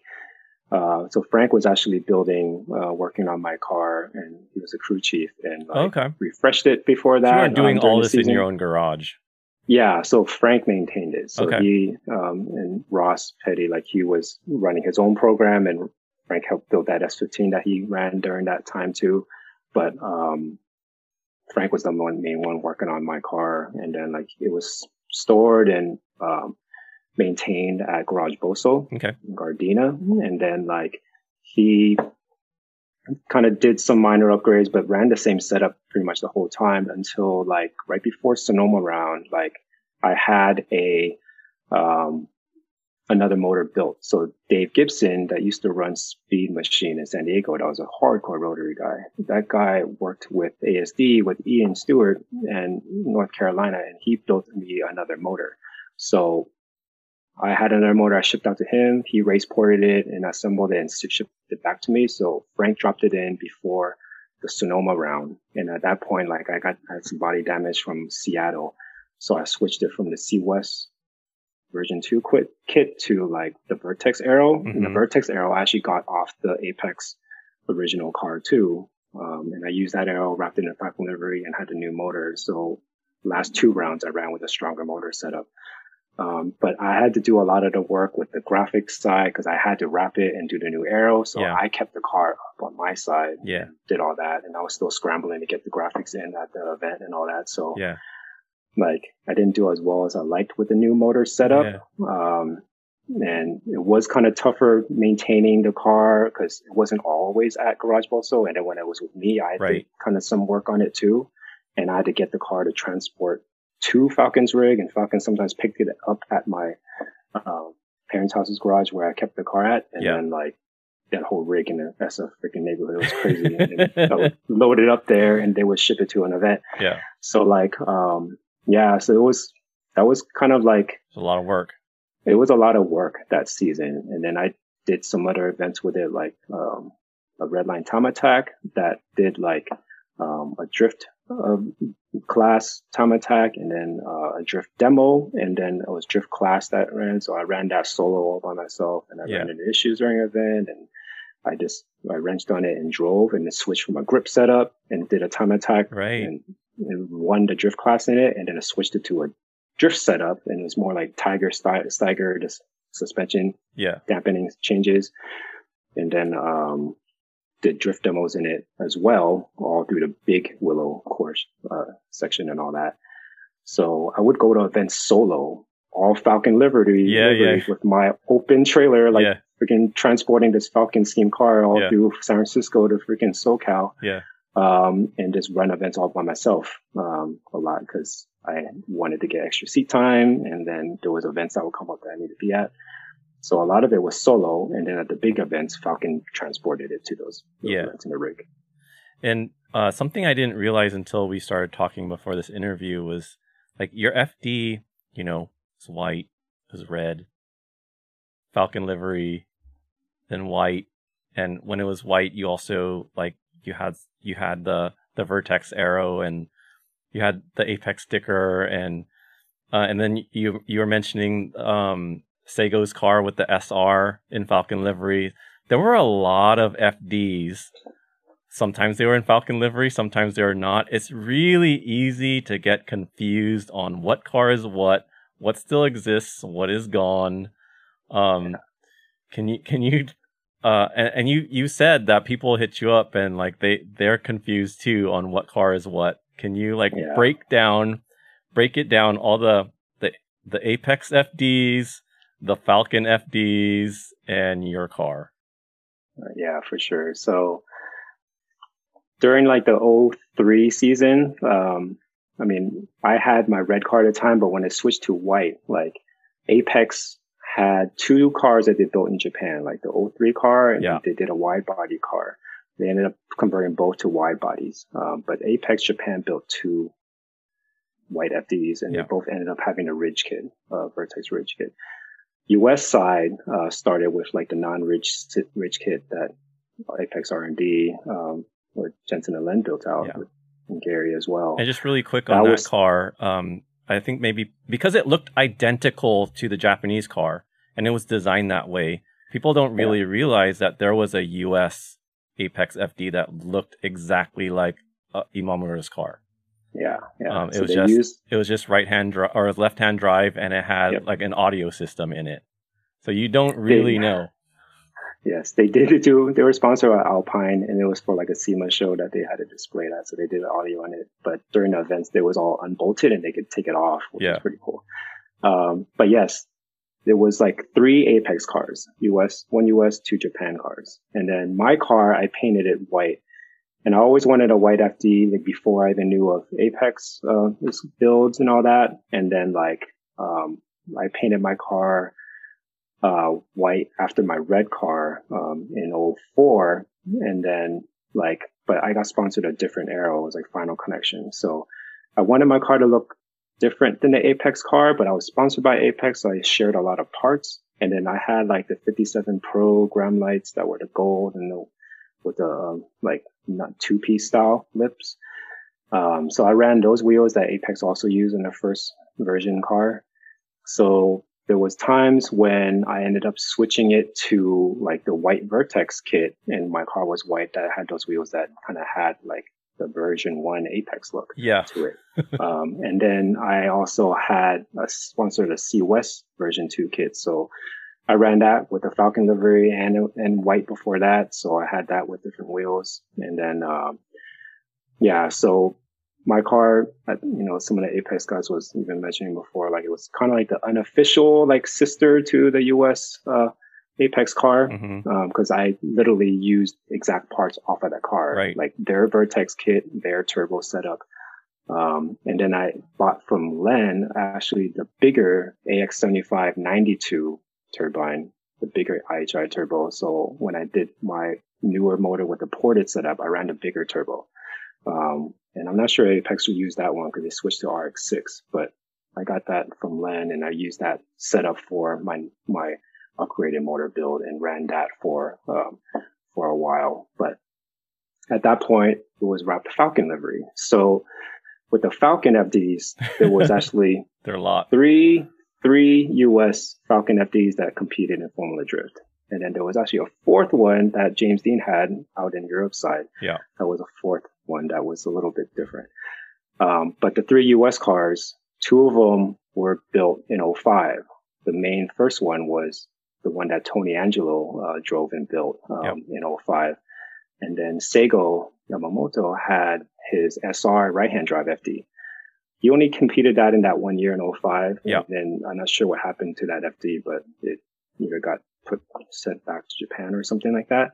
Uh, so Frank was actually building, uh, working on my car, and he was a crew chief, and like, okay, refreshed it before so that. you weren't doing um, all this in your own garage. Yeah, so Frank maintained it. So Okay. he um, and Ross Petty, like he was running his own program, and Frank helped build that S15 that he ran during that time too. But um, Frank was the one, main one working on my car, and then like it was stored and um, maintained at Garage Boso Okay, in Gardena, and then like he kind of did some minor upgrades, but ran the same setup pretty much the whole time until like right before Sonoma round, like I had a, um, another motor built. So Dave Gibson that used to run Speed Machine in San Diego, that was a hardcore rotary guy. That guy worked with ASD with Ian Stewart and North Carolina and he built me another motor. So I had another motor I shipped out to him. He race ported it and assembled it and shipped it back to me. So Frank dropped it in before the Sonoma round. And at that point, like I got I had some body damage from Seattle. So I switched it from the C West version two quit kit to like the Vertex Arrow. And the Mhm. Vertex Arrow I actually got off the Apex original car too. Um, and I used that arrow wrapped in a Falken livery and had a new motor. So last two rounds I ran with a stronger motor setup. Um, but I had to do a lot of the work with the graphics side because I had to wrap it and do the new arrow. So Yeah. I kept the car up on my side. Yeah. Did all that. And I was still scrambling to get the graphics in at the event and all that. So Yeah. like I didn't do as well as I liked with the new motor setup. Yeah. Um, and it was kind of tougher maintaining the car because it wasn't always at Garage Bolso. And then when it was with me, I Right. did kind of some work on it too. And I had to get the car to transport to Falken's rig and Falken sometimes picked it up at my, uh, parents' house's garage where I kept the car at. And Yeah. then like that whole rig in the SF freaking neighborhood It was crazy. and I would load it up there and they would ship it to an event. Yeah. So like, um, yeah, so it was, that was kind of like, a lot of work. it was a lot of work that season. And then I did some other events with it, like, um, a Redline Time Attack that did like, um, a drift, class time attack and then, uh, a drift demo. And then it was drift class that ran. So I ran that solo all by myself and I Yeah. ran into issues during the event and I just, I wrenched on it and drove and then switched from a grip setup and did a time attack Right. and, and won the drift class in it, and then I switched it to a drift setup, and it was more like Tiger style, Steiger, just suspension Yeah. dampening changes, and then um, did drift demos in it as well, all through the big Willow course uh, section and all that. So I would go to events solo, all Falken livery, Yeah, yeah. with my open trailer, like yeah. freaking transporting this Falken scheme car all Yeah. through San Francisco to freaking SoCal Yeah. um, and just run events all by myself um, a lot because I wanted to get extra seat time, and then there was events that would come up that I needed to be at. So a lot of it was solo, and then at the big events, Falken transported it to those, those Yeah. events in the rig. And uh, something I didn't realize until we started talking before this interview was like your FD, you know, is white, is red, Falken livery, then white, and when it was white, you also like you had you had the the Vertex aero and you had the Apex sticker and uh, and then you you were mentioning um Seigo's car with the SR in Falken livery. There were a lot of FDs sometimes they were in Falken livery sometimes they were not it's really easy to get confused on what car is what what still exists what is gone um can you can you uh and, and you you said that people hit you up and like they they're confused too on what car is what can you like Yeah. break down break it down all the the the apex fds the Falken fds and your car Uh, yeah, for sure. So during like the 03 season, um, I mean, I had my red car at the time, but when it switched to white, like Apex had two cars that they built in Japan, like the 03 car and Yeah. they did a wide body car. They ended up converting both to wide bodies. Um, but Apex Japan built two white FDs and Yeah. they both ended up having a Ridge kit, uh, Vertex Ridge kit. US side, uh, started with like the non-rich Ridge kit that Apex R&D, um, or Jensen and Len built out Yeah. with and Gary as well. And just really quick on that was- car, um, I think maybe because it looked identical to the Japanese car and it was designed that way, people don't really realize that there was a US Apex FD that looked exactly like uh, Imamura's car. Yeah, yeah. Um, it so was just used, it was just right hand dri- or left hand drive, and it had Yep. like an audio system in it. So you don't really They- know. yes, they did it too. They were sponsored by Alpine and it was for like a SEMA show that they had to display that. So they did audio on it, but during the events, it was all unbolted and they could take it off, which Yeah. was pretty cool. Um, but yes, there was like three Apex cars, US, one US, two Japan cars. And then my car, I painted it white. And I always wanted a white FD like before I even knew of Apex, uh, builds and all that. And then like, um, I painted my car, uh, white after my red car, um, in 04. And then like, but I got sponsored a different aero. It was like Final Konnexion. So I wanted my car to look different than the Apex car, but I was sponsored by Apex. So I shared a lot of parts. And then I had like the 57 Pro gram lights that were the gold and the, with the, um, like not two piece style lips. Um, so I ran those wheels that Apex also used in the first version car. So there was times when I ended up switching it to like the white Vertex kit and my car was white that had those wheels that kind of had like the version one Apex look Yeah. to it. um, and then I also had a sponsored a C West version two kit. So I ran that with a Falken livery and, and white before that. So I had that with different wheels. And then, um, yeah, so my car, you know, some of the Apex guys was even mentioning before, like it was kind of like the unofficial, like sister to the US, uh, Apex car. hmm Um, cause I literally used exact parts off of that car, Right. like their Vertex kit, their turbo setup. Um, and then I bought from Len actually the bigger AX75 92 turbine, the bigger IHI turbo. So when I did my newer motor with the ported setup, I ran the bigger turbo. Um, and I'm not sure Apex would use that one because they switched to RX6, but I got that from Len and I used that setup for my, my upgraded motor build and ran that for, um, for a while. But at that point, it was wrapped Falken livery. So with the Falken FDs, there was actually They're a lot. three three US Falken FDs that competed in Formula Drift. And then there was actually a fourth one that James Deane had out in Europe side. Yeah. That was a fourth one that was a little bit different. Um, but the three US cars, two of them were built in 05. The main first one was the one that Tony Angelo uh, drove and built um, Yep. in 05. And then Seigo Yamamoto had his SR right hand drive FD. He only competed that in that one year in 05. Yep. And I'm not sure what happened to that FD, but it either got put sent back to Japan or something like that.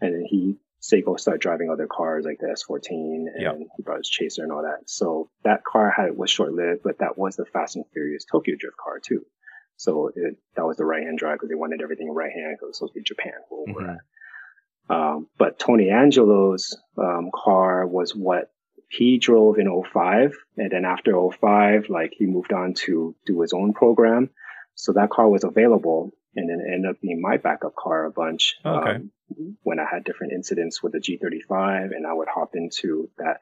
And then he Seigo started driving other cars like the S14 and Yep. he brought his Chaser and all that. So that car had was short lived, but that was the Fast and Furious Tokyo Drift car too. So it, that was the right hand drive because they wanted everything right hand because it was supposed to be Japan. where we were at. Um, but Tony Angelo's um, car was what he drove in 05. And then after 05, like he moved on to do his own program. So that car was available and then ended up being my backup car a bunch. Okay. Um, when I had different incidents with the G35 and I would hop into that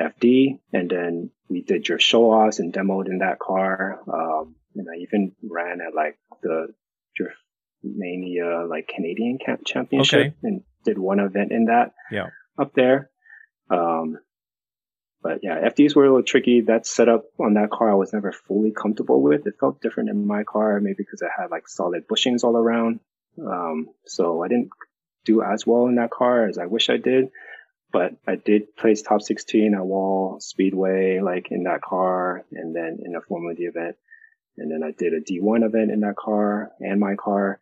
FD and then we did your show offs and demoed in that car. Um, and I even ran at like the Drift Mania like Canadian camp championship Okay. and did one event in that Yeah. up there. Um, but yeah, FDs were a little tricky. That setup on that car I was never fully comfortable with. It felt different in my car, maybe because it had like solid bushings all around. Um, so I didn't do as well in that car as I wish I did. But I did place top 16 at Wall Speedway, like in that car, and then in a Formula D event. And then I did a D1 event in that car and my car.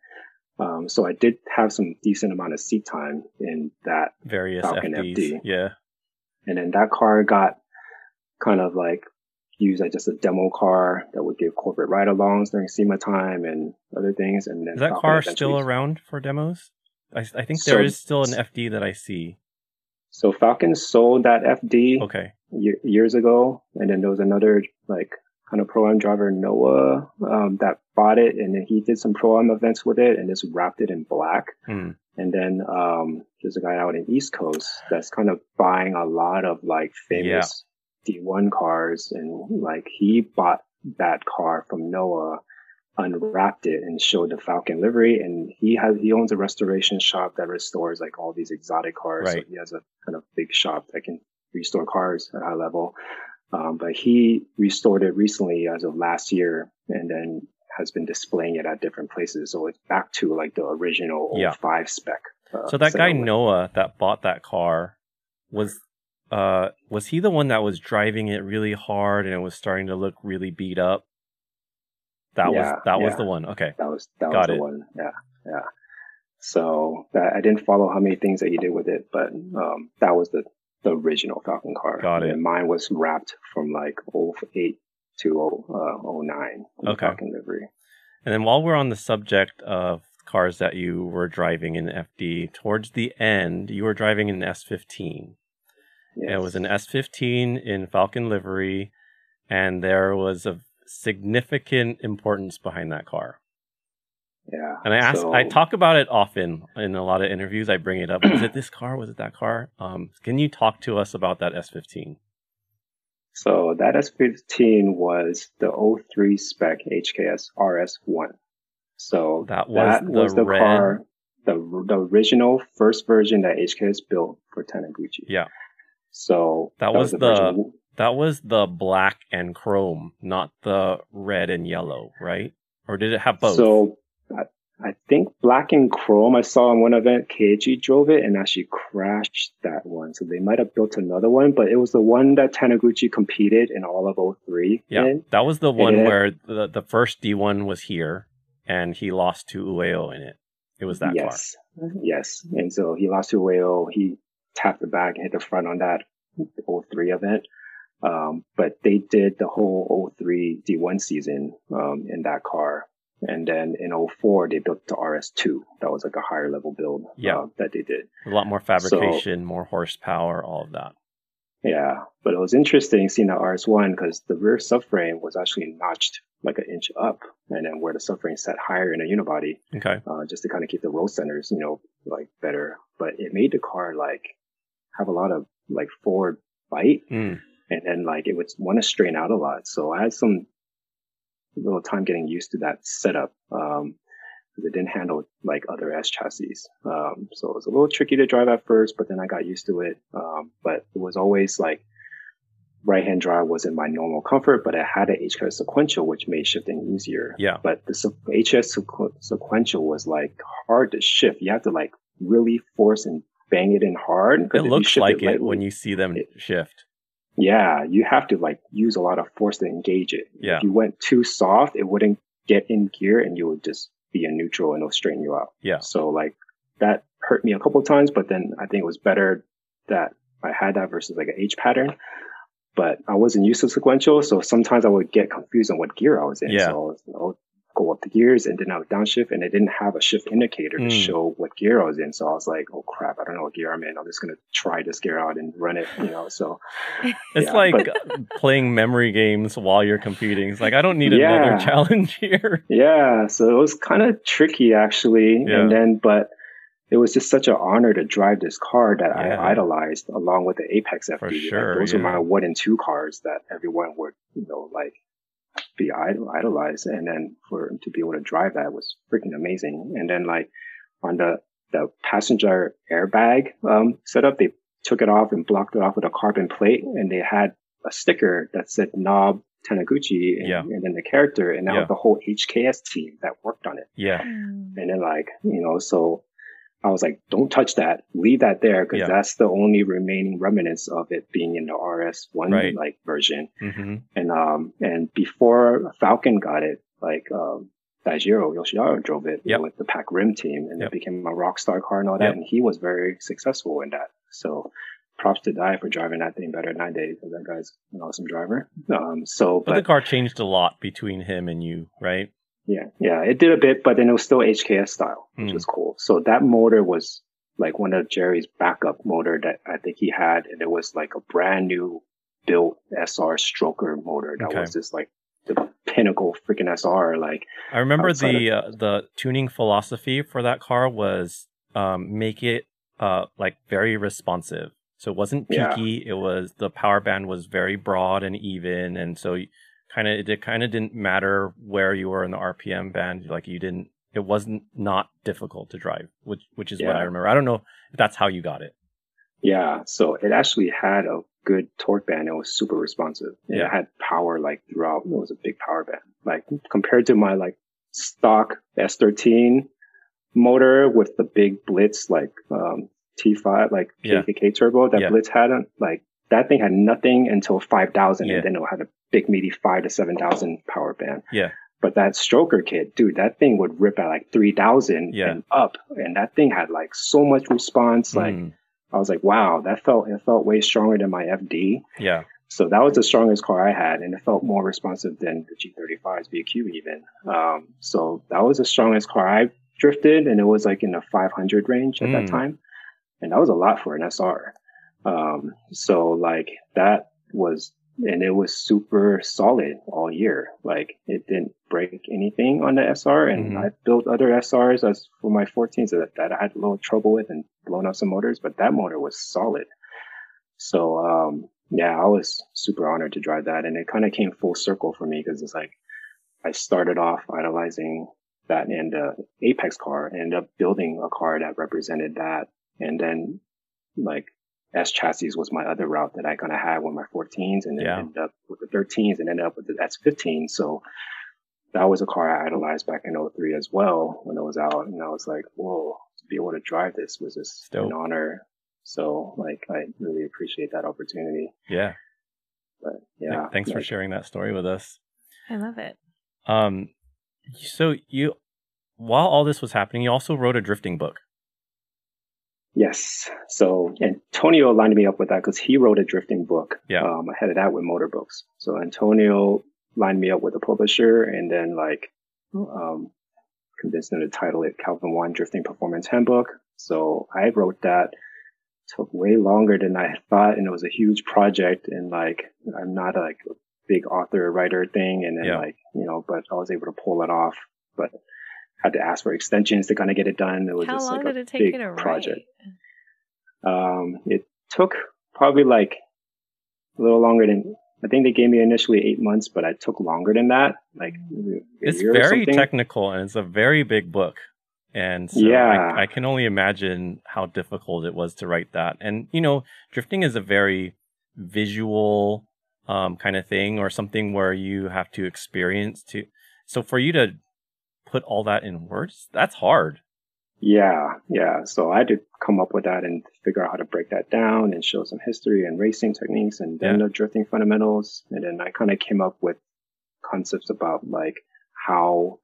Um, so I did have some decent amount of seat time in that Various Falken FDs. FD. Yeah. And then that car got kind of like used as just a demo car that would give corporate ride-alongs during SEMA time and other things. And then Is that car still around for demos? I, I think So- there is still an FD that I see. So Falken sold that FD Okay. ye- years ago, and then there was another like kind of pro am driver Noah um, that bought it, and then he did some pro am events with it, and just wrapped it in black. Hmm. And then um, there's a guy out in East Coast that's kind of buying a lot of like famous D1 cars, and like he bought that car from Noah, unwrapped it, and showed the Falken livery. And he has he owns a restoration shop that restores like all these exotic cars. Right. So he has a kind of big shop that can restore cars at high level. Um, but he restored it recently as of last year, and then has been displaying it at different places. So it's back to like the original Yeah. 05 spec. uh, So that guy setup. Noah that bought that car was uh was he the one that was driving it really hard and it was starting to look really beat up? That Yeah, was that was the one. Okay. That was that Got was the one. Yeah, yeah. So that, I didn't follow how many things that he did with it, but um, that was the the original Falken car. Got it. And mine was wrapped from like 08 to uh, 09. the Okay. Falken livery. And then while we're on the subject of cars that you were driving in FD, towards the end you were driving an S15. Yes. It was an S15 in Falken livery, and there was a significant importance behind that car. Yeah. And I ask, So- I talk about it often in a lot of interviews. I bring it up. Was it this car? Was it that car? Um, can you talk to us about that S15? So that S15 was the O3 spec HKS RS1. So That was that the was the red- car, the the original first version that HKS built for Taniguchi. Yeah. So That was the, the- That was the black and chrome, not the red and yellow, right? Or did it have both? So uh, I, think Black and Chrome I saw in one event, KG drove it and actually crashed that one. So they might have built another one, but it was the one that Taniguchi competed in all of 03 yeah, in. that was the one Yeah. where the, the first D1 was here and he lost to Ueo in it. It was that car. yes. Yes. And so he lost to Ueo. He tapped the back and hit the front on that 03 event. Um, but they did the whole 03 D1 season, um, in that car. And then in 04, they built the RS2. That was like a higher level build, Yeah. uh, that they did. A lot more fabrication, more horsepower, all of that. Yeah. But it was interesting seeing the RS1 because the rear subframe was actually notched like an inch up. And then where the subframe sat higher in a unibody, Okay. uh, just to kind of keep the roll centers, you know, like better. But it made the car like have a lot of like forward bite Mm. and then like it would want to strain out a lot. So I had some little time getting used to that setup. Um, because it didn't handle like other S chassis. Um, so it was a little tricky to drive at first, but then I got used to it. Um, but it was always like right hand drive wasn't my normal comfort, but it had an HKS sequential, which made shifting easier. Yeah. But the HS sequ- sequential was like hard to shift. You have to like really force and bang it in hard. It looks like it lightly- when you see them it- shift. Yeah, you have to like use a lot of force to engage it. Yeah. If you went too soft, it wouldn't get in gear and you would just be in neutral and it'll straighten you out. Yeah. So like that hurt me a couple of times, but then I think it was better that I had that versus like an H pattern. But I wasn't used to sequential, so sometimes I would get confused on what gear I was in. Yeah. So I was, go up the gears and then I would downshift and I didn't have a shift indicator to Mm. show what gear I was in. So I was like, oh crap, I don't know what gear I'm in. I'm just gonna try this gear out and run it, you know. So It's Yeah, like but- playing memory games while you're competing. It's like I don't need Yeah. another challenge here. Yeah, so it was kind of tricky actually. Yeah. And then, but it was just such an honor to drive this car that Yeah. I idolized along with the Apex FD. For Like, sure, those yeah. were my one and two cars that everyone would, you know, like be idol- idolized. And then for to be able to drive that was freaking amazing. And then like on the, the passenger airbag, um, setup, they took it off and blocked it off with a carbon plate and they had a sticker that said Nob Taniguchi and, Yeah. and then the character and that Yeah. the whole HKS team that worked on it. Yeah. And then like, you know, so I was like, don't touch that. Leave that there because Yeah. that's the only remaining remnants of it being in the RS1 Right. like version. hmm And, um, and before Falken got it, like, um, Daijiro Yoshihara drove it Yep. with the Pack Rim team and Yep. it became a rockstar car and all that. Yep. And he was very successful in that. So props to Dai for driving that thing better than I did because that guy's an awesome driver. Um, so, But, the car changed a lot between him and you, right? Yeah, yeah, it did a bit, but then it was still HKS style, which Mm. was cool. So that motor was like one of Jerry's backup motor that I think he had, and it was like a brand new built SR stroker motor that Okay. was just like the pinnacle freaking SR. Like, I remember the uh, the tuning philosophy for that car was um, make it uh, like very responsive. So it wasn't Yeah. peaky. It was the power band was very broad and even, and so kind of it kind of didn't matter where you were in the RPM band. Like you didn't. It wasn't not difficult to drive, which which is what I remember. I don't know if that's how you got it. yeah, so it actually had a good torque band. It was super responsive. Yeah. It had power like throughout. It was a big power band. Like compared to my like stock S13 motor with the big Blitz like um, T5 like Yeah. KKK turbo that Yeah. Blitz had on like that thing had nothing until 5000 Yeah. and then it had a big meaty 5 to 7000 power band. Yeah. But that stroker kit, dude, that thing would rip at like 3000 Yeah. and up and that thing had like so much response like Mm, I was like, wow, that felt it felt way stronger than my FD. yeah, So that was the strongest car I had, and it felt more responsive than the G35's VQ even. Um, so that was the strongest car I drifted, and it was like in the 500 range at Mm. that time, and that was a lot for an SR. Um, so like that was, and it was super solid all year. Like it didn't break anything on the SR, and Mhm. I built other SRs as for my 14s that, that I had a little trouble with and blown out some motors, but that motor was solid. So, um, yeah, I was super honored to drive that. And it kind of came full circle for me because it's like I started off idolizing that and the Apex car and ended up building a car that represented that. And then like S chassis was my other route that I kind of had with my 14s and then Yeah. ended up with the 13s and ended up with the S15. So that was a car I idolized back in 03 as well when it was out. And I was like, whoa, to be able to drive this was just Dope. an honor. So like, I really appreciate that opportunity. Yeah. But Th- yeah. Thanks for sharing that story with us. I love it. Um, so you, while all this was happening, you also wrote a drifting book. Yes. So Antonio lined me up with that because he wrote a drifting book. Yeah. Um, I had that with Motor Books. So Antonio lined me up with a publisher and then like, um, convinced them to title it Calvin Wan Drifting Performance Handbook. So I wrote that. Took way longer than I thought, and it was a huge project. And like, I'm not like a big author writer thing, and then Yeah. like, you know, but I was able to pull it off. But had to ask for extensions to kind of get it done. It was How just long like did a it take big to write? project. Um, it took probably like a little longer than I think they gave me initially eight months, but I took longer than that. Like maybe a It's year very something. technical and it's a very big book. And so Yeah. I, I can only imagine how difficult it was to write that. And, you know, drifting is a very visual um, kind of thing or something where you have to experience to. So for you to put all that in words, that's hard. Yeah, yeah. So I had to come up with that and figure out how to break that down and show some history and racing techniques and then Yeah. the drifting fundamentals. And then I kind of came up with concepts about like how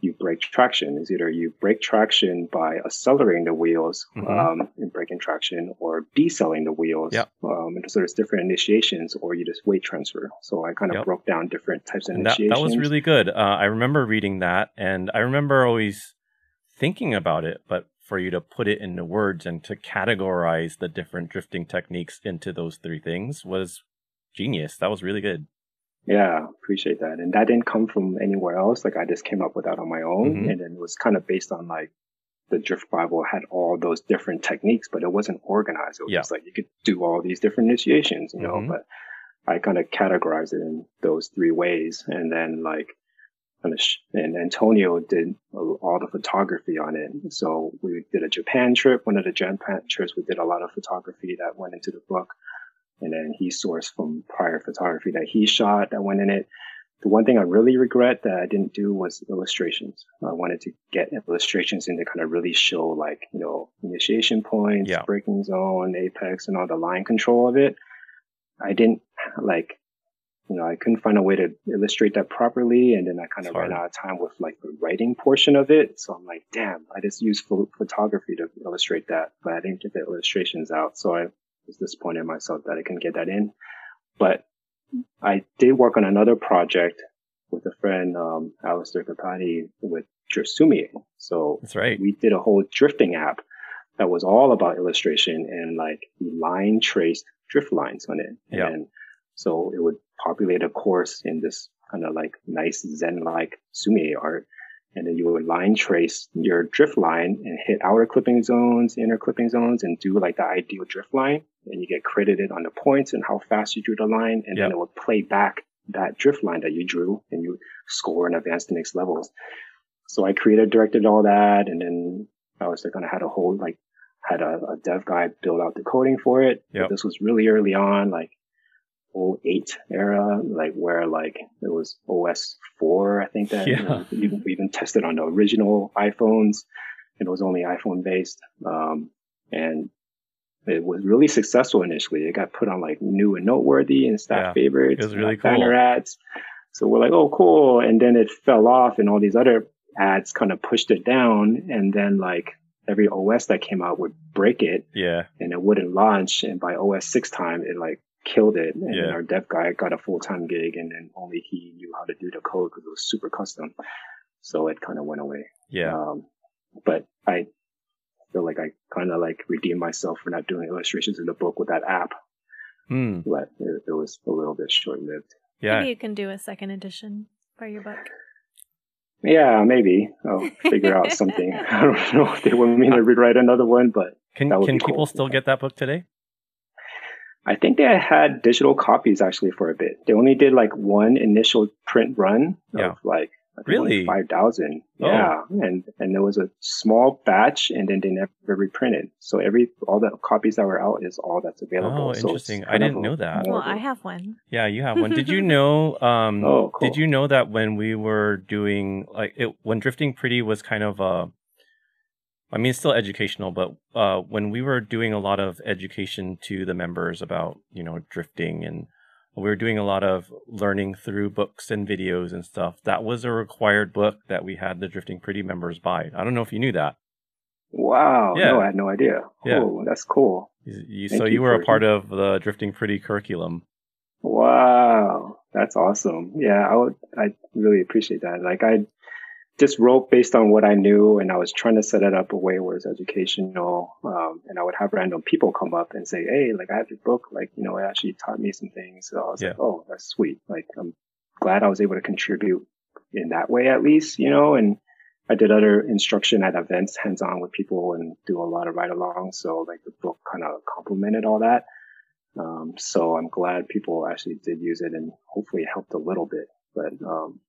you break traction. Is either you break traction by accelerating the wheels Mhm. um, in breaking traction or decelerating the wheels. Yep. Um, and so there's different initiations or you just weight transfer. So I kind of Yep. broke down different types of And that, initiations. that was really good. Uh, I remember reading that and I remember always thinking about it, but for you to put it into words and to categorize the different drifting techniques into those three things was genius. That was really good. Yeah, appreciate that. And that didn't come from anywhere else. Like I just came up with that on my own. Mhm. And then it was kind of based on like the Drift Bible had all those different techniques, but it wasn't organized. It was Yeah. just like you could do all these different initiations, you know, Mhm. but I kind of categorized it in those three ways. And then like, and Antonio did all the photography on it. So we did a Japan trip. One of the Japan trips, we did a lot of photography that went into the book and then he sourced from prior photography that he shot that went in it. The one thing I really regret that I didn't do was illustrations. I wanted to get illustrations in to kind of really show like, you know, initiation points, Yeah. braking zone, apex, and all the line control of it. I didn't like, you know, I couldn't find a way to illustrate that properly. And then I kind of ran out of time with like the writing portion of it. So I'm like, damn, I just used pho- photography to illustrate that, but I didn't get the illustrations out. So I was disappointed in myself that I couldn't get that in. But I did work on another project with a friend, um, Alistair Kapati with Driftsumi. So That's right. we did a whole drifting app that was all about illustration and like line traced drift lines on it. Yeah. And so it would populate a course in this kind of like nice Zen like sumi art. And then you would line trace your drift line and hit outer clipping zones, inner clipping zones and do like the ideal drift line. And you get credited on the points and how fast you drew the line. And Yeah. then it would play back that drift line that you drew and you score and advance to next levels. So I created, directed all that. And then I was like, kind of had a whole, like, had a, a dev guy build out the coding for it. But Yep. This was really early on, like 08 era, like where like it was OS 4, I think that you know, we, we even tested on the original iPhones and it was only iPhone based. Um, and it was really successful initially. It got put on like new and noteworthy and staff Yeah. favorites. It was really got banner ads. So we're like, oh, cool. And then it fell off and all these other ads kind of pushed it down. And then like every OS that came out would break it Yeah. and it wouldn't launch. And by OS six time, it like killed it. And Yeah. then our dev guy got a full time gig and then only he knew how to do the code because it was super custom. So it kind of went away. Yeah. Um, but I feel like I kind of like redeemed myself for not doing illustrations in the book with that app, Hmm. but it, it was a little bit short lived. Yeah. Maybe you can do a second edition for your book. Yeah, maybe I'll figure out something. I don't know if they want me to rewrite another one, but Can That would can be people still get that book today? I think they had digital copies actually for a bit. They only did like one initial print run of like Really? five thousand. Oh. Yeah, and and there was a small batch, and then they never reprinted. So every all the copies that were out is all that's available. Oh, So interesting. I didn't know that. Well, I have one. Yeah, you have one. Did you know? Um, Oh, cool. Did you know that when we were doing like it, when Drifting Pretty was kind of uh, I mean, it's still educational, but uh, when we were doing a lot of education to the members about you know drifting and we were doing a lot of learning through books and videos and stuff. That was a required book that we had the Drifting Pretty members buy. I don't know if you knew that. Wow. Yeah. No, I had no idea. Yeah. Oh, that's cool. You, you- so you you were a part of the Drifting Pretty curriculum. Wow, that's awesome. Yeah, I would. I really appreciate that. Like I just wrote based on what I knew, and I was trying to set it up a way where it's educational. Um, and I would have random people come up and say, "Hey, like I have your book. Like you know, it actually taught me some things." So I was like, "Oh, that's sweet." Like I'm glad I was able to contribute in that way, at least. You know, and I did other instruction at events, hands on with people, and do a lot of ride along. So like the book kind of complemented all that. Um, so I'm glad people actually did use it and hopefully it helped a little bit. But, um,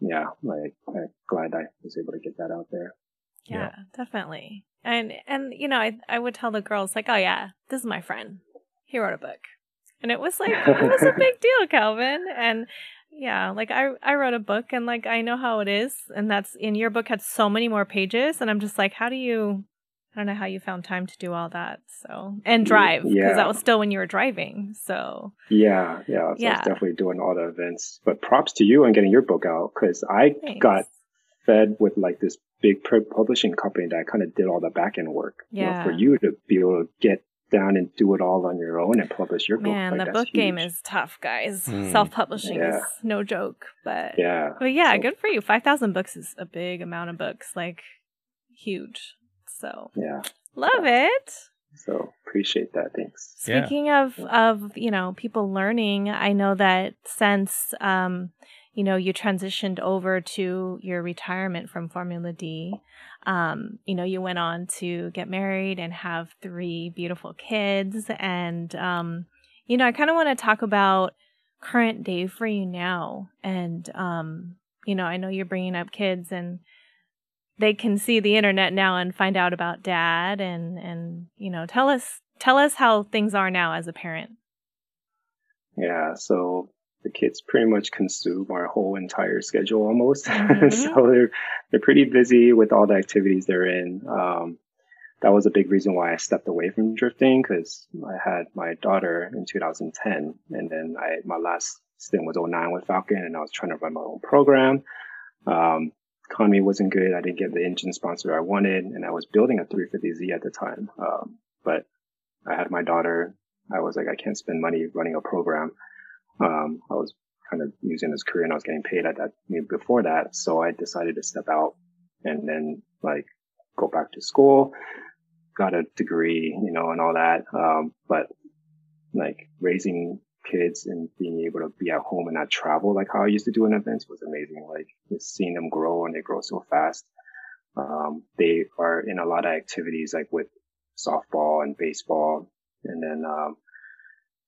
yeah, like, I'm glad I was able to get that out there. Yeah, Yeah. definitely. And and you know, I I would tell the girls like, "Oh yeah, this is my friend. He wrote a book." And it was like it was a big deal, Calvin. And yeah, like I I wrote a book and like I know how it is and that's in your book had so many more pages and I'm just like, how do you I don't know how you found time to do all that. So, and drive because Yeah. that was still when you were driving. So, Yeah, yeah. So I Yeah. was definitely doing all the events. But props to you on getting your book out because I thanks. got fed with like this big publishing company that kind of did all the back end work. You know, for you to be able to get down and do it all on your own and publish your book. man, like, the that's book game is tough, guys. Mm. Self-publishing Yeah. is no joke, but Yeah. But yeah, So- good for you. 5,000 books is a big amount of books, like huge. So, Yeah. love it. So appreciate that. Thanks. Yeah. Speaking of of, you know, people learning, I know that since um, you know, you transitioned over to your retirement from Formula D, um, you know, you went on to get married and have three beautiful kids and um, you know, I kind of want to talk about current day for you now and um, you know, I know you're bringing up kids and they can see the internet now and find out about dad and and you know tell us tell us how things are now as a parent Yeah, so the kids pretty much consume our whole entire schedule almost. Mhm. so they're they're pretty busy with all the activities they're in. Um, that was a big reason why I stepped away from drifting because I had my daughter in 2010, and then I my last stint was 09 with Falken, and I was trying to run my own program. Um, economy wasn't good. I didn't get the engine sponsor I wanted, and I was building a 350Z at the time. Um, but I had my daughter. I was like, I can't spend money running a program. Um, I was kind of using this career and I was getting paid at that before that. So I decided to step out and then like go back to school, got a degree, you know, and all that. Um, but like raising kids and being able to be at home and not travel like how I used to do in events was amazing. Like seeing them grow and they grow so fast. Um, they are in a lot of activities like with softball and baseball. And then, um,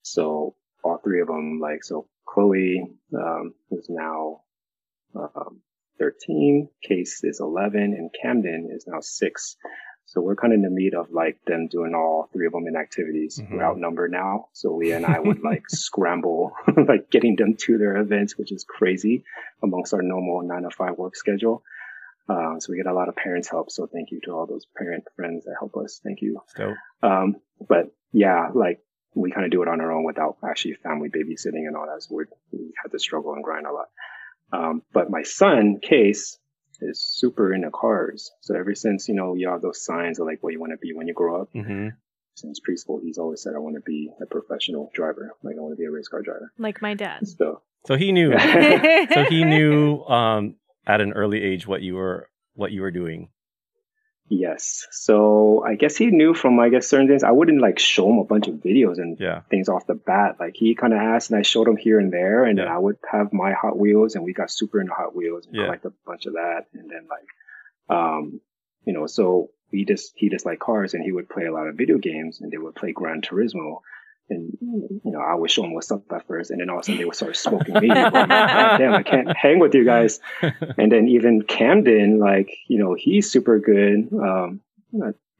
so all three of them, like, so Chloe, um, who's now, um, 13, Case is 11, and Camden is now six. So we're kind of in the meat of like them doing all three of them in activities. Mhm. We're outnumbered now. So Leah and I would like scramble, like getting them to their events, which is crazy amongst our normal nine to five work schedule. Um, so we get a lot of parents help. So thank you to all those parent friends that help us. Thank you. So Um, but yeah, like we kind of do it on our own without actually family babysitting and all that. So we we had to struggle and grind a lot. Um, but my son, Case, is super into cars. So ever since, you know, you have those signs of like what you want to be when you grow up, hmm since preschool, he's always said, I want to be a professional driver. Like I want to be a race car driver. like my dad So, so he knew. so he knew um, at an early age what you were what you were doing. Yes. So I guess he knew from, I guess, certain things. I wouldn't like show him a bunch of videos and Yeah. things off the bat. Like he kind of asked, and I showed him here and there, and then I would have my Hot Wheels, and we got super into Hot Wheels and Yeah. collect a bunch of that, and then like, um, you know, so we just he just liked cars, and he would play a lot of video games, and they would play Gran Turismo, you know, I would show them what's up at first, and then all of a sudden they would start smoking me. like, damn, I can't hang with you guys. And then even Camden, like you know, he's super good. Um,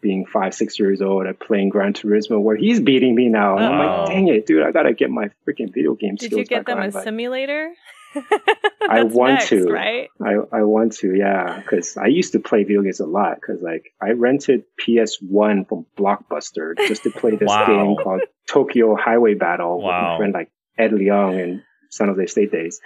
being five, six years old at playing Gran Turismo, where he's beating me now. And I'm like, dang it, dude, I gotta get my freaking video game Did skills. you get back them on. a But simulator? I want next, to. right? I, I want to, yeah, because I used to play video games a lot. Because like I rented PS1 from Blockbuster just to play this Wow. game called Tokyo Highway Battle with Wow. my friend like Ed Leong and San Jose State Days,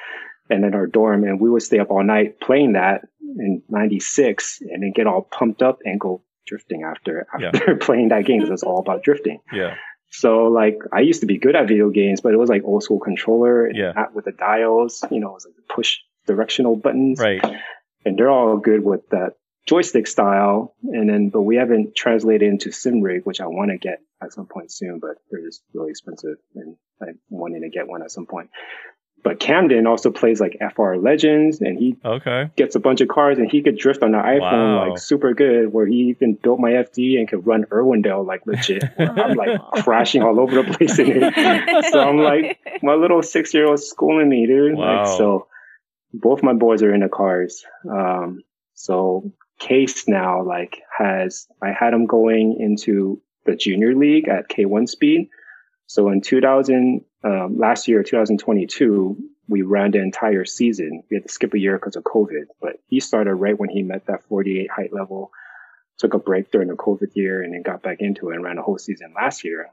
and in our dorm, and we would stay up all night playing that in '96, and then get all pumped up and go drifting after Yeah. after playing that game because it's all about drifting. Yeah. So like I used to be good at video games, but it was like old school controller, and Yeah. not with the dials. You know, it was like push directional buttons, Right. and they're all good with that joystick style. And then, but we haven't translated into SimRig, which I want to get at some point soon, but they're just really expensive, and I'm wanting to get one at some point. But Camden also plays like FR Legends, and he Okay. gets a bunch of cars and he could drift on the iPhone Wow. like super good where he even built my FD and could run Irwindale like legit. I'm like crashing all over the place in it. So I'm like, my little six year old schooling me, dude. Wow. Like, so both my boys are into cars. Um, so Case now like has, I had him going into the junior league at K1 speed. So in 2000, um, last year, 2022, we ran the entire season. We had to skip a year because of COVID, but he started right when he met that 48 height level, took a break during the COVID year and then got back into it and ran a whole season last year.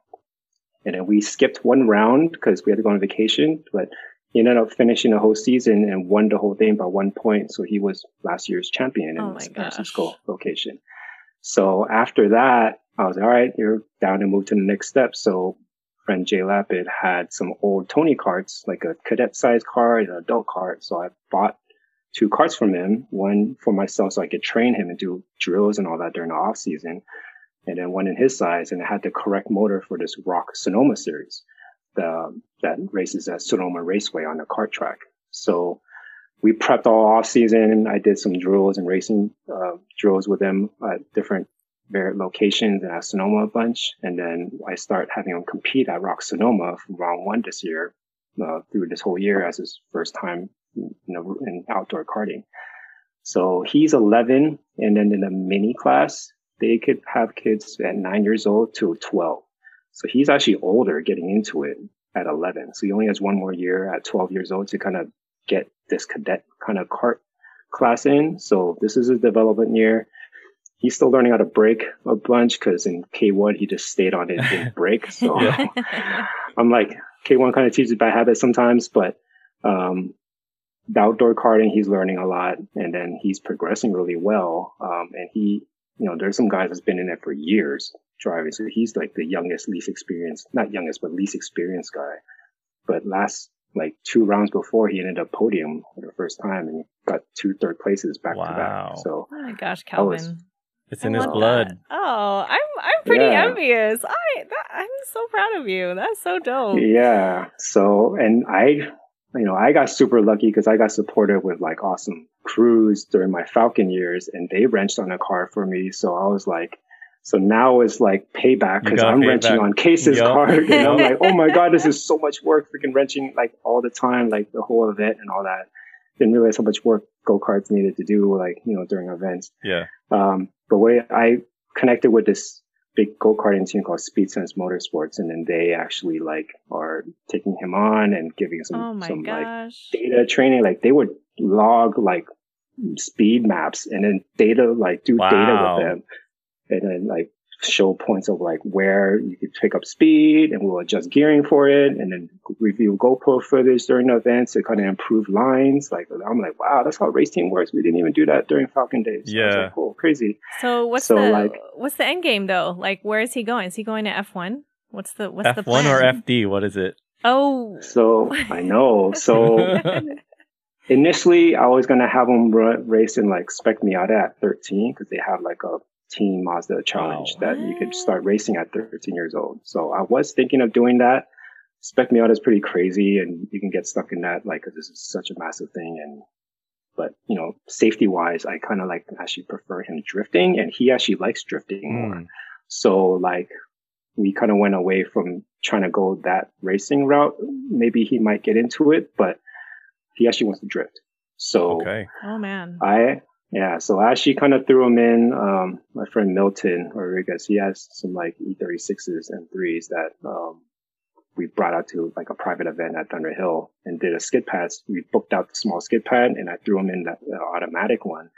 And then we skipped one round because we had to go on vacation, but he ended up finishing the whole season and won the whole thing by one point. So he was last year's champion Oh in my the San Francisco location. So after that, I was all right, you're down to move to the next step. So friend Jay Lapid had some old Tony karts, like a cadet size cart, an adult cart. So I bought two carts from him, one for myself so I could train him and do drills and all that during the off season. And then one in his size and it had the correct motor for this ROK Sonoma series, the, that races at Sonoma Raceway on the kart track. So we prepped all off season. I did some drills and racing, uh, drills with him at different various locations and at Sonoma a bunch. And then I start having him compete at ROK Sonoma from round one this year, uh, through this whole year as his first time, in outdoor karting. So he's 11. And then in the mini class, they could have kids at nine years old to 12. So he's actually older getting into it at 11. So he only has one more year at 12 years old to kind of get this cadet kind of kart class in. So this is his development year. He's still learning how to break a bunch because in K1 he just stayed on it and didn't brake. So I'm like K1 kind of teaches bad habits sometimes, but um, the outdoor karting he's learning a lot, and then he's progressing really well. Um, and he, you know, there's some guys that's been in it for years driving, so he's like the youngest, least experienced, not youngest, but least experienced guy. But last like two rounds before, he ended up podium for the first time and got two third places back to back. So Oh my gosh, That was- Calvin. It's I in his blood. that. Oh, I'm I'm pretty Yeah. envious. I that, I'm so proud of you. That's so dope. Yeah. So, and I, you know, I got super lucky because I got supported with like awesome crews during my Falken years and they wrenched on a car for me. So I was like, so now it's like payback because I'm wrenching on Case's Yup. car. And I'm like, oh my God, this is so much work freaking wrenching like all the time, like the whole event and all that. Didn't realize how much work go-karts needed to do, like, you know, during events. Yeah. Um, but way I connected with this big go-karting team called Speed Sense Motorsports, and then they actually like are taking him on and giving some Oh my some like data training. Like they would log like speed maps and then data like do data with them, and then like show points of like where you could pick up speed, and we'll adjust gearing for it, and then review GoPro footage during the events to kind of improve lines. Like I'm like, wow, that's how race team works. We didn't even do that during Falken days. So Yeah. like, oh, crazy. So what's So, the like- what's the end game though? Like where is he going? Is he going to F one? What's the what's the F one or FD? What is it? Oh, So I know. So initially, I was gonna have them ra- race in like Spec Miata at 13 because they have like a Team Mazda challenge Wow. that you could start racing at 13 years old. So I was thinking of doing that. Spec Miata is pretty crazy, and you can get stuck in that like because this is such a massive thing. And but you know, safety wise, I kind of like actually prefer him drifting, and he actually likes drifting more. Mm. So like we kind of went away from trying to go that racing route, maybe he might get into it, but he actually wants to drift. So Okay. Oh man. I yeah, so I actually kind of threw him in. Um, my friend Milton Rodriguez, he has some like E36s and threes that um, we brought out to like a private event at Thunder Hill and did a skid pad. We booked out the small skid pad and I threw him in that automatic one,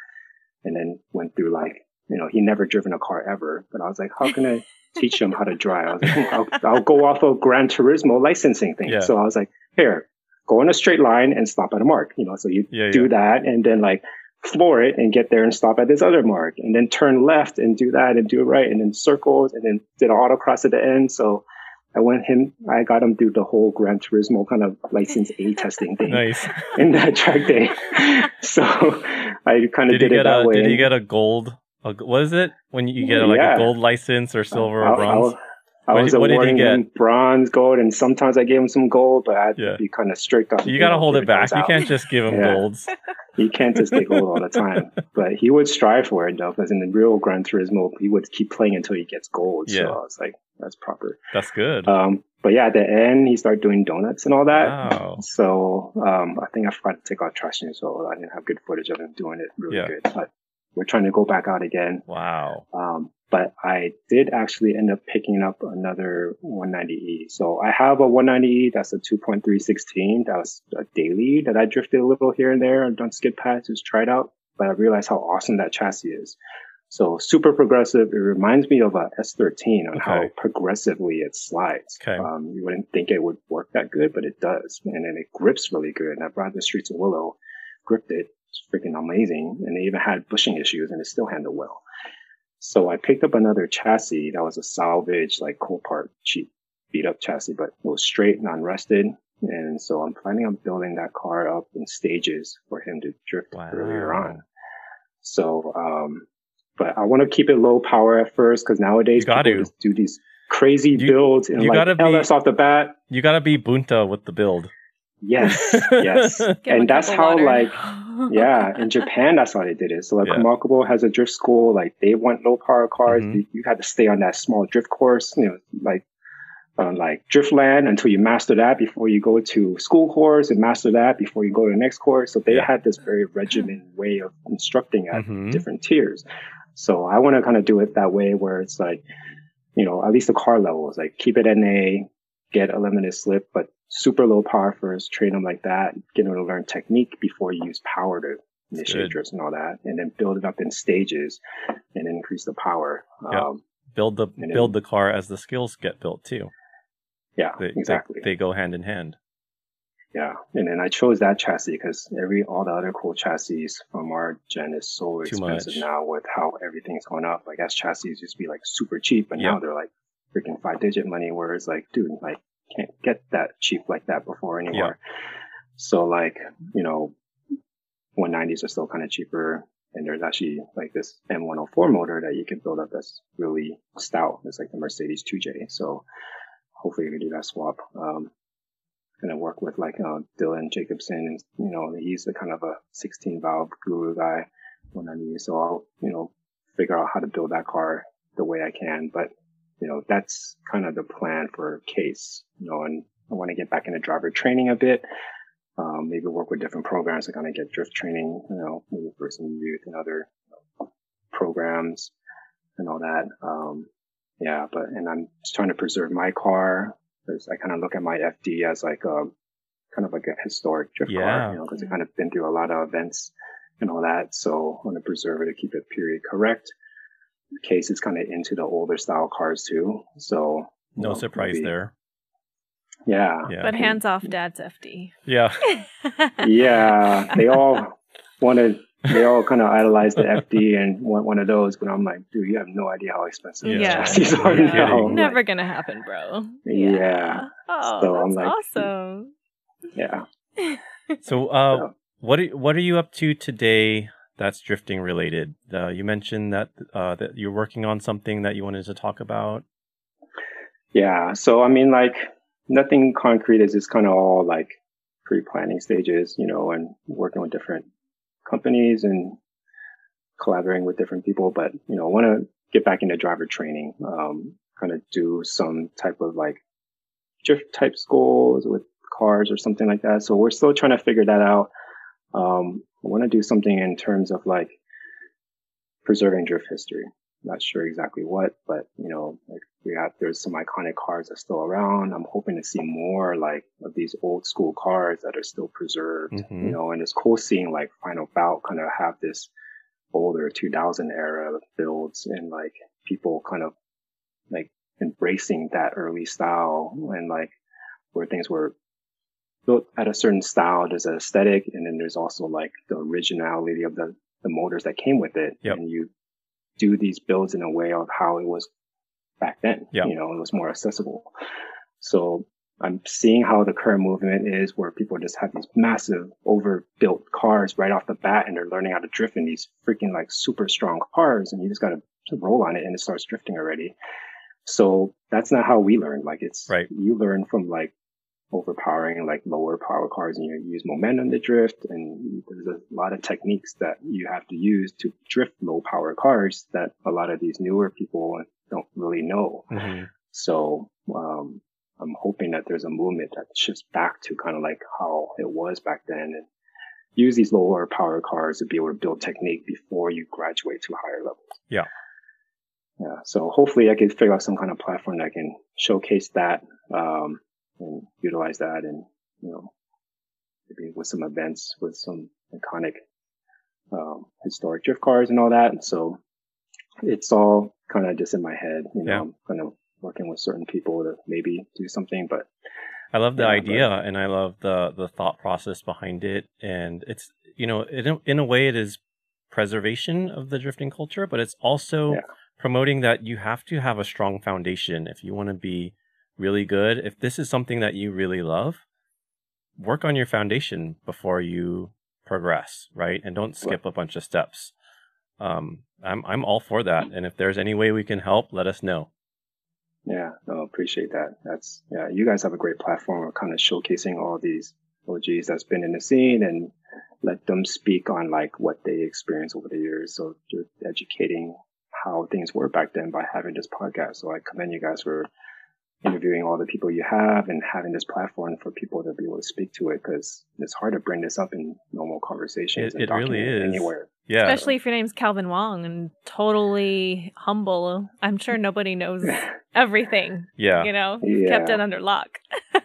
and then went through like you know he never driven a car ever, but I was like, how can I teach him how to drive? I was like, I'll, I'll go off of Gran Turismo licensing thing. Yeah. So I was like, here, go in a straight line and stop at a mark. You know, so you Yeah, do yeah. that and then like floor it and get there and stop at this other mark and then turn left and do that and do it right and then circles and then did an autocross at the end. So I went him, I got him through the whole Gran Turismo kind of license A testing thing Nice. in that track day. so I kind of Did did, it that a way. Did he get a gold? A, what is it when you get like Yeah. a gold license or silver I, or bronze? I, I What was did- he awarding get? him bronze, gold, and sometimes I gave him some gold, but I had Yeah. to be kind of strict on. you got to hold it back. You out. can't just give him Yeah. golds. He can't just take gold all the time. But he would strive for it though, because in the real Gran Turismo, he would keep playing until he gets gold. Yeah. So I was like, that's proper. That's good. Um, but yeah, at the end, he started doing donuts and all that. Wow. So um, I think I forgot to take out traction, so I didn't have good footage of him doing it really Yeah. good. But we're trying to go back out again. Wow. Um, but I did actually end up picking up another 190E. So I have a 190E that's a 2.316. That was a daily that I drifted a little here and there. I've done skid pads, just tried out, but I realized how awesome that chassis is. So super progressive. It reminds me of a S13 on how progressively it slides. Okay. Um, you wouldn't think it would work that good, but it does. And then it grips really good. And I brought the Streets of Willow, gripped it. It's freaking amazing. And they even had bushing issues and it still handled well. So I picked up another chassis that was a salvage, like cool part, cheap beat up chassis, but it was straight, non-rusted. And so I'm planning on building that car up in stages for him to drift Wow. earlier on. So, um, but I want to keep it low power at first because nowadays You people to. just do these crazy You- builds and you like gotta be- LS off the bat. You got to be bunta with the build. Yes, yes. Give him a and that's how water. like yeah, in Japan, that's how they did it. So like Yeah. Has a drift school, like they want low power cars. Mhm. You, you had to stay on that small drift course, you know, like um, like Driftland until you master that before you go to school course and master that before you go to the next course. So they Yeah. had this very regimented way of instructing at Mhm. different tiers. So I want to kind of do it that way where it's like, you know, at least the car levels, like keep it NA, get a limited slip, but super low power first, train them like that, get them to learn technique before you use power to initiate drifts and all that, and then build it up in stages and increase the power. Yep. Um, Build the build the car as the skills get built too. yeah, They, they- exactly. They, go hand in hand. yeah. And then I chose that chassis because every, all the other cool chassis from our gen is so Too expensive much. now with how everything's going up. Like S chassis used to be like super cheap, but now they're like freaking five digit money where it's like, dude, like can't get that cheap like that before anymore. So like, you know, 190s are still kind of cheaper. And there's actually like this M104 motor that you can build up that's really stout. It's like the Mercedes 2J. So hopefully we can do that swap. Um, gonna work with like, uh, Dylan Jacobson and, you know, he's a kind of a 16 valve guru guy when I need. So I'll, you know, figure out how to build that car the way I can. But, you know, that's kind of the plan for case, you know, and I want to get back into driver training a bit um, maybe work with different programs to kind of get drift training, you know, maybe for some youth and other programs and all that. Um, yeah, but, and I'm just trying to preserve my car because I kind of look at my FD as like a, kind of like a historic drift Yeah. car, you know, because it's kind of been through a lot of events and all that. So I want to preserve it to keep it period correct. The case is kind of into the older style cars too. So No know, surprise maybe- there. Yeah. Yeah. But hands off dad's FD. Yeah. yeah, they all wanted, they all kind of idolize the FD and want one of those, but I'm like, dude, you have no idea how expensive these Yeah. chassis are You're now. Never like, gonna happen, bro. Yeah. Oh, So I'm that's like- awesome. yeah. So, uh, Yeah. what are, what are you up to today? That's drifting related. Uh, you mentioned that uh, that you're working on something that you wanted to talk about. Yeah. So, I mean, like, nothing concrete is just kind of all like pre-planning stages, you know, and working with different companies and collaborating with different people. But, you know, I want to get back into driver training, um, kind of do some type of like drift type schools with cars or something like that. So we're still trying to figure that out. Um, I want to do something in terms of like preserving drift history. Not sure exactly what, but you know, like we have, there's some iconic cars that are still around. I'm hoping to see more like of these old school cars that are still preserved, Mhm. you know, and it's cool seeing like Final Bout kind of have this older 2000 era builds and like people kind of like embracing that early style and like where things were built at a certain style. There's an aesthetic and then there's also like the originality of the, the motors that came with it. Yep. And you do these builds in a way of how it was back then. Yep. You know, it was more accessible. So I'm seeing how the current movement is where people just have these massive overbuilt cars right off the bat and they're learning how to drift in these freaking like super strong cars and you just gotta roll on it and it starts drifting already. So that's not how we learn. Like it's, Right. you learn from like overpowering like lower power cars and you use momentum to drift and there's a lot of techniques that you have to use to drift low power cars that a lot of these newer people don't really know. Mhm. So, um, I'm hoping that there's a movement that shifts back to kind of like how it was back then and use these lower power cars to be able to build technique before you graduate to higher levels. Yeah. Yeah. So hopefully I can figure out some kind of platform that can showcase that, um, and utilize that and, you know, maybe with some events with some iconic, um, historic drift cars and all that. And so it's all kind of just in my head, you know, Yeah. I'm kind of working with certain people to maybe do something, but I love the Yeah, idea and I love the the thought process behind it and it's you know in a, in a way it is preservation of the drifting culture but it's also Yeah. promoting that you have to have a strong foundation if you want to be really good if this is something that you really love work on your foundation before you progress right and don't skip a bunch of steps um I'm I'm all for that and if there's any way we can help let us know Yeah, no, appreciate that. That's yeah, you guys have a great platform of kind of showcasing all these OGs that's been in the scene and let them speak on like what they experienced over the years. So you're educating how things were back then by having this podcast. So I commend you guys for interviewing all the people you have and having this platform for people to be able to speak to it because it's hard to bring this up in normal conversations. It- and it really is. anywhere. yeah Especially if your name's Calvin Wan and totally humble. I'm sure nobody knows everything. yeah You know, he's kept Yeah. it under lock.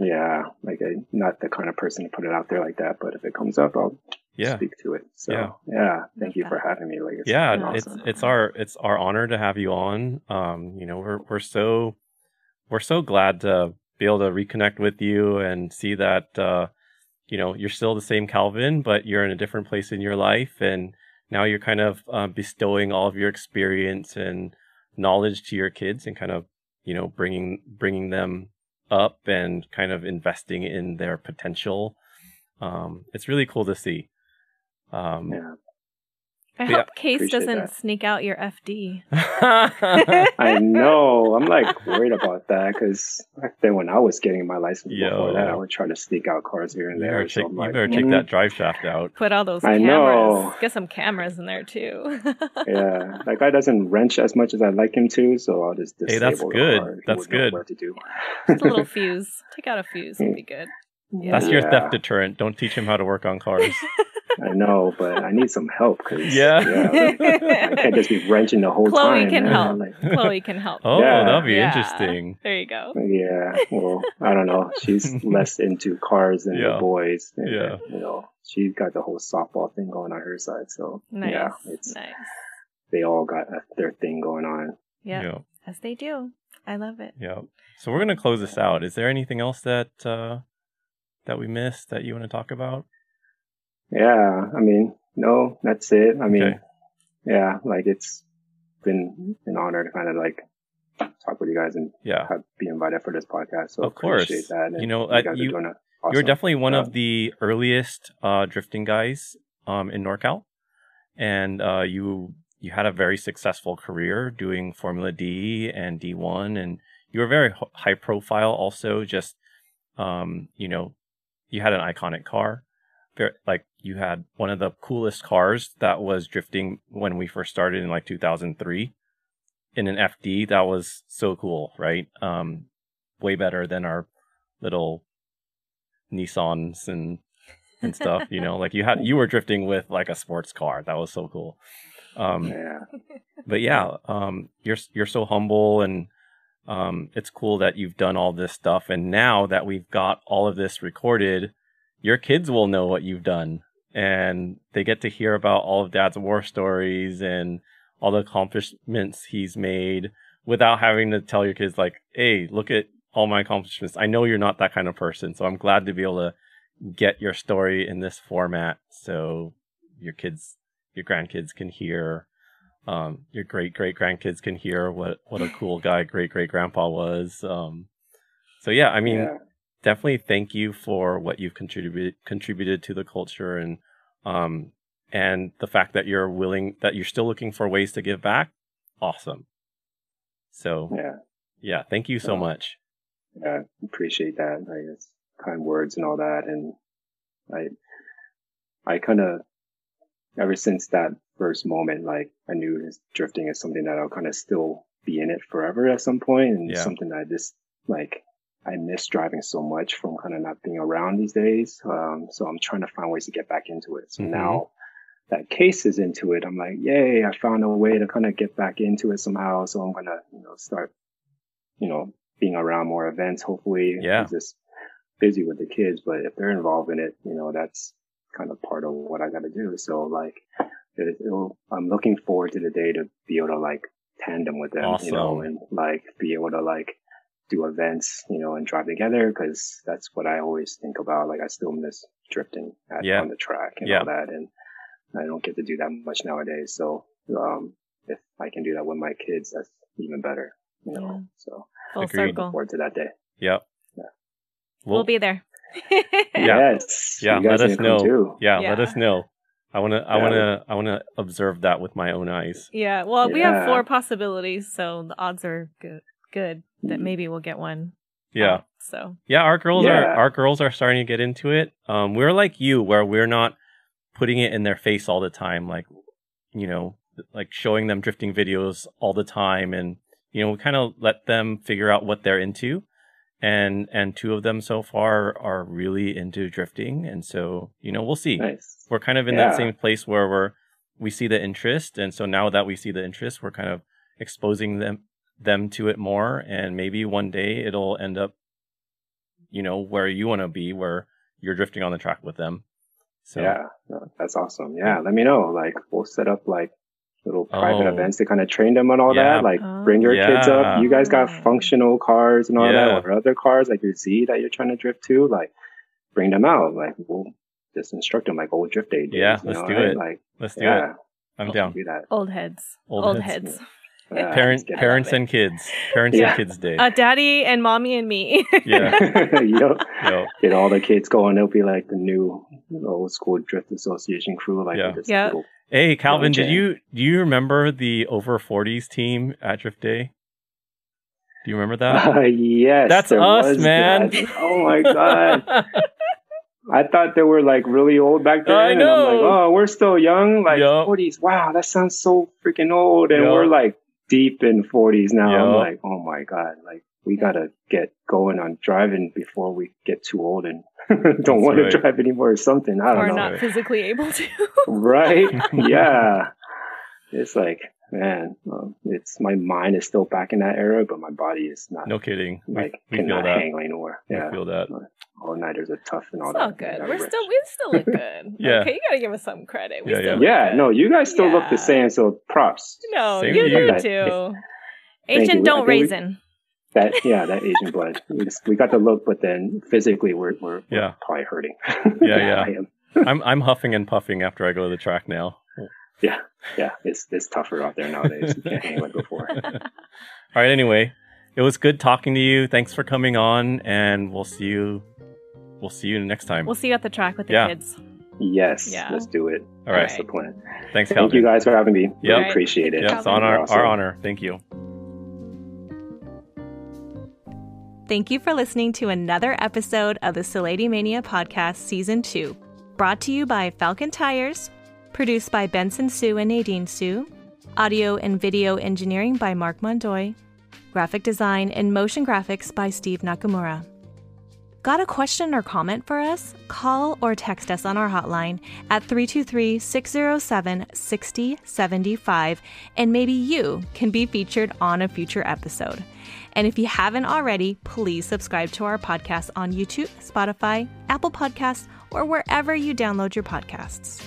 Yeah, like I'm not the kind of person to put it out there like that, but if it comes up, I'll yeah speak to it. So Yeah. yeah, thank you for having me. Like, it's yeah been it's it's our it's our honor to have you on um you know we're we're so we're so glad to be able to reconnect with you and see that uh you know you're still the same calvin but you're in a different place in your life. And now you're kind of uh, bestowing all of your experience and knowledge to your kids and kind of you know bringing bringing them up and kind of investing in their potential. Um it's really cool to see. Um yeah. I Yeah, hope Case doesn't that. sneak out your FD. I know. I'm like worried about that because back then when I was getting my license Yo. before that, I would try to sneak out cars here and You there. better, so check, I'm you like, better check mm, that drive shaft out. Put all those I cameras. know. Get some cameras in there too. Yeah, that guy doesn't wrench as much as I'd like him to, so I'll just disable Hey, that's the good. car. He That's would know good. What to do? Just a little fuse. Take out a fuse would be good. That's your Yeah. theft deterrent. Don't teach him how to work on cars. I know, but I need some help because Yeah. I can't just be wrenching the whole Chloe time. can man. help. Like, Chloe can help. Oh, Yeah. that'd be Yeah. interesting. There you go. Yeah, well, I don't know. She's less into cars than Yeah. the boys. And, Yeah. You know, she's got the whole softball thing going on her side. So, Nice. yeah, it's, nice. they all got a- their thing going on. Yeah. Yeah. As they do. I love it. Yeah. So we're gonna close this out. Is there anything else that uh, that we missed that you want to talk about? Yeah. I mean, no, that's it. I mean, Okay. yeah, like it's been an honor to kind of like talk with you guys and Yeah. have, be invited for this podcast. So Of course. appreciate that. And You know, uh, guys you- are doing a You're awesome definitely one job. of the earliest uh, drifting guys um, in NorCal, and uh, you you had a very successful career doing Formula D and D1, and you were very high profile. Also, just um, you know, you had an iconic car. Like you had one of the coolest cars that was drifting when we first started in like 2003 in an FD. That was so cool, right? Um, way better than our little Nissans and and stuff. you know, like you had you were drifting with like a sports car. That was so cool. Um, Yeah. but yeah, um, you're you're so humble, and um, it's cool that you've done all this stuff. And now that we've got all of this recorded, your kids will know what you've done, and they get to hear about all of Dad's war stories and all the accomplishments he's made without having to tell your kids like, "Hey, look at all my accomplishments." I know you're not that kind of person, so I'm glad to be able to get your story in this format so your kids your grandkids can hear um your great great grandkids can hear what what a cool guy great great grandpa was um so yeah i mean yeah. Definitely thank you for what you've contributed contributed to the culture and um and the fact that you're willing that you're still looking for ways to give back awesome so Yeah. yeah thank you so much Yeah. Appreciate that. I guess kind words and all that. And I, I kind of, ever since that first moment, like I knew this drifting is something that I'll kind of still be in it forever at some point and Yeah. something that I just like, I miss driving so much from kind of not being around these days. Um, so I'm trying to find ways to get back into it. So Mhm. now that case is into it, I'm like, yay, I found a way to kind of get back into it somehow. So I'm going to, you know, start, you know, being around more events, hopefully. Yeah. I'm just busy with the kids, but if they're involved in it, you know, that's kind of part of what I got to do. So like, it, it'll, I'm looking forward to the day to be able to like tandem with them, you know, and like be able to like do events, you know, and drive together because that's what I always think about. Like I still miss drifting at, Yeah. on the track and Yeah. all that. And I don't get to do that much nowadays. So, um, if I can do that with my kids, that's even better, you know, Yeah. so Full Agreed. look circle. forward to that day. yep Yeah. We'll be there. Yeah. Yes. Yeah, let us know. Yeah, Yeah. let us know i want to i want to i want to observe that with my own eyes Yeah. Well, we have four possibilities, so the odds are good. Good that maybe we'll get one. yeah out, so Yeah, our girls are our girls are starting to get into it. Um, we're like you, where we're not putting it in their face all the time, like you know, like showing them drifting videos all the time, and you know, we kind of let them figure out what they're into. And and two of them so far are really into drifting, and so you know, we'll see. Nice. We're kind of in that same place where we're we see the interest, and so now that we see the interest, we're kind of exposing them them to it more, and maybe one day it'll end up you know where you want to be where you're drifting on the track with them so Yeah, no, that's awesome. Yeah, let me know. Like, we'll set up like little private Oh. events to kind of train them on all Yeah. that. Like, Oh. bring your kids up. You guys got functional cars and all Yeah. that, or other cars like your Z that you're trying to drift to. Like, bring them out. Like, we'll just instruct them like old drift day days. Yeah, let's know, do right? it. Like, let's do yeah, it i'm down Do that. old heads. Old Old, heads. heads. Yeah, Parent, let's get it parents and kids parents Yeah. and kids day Uh, daddy and mommy and me. yeah there. you know, Yo, get all the kids going. It'll be like the new old school drift association crew. Like, Yeah. this Yeah. little hey calvin did you do you remember the over 40s team at drift day do you remember that Uh, yes, That's there us, man. that. Oh my god! I thought they were like really old back then. I And I'm like, know. oh, we're still young, like Yup. 40s. Wow, that sounds so freaking old. And Yup. we're like deep in 40s now. I'm like, oh my god! Like we gotta get going on driving before we get too old and don't want right. to drive anymore or something. I don't or know. Or not physically able to. Right? yeah. It's like, man, um, it's my mind is still back in that era, but my body is not. no kidding like we feel cannot that hang anymore. we Yeah, feel that all nighters are tough and all It's that. all good. We're rich. still we still look good. Yeah. Okay, you gotta give us some credit. We Yeah, still yeah. look Yeah, good. no, you guys still look the same. So props. No, Same you to do too. Thank Asian don't I think we- raisin. That yeah, that Asian blood. We, just, we got the look, but then physically we're we're, we're Yeah. probably hurting. Yeah, yeah. I am. i'm i'm huffing and puffing after i go to the track now Yeah, yeah. It's it's tougher out there nowadays. You can't hang like before. All right. Anyway, it was good talking to you. Thanks for coming on, and we'll see you. We'll see you next time. We'll see you at the track with the Yeah. kids. Yes, Yeah. let's do it. All right. That's the plan. Thanks, Thank Calvin. you guys for having me. Yeah. Really appreciate it. Yeah, it's on our, Awesome. our honor. Thank you. Thank you for listening to another episode of the Sileighty Mania Podcast Season 2, brought to you by Falken Tires, produced by Benson Sue and Nadine Sue, audio and video engineering by Mark Mondoy, Graphic design and motion graphics by Steve Nakamura. Got a question or comment for us? Call or text us on our hotline at 323 607 6075, and maybe you can be featured on a future episode. And if you haven't already, please subscribe to our podcast on YouTube, Spotify, Apple Podcasts, or wherever you download your podcasts.